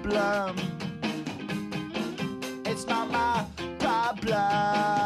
problem. It's not my problem.